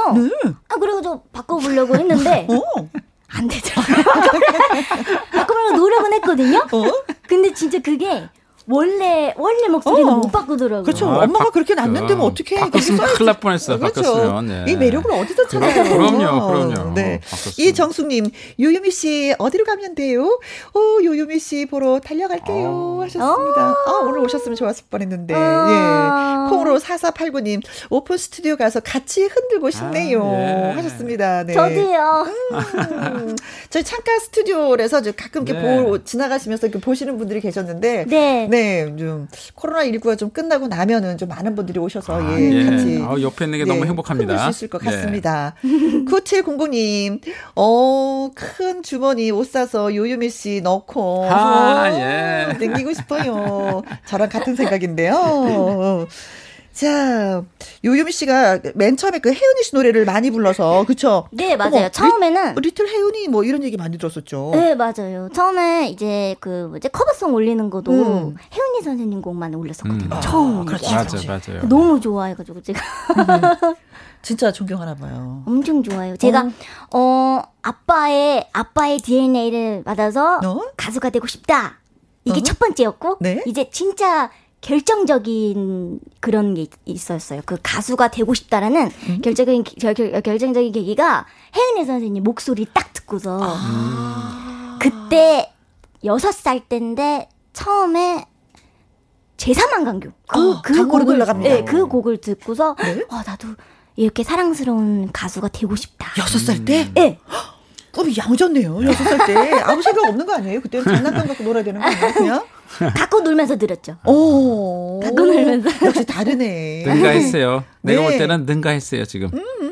[SPEAKER 7] 아, 그래가지고 바꿔보려고 했는데 안 되더라고요. 바꿔보려고 노력은 했거든요? 근데 진짜 그게 원래, 원래 목소리는
[SPEAKER 1] 어.
[SPEAKER 7] 못 바꾸더라고요.
[SPEAKER 1] 그렇죠.
[SPEAKER 6] 아,
[SPEAKER 1] 엄마가
[SPEAKER 6] 바-
[SPEAKER 1] 그렇게 놨는데 뭐 어떻게 해.
[SPEAKER 6] 바꿨으면 큰일 날 뻔했어요.
[SPEAKER 1] 그렇죠.
[SPEAKER 6] 바꿨으면. 네.
[SPEAKER 1] 이 매력을 어디서 찾아요?
[SPEAKER 6] 그럼요, 그럼요.
[SPEAKER 1] 네.
[SPEAKER 6] 바꿨으면.
[SPEAKER 1] 이정숙님, 요요미 씨 어디로 가면 돼요? 오, 요요미 씨 보러 달려갈게요.
[SPEAKER 6] 어.
[SPEAKER 1] 하셨습니다. 아, 오늘 오셨으면 좋았을 뻔했는데.
[SPEAKER 7] 아.
[SPEAKER 1] 예. 콩으로 4489님, 오픈 스튜디오 가서 같이 흔들고 싶네요.
[SPEAKER 6] 아, 예.
[SPEAKER 1] 하셨습니다. 네.
[SPEAKER 7] 저도요.
[SPEAKER 1] 음, 저희 창가 스튜디오에서 이제 가끔 이렇게
[SPEAKER 6] 네.
[SPEAKER 1] 보, 지나가시면서 이렇게 보시는 분들이 계셨는데.
[SPEAKER 7] 네.
[SPEAKER 1] 네, 좀 코로나 19가 좀 끝나고 나면은 좀 많은 분들이 오셔서
[SPEAKER 6] 아,
[SPEAKER 1] 예,
[SPEAKER 6] 예.
[SPEAKER 1] 같이
[SPEAKER 6] 아, 옆에 있는 게 너무 행복합니다.
[SPEAKER 1] 흔들 수 있을 것
[SPEAKER 6] 예.
[SPEAKER 1] 같습니다. 9700님, 어, 큰 주머니 옷 사서 요요미 씨 넣고
[SPEAKER 6] 아,
[SPEAKER 1] 어,
[SPEAKER 6] 예.
[SPEAKER 1] 땡기고 싶어요. 저랑 같은 생각인데요. 자, 요요미 씨가 맨 처음에 그 혜은이 씨 노래를 많이 불러서 그쵸?
[SPEAKER 6] 네, 맞아요.
[SPEAKER 1] 어머,
[SPEAKER 6] 처음에는
[SPEAKER 1] 리, 리틀 혜은이 뭐 이런 얘기 많이 들었었죠.
[SPEAKER 6] 네, 맞아요. 처음에 이제 그 뭐지 커버송 올리는 것도
[SPEAKER 1] 음.
[SPEAKER 6] 혜은이 선생님 곡만 올렸었거든요.
[SPEAKER 7] 음.
[SPEAKER 6] 처음.
[SPEAKER 1] 아, 그렇지.
[SPEAKER 6] 이제.
[SPEAKER 7] 맞아, 맞아요.
[SPEAKER 6] 너무 좋아해가지고 제가
[SPEAKER 1] 진짜 존경하나 봐요.
[SPEAKER 6] 엄청 좋아요. 제가 어, 아빠의 아빠의 DNA를 받아서
[SPEAKER 1] 어?
[SPEAKER 6] 가수가 되고 싶다. 이게
[SPEAKER 1] 어?
[SPEAKER 6] 첫 번째였고
[SPEAKER 1] 네.
[SPEAKER 6] 이제 진짜 결정적인 그런 게 있- 있었어요. 그 가수가 되고 싶다라는
[SPEAKER 1] 음?
[SPEAKER 6] 결정적인 기- 결, 결, 결정적인 계기가 혜은이 선생님 목소리 딱 듣고서
[SPEAKER 1] 아.
[SPEAKER 6] 그때 여섯 살 때인데 처음에 제3한 강교 그,
[SPEAKER 1] 어, 흘러갑니다.
[SPEAKER 6] 네, 그 곡을 듣고서
[SPEAKER 1] 네?
[SPEAKER 6] 와 나도 이렇게 사랑스러운 가수가 되고 싶다.
[SPEAKER 1] 여섯 살 때?
[SPEAKER 6] 네.
[SPEAKER 1] 꿈이 야무졌네요. 여섯 살 때. 아무 생각 없는 거 아니에요? 그때는 장난감 갖고 놀아야 되는 거 아니에요? 그냥?
[SPEAKER 6] 갖고 놀면서 들었죠.
[SPEAKER 1] 오.
[SPEAKER 6] 갖고 놀면서.
[SPEAKER 1] 역시 다르네.
[SPEAKER 7] 능가했어요. 내가
[SPEAKER 1] 네.
[SPEAKER 7] 볼 때는 능가했어요, 지금.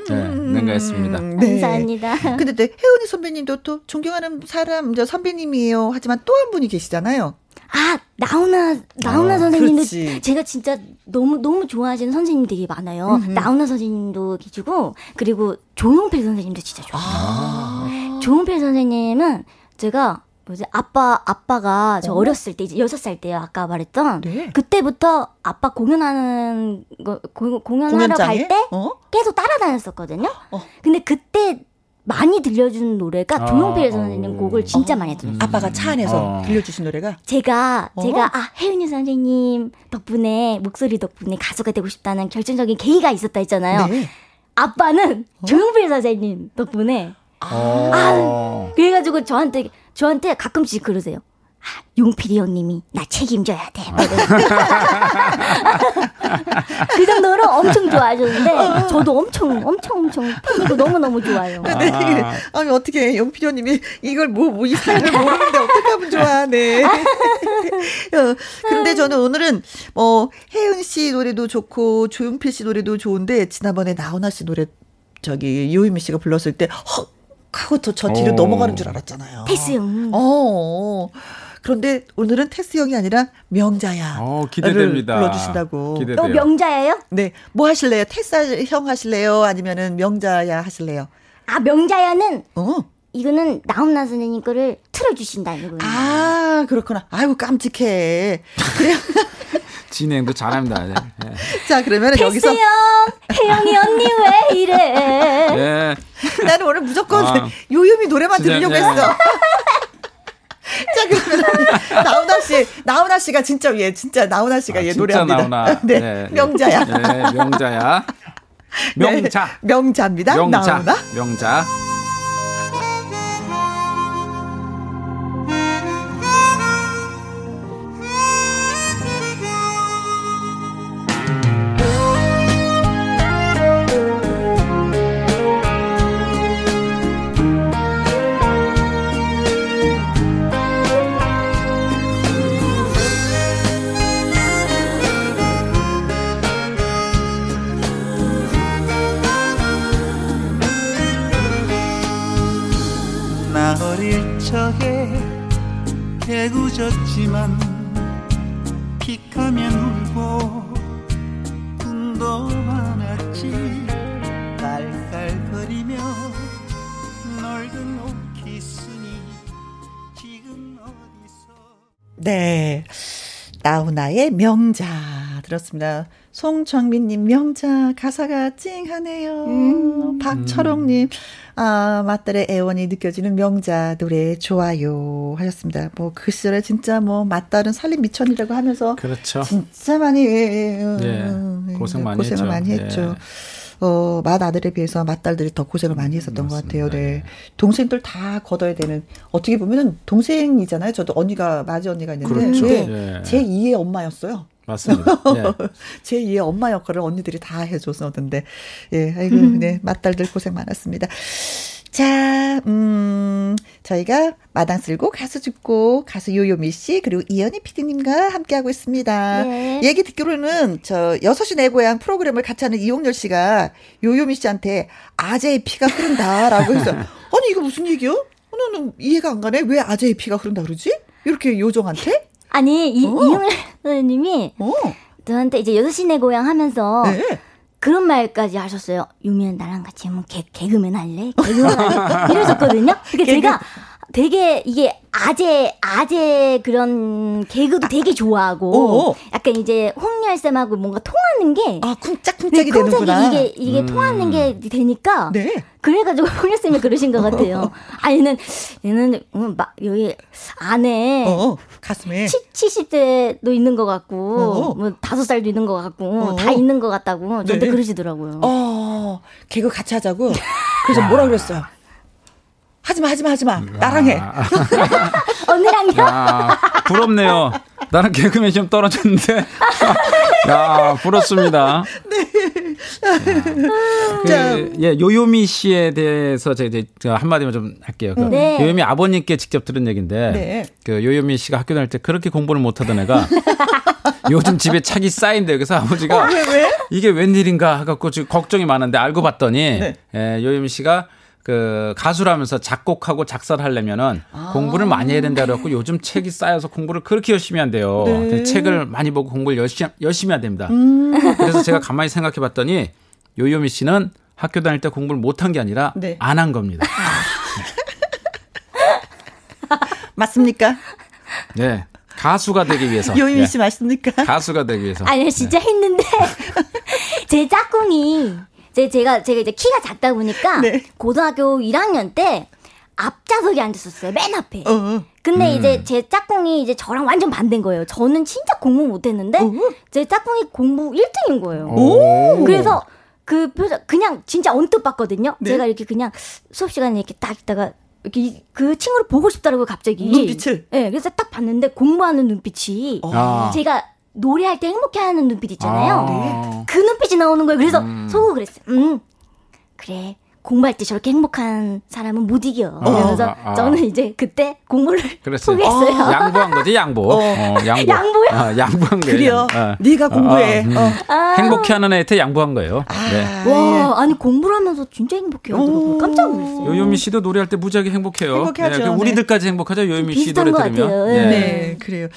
[SPEAKER 7] 네, 능가했습니다.
[SPEAKER 1] 음, 네.
[SPEAKER 6] 감사합니다.
[SPEAKER 1] 근데 또 혜은이 선배님도 또 존경하는 사람, 저 선배님이에요. 하지만 또 한 분이 계시잖아요.
[SPEAKER 6] 아 나훈아 나훈아
[SPEAKER 7] 어,
[SPEAKER 6] 선생님도
[SPEAKER 1] 그렇지.
[SPEAKER 6] 제가 진짜 너무 너무 좋아하시는 선생님 되게 많아요. 나훈아 선생님도 계시고 그리고 조용필 선생님도 진짜 좋아요.
[SPEAKER 1] 아.
[SPEAKER 6] 조용필 선생님은 제가 뭐지 아빠 아빠가 저 어? 렸을때 이제 여섯 살 때요 아까 말했던
[SPEAKER 1] 네.
[SPEAKER 6] 그때부터 아빠 공연하는 거 공, 공연하러
[SPEAKER 1] 공연장에?
[SPEAKER 6] 갈때
[SPEAKER 1] 어?
[SPEAKER 6] 계속 따라다녔었거든요.
[SPEAKER 1] 어.
[SPEAKER 6] 근데 그때 많이 들려준 노래가
[SPEAKER 7] 아,
[SPEAKER 6] 조용필
[SPEAKER 7] 어.
[SPEAKER 6] 선생님 곡을 진짜 많이 들었어요.
[SPEAKER 1] 아빠가 차 안에서
[SPEAKER 7] 어.
[SPEAKER 1] 들려주신 노래가
[SPEAKER 6] 제가
[SPEAKER 1] 어?
[SPEAKER 6] 제가 아 혜윤이 선생님 덕분에 목소리 덕분에 가수가 되고 싶다는 결정적인 계기가 있었다 했잖아요.
[SPEAKER 1] 네.
[SPEAKER 6] 아빠는
[SPEAKER 1] 어?
[SPEAKER 6] 조용필 선생님 덕분에
[SPEAKER 7] 어.
[SPEAKER 6] 그래가지고 저한테 저한테 가끔씩 그러세요. 아, 용필이 형님이 나 책임져야 돼. 그 정도로 엄청 좋아하셨는데 저도 엄청 엄청 엄청 팬이고 너무 너무 좋아요.
[SPEAKER 1] 네. 아니 어떻게 영필이님이 이걸 뭐뭐이 사연을 모르는데 어떻게 하면 좋아? 네. 어, 그런데 저는 오늘은 뭐 혜은 씨 노래도 좋고 조용필 씨 노래도 좋은데 지난번에 나훈아 씨 노래 저기 요유미 씨가 불렀을 때 헉 하고 저, 저 뒤로
[SPEAKER 7] 오.
[SPEAKER 1] 넘어가는 줄 알았잖아요.
[SPEAKER 6] 테스 형.
[SPEAKER 1] 어. 그런데 오늘은 테스 형이 아니라 명자야.
[SPEAKER 7] 어, 기대됩니다.
[SPEAKER 1] 불러주신다고.
[SPEAKER 7] 기대돼요.
[SPEAKER 6] 또 명자예요?
[SPEAKER 1] 네, 뭐 하실래요? 테스 형 하실래요? 아니면은 명자야 하실래요?
[SPEAKER 6] 아 명자야는
[SPEAKER 1] 어.
[SPEAKER 6] 이거는 나훈아 선생님 거를 틀어주신다는 거예요.
[SPEAKER 1] 아, 그렇구나. 아이고, 깜찍해. 그래요.
[SPEAKER 7] 진행도 잘합니다. 네. 네.
[SPEAKER 1] 자, 그러면 여기서
[SPEAKER 6] 혜영이 언니 왜 이래?
[SPEAKER 7] 예.
[SPEAKER 1] 나는 오늘 무조건
[SPEAKER 7] 아.
[SPEAKER 1] 요요미 노래만
[SPEAKER 7] 진짜,
[SPEAKER 1] 들으려고
[SPEAKER 7] 네.
[SPEAKER 1] 했어. 자, 그러면 나훈아 씨, 나훈아 씨가 진짜 얘 진짜 나훈아 씨가
[SPEAKER 7] 아,
[SPEAKER 1] 얘
[SPEAKER 7] 진짜
[SPEAKER 1] 노래합니다.
[SPEAKER 7] 나오나.
[SPEAKER 1] 네, 명자야.
[SPEAKER 7] 네, 명자야. 명자.
[SPEAKER 1] 네, 명자입니다.
[SPEAKER 7] 명자.
[SPEAKER 1] 나훈아.
[SPEAKER 7] 명자.
[SPEAKER 1] 나훈아의 명자 들었습니다. 송정민님 명자 가사가 찡하네요.
[SPEAKER 6] 음.
[SPEAKER 1] 박철옥님 아 맞달의 애원이 느껴지는 명자 노래 좋아요 하셨습니다. 뭐 그 시절에 진짜 뭐 맞달은 살림 미천이라고 하면서
[SPEAKER 7] 그렇죠.
[SPEAKER 1] 진짜 많이 예,
[SPEAKER 7] 예, 고생 많이
[SPEAKER 1] 고생을
[SPEAKER 7] 했죠.
[SPEAKER 1] 많이
[SPEAKER 7] 예.
[SPEAKER 1] 했죠. 어, 맏아들에 비해서 맏딸들이 더 고생을 많이 했었던 것 같아요. 네. 동생들 다 걷어야 되는, 어떻게 보면은 동생이잖아요. 저도 언니가, 맞이 언니가 있는데.
[SPEAKER 7] 그렇죠.
[SPEAKER 1] 예.
[SPEAKER 7] 예.
[SPEAKER 1] 제 2의 엄마였어요.
[SPEAKER 7] 맞습니다. 예.
[SPEAKER 1] 제 2의 엄마 역할을 언니들이 다 해줬었는데. 예, 아이고, 네. 맏딸들 고생 많았습니다. 자, 음, 저희가 마당 쓸고 가수 죽고 가수 요요미 씨 그리고 이연희 PD님과 함께하고 있습니다.
[SPEAKER 6] 네.
[SPEAKER 1] 얘기 듣기로는 저 여섯 시내 고향 프로그램을 같이 하는 이용렬 씨가 요요미 씨한테 아재의 피가 흐른다라고 해서 아니 이거 무슨 얘기요? 나는 이해가 안 가네. 왜 아재의 피가 흐른다 그러지? 이렇게 요정한테?
[SPEAKER 6] 아니 이
[SPEAKER 1] 어.
[SPEAKER 6] 이용렬 선생님이
[SPEAKER 1] 어,
[SPEAKER 6] 저한테 이제 여섯 시내 고향 하면서
[SPEAKER 1] 네.
[SPEAKER 6] 그런 말까지 하셨어요. 유미는 나랑 같이 하면 개, 개그맨 할래? 개그맨 할래? 이러셨거든요. 그러니까 제가 되게 이게 아재 아재 그런 개그도 되게 좋아하고
[SPEAKER 1] 오.
[SPEAKER 6] 약간 이제 홍열 쌤하고 뭔가 통하는 게
[SPEAKER 1] 아, 쿵짝쿵짝이
[SPEAKER 6] 네,
[SPEAKER 1] 되는구나.
[SPEAKER 6] 이게 이게 통하는 게 되니까
[SPEAKER 1] 네.
[SPEAKER 6] 그래가지고 홍열 쌤이 그러신 것 같아요. 아니는 얘는 음, 막 여기 안에
[SPEAKER 1] 어, 가슴에.
[SPEAKER 6] 70, 70대도 있는 것 같고,
[SPEAKER 1] 어.
[SPEAKER 6] 뭐, 다섯 살도 있는 것 같고,
[SPEAKER 1] 어.
[SPEAKER 6] 다 있는 것 같다고, 저한테
[SPEAKER 1] 네.
[SPEAKER 6] 그러시더라고요.
[SPEAKER 1] 어, 개그 같이 하자고. 그래서 뭐라 그랬어요? 하지마, 하지마, 하지마. 나랑 해.
[SPEAKER 6] 언니랑요?
[SPEAKER 7] 야, 부럽네요. 나는 개그맨 시험 떨어졌는데. 야, 부럽습니다.
[SPEAKER 1] 자.
[SPEAKER 7] 그, 예, 요요미 씨에 대해서 제가 이제 한마디만 좀 할게요. 그
[SPEAKER 6] 네.
[SPEAKER 7] 요요미 아버님께 직접 들은 얘기인데,
[SPEAKER 1] 네.
[SPEAKER 7] 그 요요미 씨가 학교 다닐 때 그렇게 공부를 못하던 애가 요즘 집에 책이 쌓인대. 그래서 아버지가
[SPEAKER 1] 왜, 왜?
[SPEAKER 7] 이게 웬일인가 해갖고 지금 걱정이 많은데 알고 봤더니
[SPEAKER 1] 네.
[SPEAKER 7] 예, 요요미 씨가 그 가수라면서 작곡하고 작사를 하려면은
[SPEAKER 1] 아.
[SPEAKER 7] 공부를 많이 해야 된다 그래갖고 요즘 책이 쌓여서 공부를 그렇게 열심히 한대요.
[SPEAKER 1] 네.
[SPEAKER 7] 책을 많이 보고 공부를 열심히 열심히 해야 됩니다.
[SPEAKER 1] 음.
[SPEAKER 7] 그래서 제가 가만히 생각해 봤더니 요요미 씨는 학교 다닐 때 공부를 못한 게 아니라
[SPEAKER 1] 네.
[SPEAKER 7] 안한 겁니다.
[SPEAKER 1] 맞습니까?
[SPEAKER 7] 네. 가수가 되기 위해서.
[SPEAKER 1] 요유미
[SPEAKER 7] 네.
[SPEAKER 1] 씨 맞습니까?
[SPEAKER 7] 가수가 되기 위해서.
[SPEAKER 6] 아니, 진짜 했는데, 제 짝꿍이, 제, 제가, 제가 이제 키가 작다 보니까,
[SPEAKER 1] 네.
[SPEAKER 6] 고등학교 1학년 때, 앞좌석에 앉았었어요. 맨 앞에.
[SPEAKER 1] 어.
[SPEAKER 6] 근데 이제 제 짝꿍이 이제 저랑 완전 반대인 거예요. 저는 진짜 공부 못했는데, 제 짝꿍이 공부 1등인 거예요.
[SPEAKER 7] 오.
[SPEAKER 6] 그래서 그 표정 그냥 진짜 언뜻 봤거든요.
[SPEAKER 1] 네.
[SPEAKER 6] 제가 이렇게 그냥 수업 시간에 이렇게 딱 있다가 이렇게 이- 그 친구를 보고 싶더라고요, 갑자기.
[SPEAKER 1] 눈빛을?
[SPEAKER 6] 네, 그래서 딱 봤는데 공부하는 눈빛이
[SPEAKER 7] 아.
[SPEAKER 6] 제가 노래할 때 행복해하는 눈빛 있잖아요.
[SPEAKER 7] 아.
[SPEAKER 6] 그 눈빛이 나오는 거예요. 그래서 속으로 그랬어요. 음, 그래. 공부할 때 저렇게 행복한 사람은 못 이겨. 그러면서
[SPEAKER 7] 아, 아.
[SPEAKER 6] 저는 이제 그때 공부를
[SPEAKER 7] 그랬어요.
[SPEAKER 6] 포기했어요.
[SPEAKER 7] 양보한 거지, 양보. 어, 양보.
[SPEAKER 6] 양보요?
[SPEAKER 7] 아, 양보한 거예요.
[SPEAKER 1] 그래요.
[SPEAKER 7] 어.
[SPEAKER 1] 네가 공부해.
[SPEAKER 7] 어, 음.
[SPEAKER 1] 어.
[SPEAKER 7] 행복해하는 애한테 양보한 거예요. 네.
[SPEAKER 1] 아, 예.
[SPEAKER 6] 와, 아니 공부를 하면서 진짜 행복해 하더라고요. 깜짝 놀랐어요.
[SPEAKER 7] 요요미 씨도 노래할 때 무지하게 행복해요.
[SPEAKER 1] 행복하죠.
[SPEAKER 7] 그
[SPEAKER 1] 네.
[SPEAKER 7] 우리들까지 행복하죠. 요요미 씨 노래
[SPEAKER 6] 것
[SPEAKER 7] 들으면.
[SPEAKER 6] 같아요.
[SPEAKER 7] 예.
[SPEAKER 1] 네, 그래요.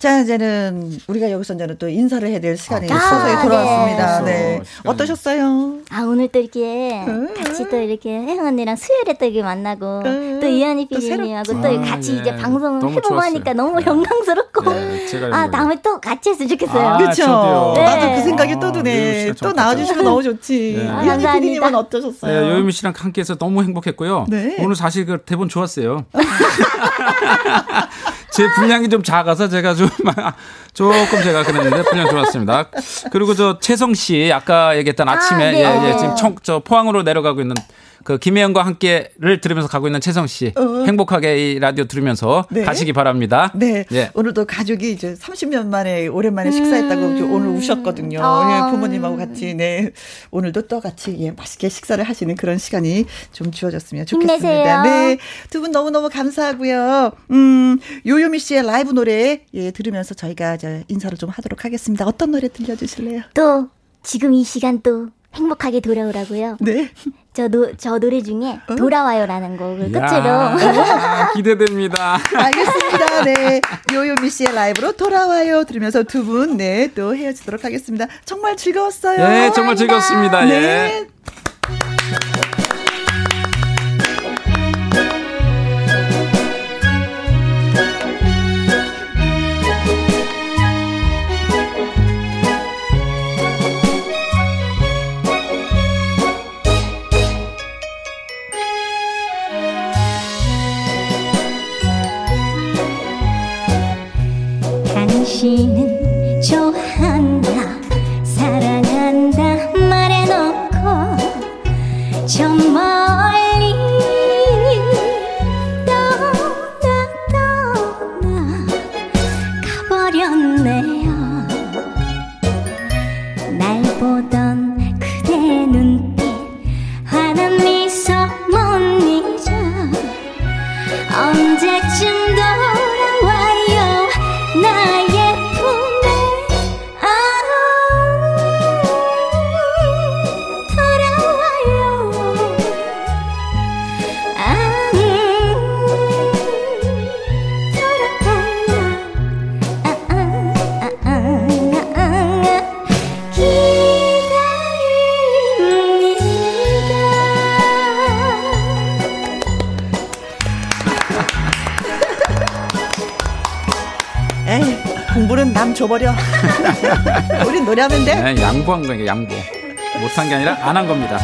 [SPEAKER 1] 자, 이제는 우리가 여기서 이제는 또 인사를 해야 될 시간이
[SPEAKER 6] 아,
[SPEAKER 1] 서서히
[SPEAKER 6] 네.
[SPEAKER 1] 돌아왔습니다. 네. 어떠셨어요?
[SPEAKER 6] 아 오늘 또 이렇게 같이 또 이렇게 혜영 언니랑 수요일에 또 이렇게 만나고
[SPEAKER 1] 음,
[SPEAKER 6] 또 이한이
[SPEAKER 1] 또
[SPEAKER 6] PD님하고 또,
[SPEAKER 7] 새롭죠.
[SPEAKER 6] 같이
[SPEAKER 7] 아,
[SPEAKER 6] 이제
[SPEAKER 7] 예.
[SPEAKER 6] 방송을 해보고
[SPEAKER 7] 좋았어요.
[SPEAKER 6] 하니까 너무
[SPEAKER 7] 네.
[SPEAKER 6] 영광스럽고
[SPEAKER 7] 네, 제가
[SPEAKER 6] 아. 다음에 또 같이 했으면 좋겠어요.
[SPEAKER 7] 아,
[SPEAKER 1] 그렇죠.
[SPEAKER 7] 저도요.
[SPEAKER 1] 나도
[SPEAKER 6] 네.
[SPEAKER 1] 그 생각이 또
[SPEAKER 7] 아,
[SPEAKER 1] 드네.
[SPEAKER 7] 요요미 씨랑 또좀
[SPEAKER 1] 나와주시면 너무 좋지.
[SPEAKER 7] 네.
[SPEAKER 6] 아, 감사합니다.
[SPEAKER 1] PD님은 어떠셨어요?
[SPEAKER 7] 네, 요요미 씨랑 함께해서 너무 행복했고요.
[SPEAKER 1] 네.
[SPEAKER 7] 오늘 사실 그 대본 좋았어요. 제 분량이 좀 작아서 제가 좀 조금 제가 그랬는데 분량 좋았습니다. 그리고 저 채성 씨 아까 얘기했던 아침에
[SPEAKER 6] 아, 네.
[SPEAKER 7] 예, 예, 지금 청, 저 포항으로 내려가고 있는 그 김혜영과 함께를 들으면서 가고 있는 채성 씨 행복하게 이 라디오 들으면서
[SPEAKER 1] 네.
[SPEAKER 7] 가시기 바랍니다.
[SPEAKER 1] 네.
[SPEAKER 7] 예.
[SPEAKER 1] 오늘도 가족이 이제 30년 만에 오랜만에 식사했다고 좀 오늘 우셨거든요.
[SPEAKER 6] 아.
[SPEAKER 1] 예, 부모님하고 같이 네. 오늘도 또 같이 예, 맛있게 식사를 하시는 그런 시간이 좀 주어졌으면 좋겠습니다.
[SPEAKER 6] 힘내세요.
[SPEAKER 1] 네. 두 분 너무 너무 감사하고요. 음, 요요미 씨의 라이브 노래 예, 들으면서 저희가 저 인사를 좀 하도록 하겠습니다. 어떤 노래 들려 주실래요?
[SPEAKER 6] 또 지금 이 시간 또 행복하게 돌아오라고요.
[SPEAKER 1] 네.
[SPEAKER 6] 저, 노, 저 노래 중에 돌아와요라는 곡을 끝으로
[SPEAKER 7] 야, 기대됩니다.
[SPEAKER 1] 알겠습니다. 네. 요요미 씨의 라이브로 돌아와요. 들으면서 두 분, 네, 또 헤어지도록 하겠습니다. 정말 즐거웠어요.
[SPEAKER 7] 예, 정말 즐겁습니다. 예.
[SPEAKER 1] 네.
[SPEAKER 6] 당 신
[SPEAKER 1] 버려. 우린 노래하면 돼.
[SPEAKER 6] 네, 양보한 거니까 양보. 못한 게 아니라 안 한 겁니다.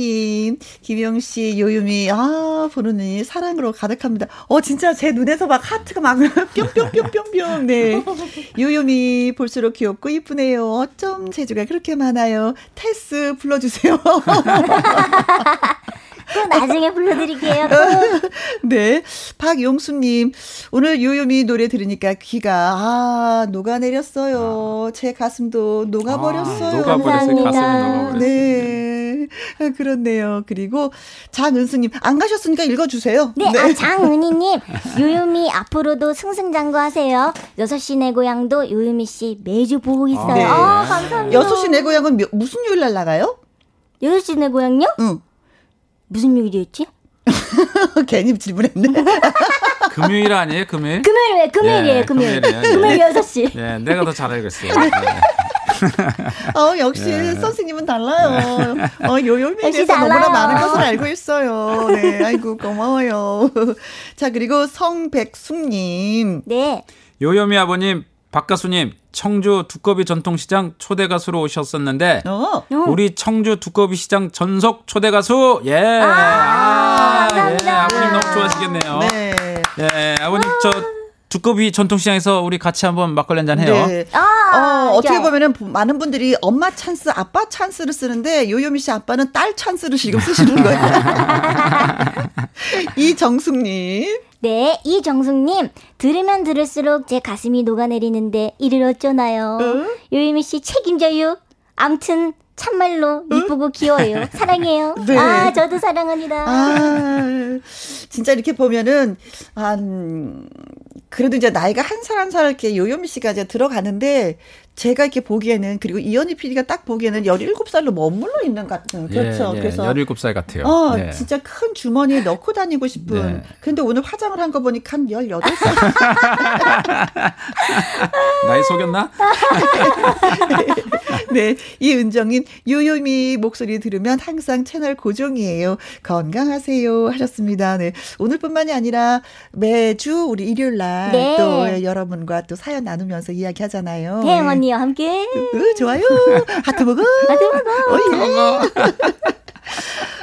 [SPEAKER 1] 님, 김용씨, 요유미, 아, 부르니 사랑으로 가득합니다. 어, 진짜 제 눈에서 막 하트가 막 뿅뿅뿅뿅뿅. 네. 요유미, 볼수록 귀엽고 이쁘네요. 어쩜 재주가 그렇게 많아요. 테스 불러주세요.
[SPEAKER 7] 또 나중에 불러드릴게요.
[SPEAKER 1] 네. 박용수님, 오늘 요요미 노래 들으니까 귀가, 아, 녹아내렸어요. 제 가슴도 녹아버렸어요.
[SPEAKER 6] 아, 녹아버렸어요.
[SPEAKER 7] 감사합니다.
[SPEAKER 6] 녹아버렸어요.
[SPEAKER 1] 네. 아, 그렇네요. 그리고 장은수님, 안 가셨으니까 읽어주세요.
[SPEAKER 7] 네, 아, 장은희님, 요요미 앞으로도 승승장구하세요. 6시 내 고향도 요요미 씨 매주 보고 있어요.
[SPEAKER 1] 네.
[SPEAKER 7] 아, 감사합니다.
[SPEAKER 1] 여섯 시내 고향은 몇- 무슨 요일 날 나가요?
[SPEAKER 7] 6시 내 고향요?
[SPEAKER 1] 응.
[SPEAKER 7] 무슨 요일이었지?
[SPEAKER 1] 괜히 질문했네.
[SPEAKER 6] 금요일 아니에요? 금요일?
[SPEAKER 7] 금요일 왜? 금요일이에요,
[SPEAKER 6] 예,
[SPEAKER 7] 금요일.
[SPEAKER 6] 금요일이에요, 예.
[SPEAKER 7] 금요일 6시.
[SPEAKER 6] 예, 내가 더 잘 알겠어요. 네.
[SPEAKER 1] 어, 역시
[SPEAKER 6] 네.
[SPEAKER 1] 선생님은 달라요. 어, 요요미에
[SPEAKER 7] 역시
[SPEAKER 1] 대해서 너무나. 많은 것을 알고 있어요. 네, 아이고, 고마워요. 자, 그리고 성백숙님.
[SPEAKER 7] 네.
[SPEAKER 6] 요요미 아버님, 박가수님, 청주 두꺼비 전통시장 초대 가수로 오셨었는데
[SPEAKER 1] 어,
[SPEAKER 6] 우리 청주 두꺼비 시장 전속 초대 가수 예,
[SPEAKER 7] 아,
[SPEAKER 6] 예,
[SPEAKER 7] 감사합니다.
[SPEAKER 6] 아버님 너무 좋아하시겠네요.
[SPEAKER 1] 네.
[SPEAKER 6] 예, 아버님 저 두꺼비 전통시장에서 우리 같이 한번 막걸리 한잔 해요.
[SPEAKER 1] 네.
[SPEAKER 7] 아,
[SPEAKER 1] 어, 어떻게 보면은 부- 많은 분들이 엄마 찬스, 아빠 찬스를 쓰는데 요요미 씨 아빠는 딸 찬스를 지금 쓰시는 거예요. 이정숙님.
[SPEAKER 7] 네, 이정숙님 들으면 들을수록 제 가슴이 녹아내리는데 이를 어쩌나요?
[SPEAKER 1] 어?
[SPEAKER 7] 요유미 씨 책임져요. 암튼 참말로 이쁘고 귀여워요. 사랑해요.
[SPEAKER 1] 네.
[SPEAKER 7] 아, 저도 사랑합니다.
[SPEAKER 1] 아, 진짜 이렇게 보면은, 한, 그래도 이제 나이가 한 살 한 살 이렇게 요요미 씨가 이제 들어가는데, 제가 이렇게 보기에는, 그리고 이현희 PD가 딱 보기에는 17살로 머물러 있는 것 같은, 그렇죠.
[SPEAKER 6] 예, 예,
[SPEAKER 1] 그래서.
[SPEAKER 6] 17살 같아요.
[SPEAKER 1] 어,
[SPEAKER 6] 예.
[SPEAKER 1] 진짜 큰 주머니에 넣고 다니고 싶은.
[SPEAKER 6] 네.
[SPEAKER 1] 근데 오늘 화장을 한 거 보니까 한 18살.
[SPEAKER 6] 나이 속였나?
[SPEAKER 1] 네, 이은정님, 요요미 목소리 들으면 항상 채널 고정이에요. 건강하세요. 하셨습니다. 네. 오늘뿐만이 아니라 매주 우리 일요일 날
[SPEAKER 6] 네.
[SPEAKER 1] 또 여러분과 또 사연 나누면서 이야기 하잖아요.
[SPEAKER 6] 태영 언니와 함께.
[SPEAKER 1] 으, 좋아요. 하트 먹어.
[SPEAKER 6] 하트 먹어.
[SPEAKER 1] 어,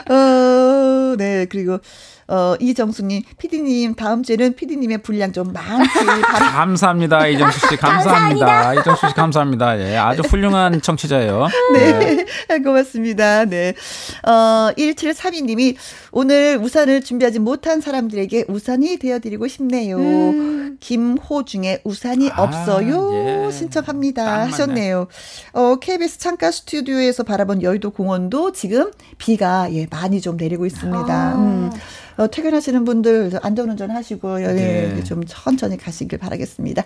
[SPEAKER 1] 예. 어, 네, 그리고, 어, 이정수님, 피디님, 다음 주에는 피디님의 분량 좀 많기 바랍니다.
[SPEAKER 7] 감사합니다. 이정수 씨 감사합니다. 이정수 씨 감사합니다. 예, 아주 훌륭한 청취자예요.
[SPEAKER 1] 네, 고맙습니다. 네. 어, 1732님이 오늘 우산을 준비하지 못한 사람들에게 우산이 되어드리고 싶네요. 김호중의 우산이
[SPEAKER 7] 아,
[SPEAKER 1] 없어요.
[SPEAKER 7] 예.
[SPEAKER 1] 신청합니다. 하셨네요. 어, KBS 창가 스튜디오에서 바라본 여의도 공원도 지금 비가 예, 많이 좀 내리고 있습니다. 음. 어, 퇴근하시는 분들 안전운전 하시고 예,
[SPEAKER 7] 네.
[SPEAKER 1] 좀 천천히 가시길 바라겠습니다.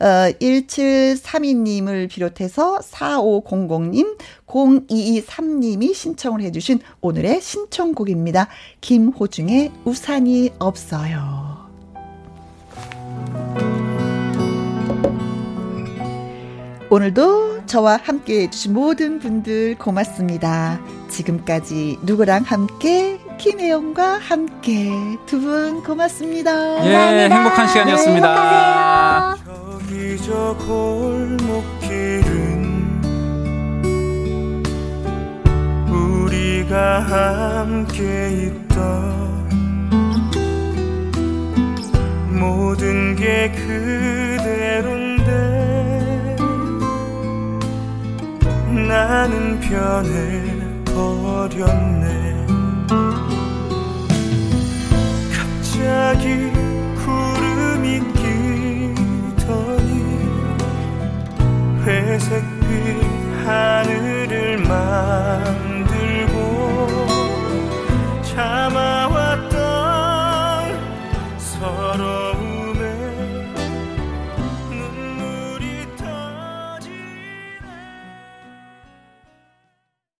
[SPEAKER 1] 어, 1732님을 비롯해서 4500님, 0223님이 신청을 해주신 오늘의 신청곡입니다. 김호중의 우산이 없어요. 오늘도 저와 함께 해주신 모든 분들 고맙습니다. 지금까지 누구랑 함께, 김혜영과 함께 두 분 고맙습니다.
[SPEAKER 7] 예, 행복한 시간이었습니다.
[SPEAKER 6] 행복하세요.
[SPEAKER 8] 우리가 함께 있던 모든 게 그대로인데 나는 변해 버렸네 갑자기 구름이 끼더니 회색빛 하늘을 만들고 참아왔던 서러움에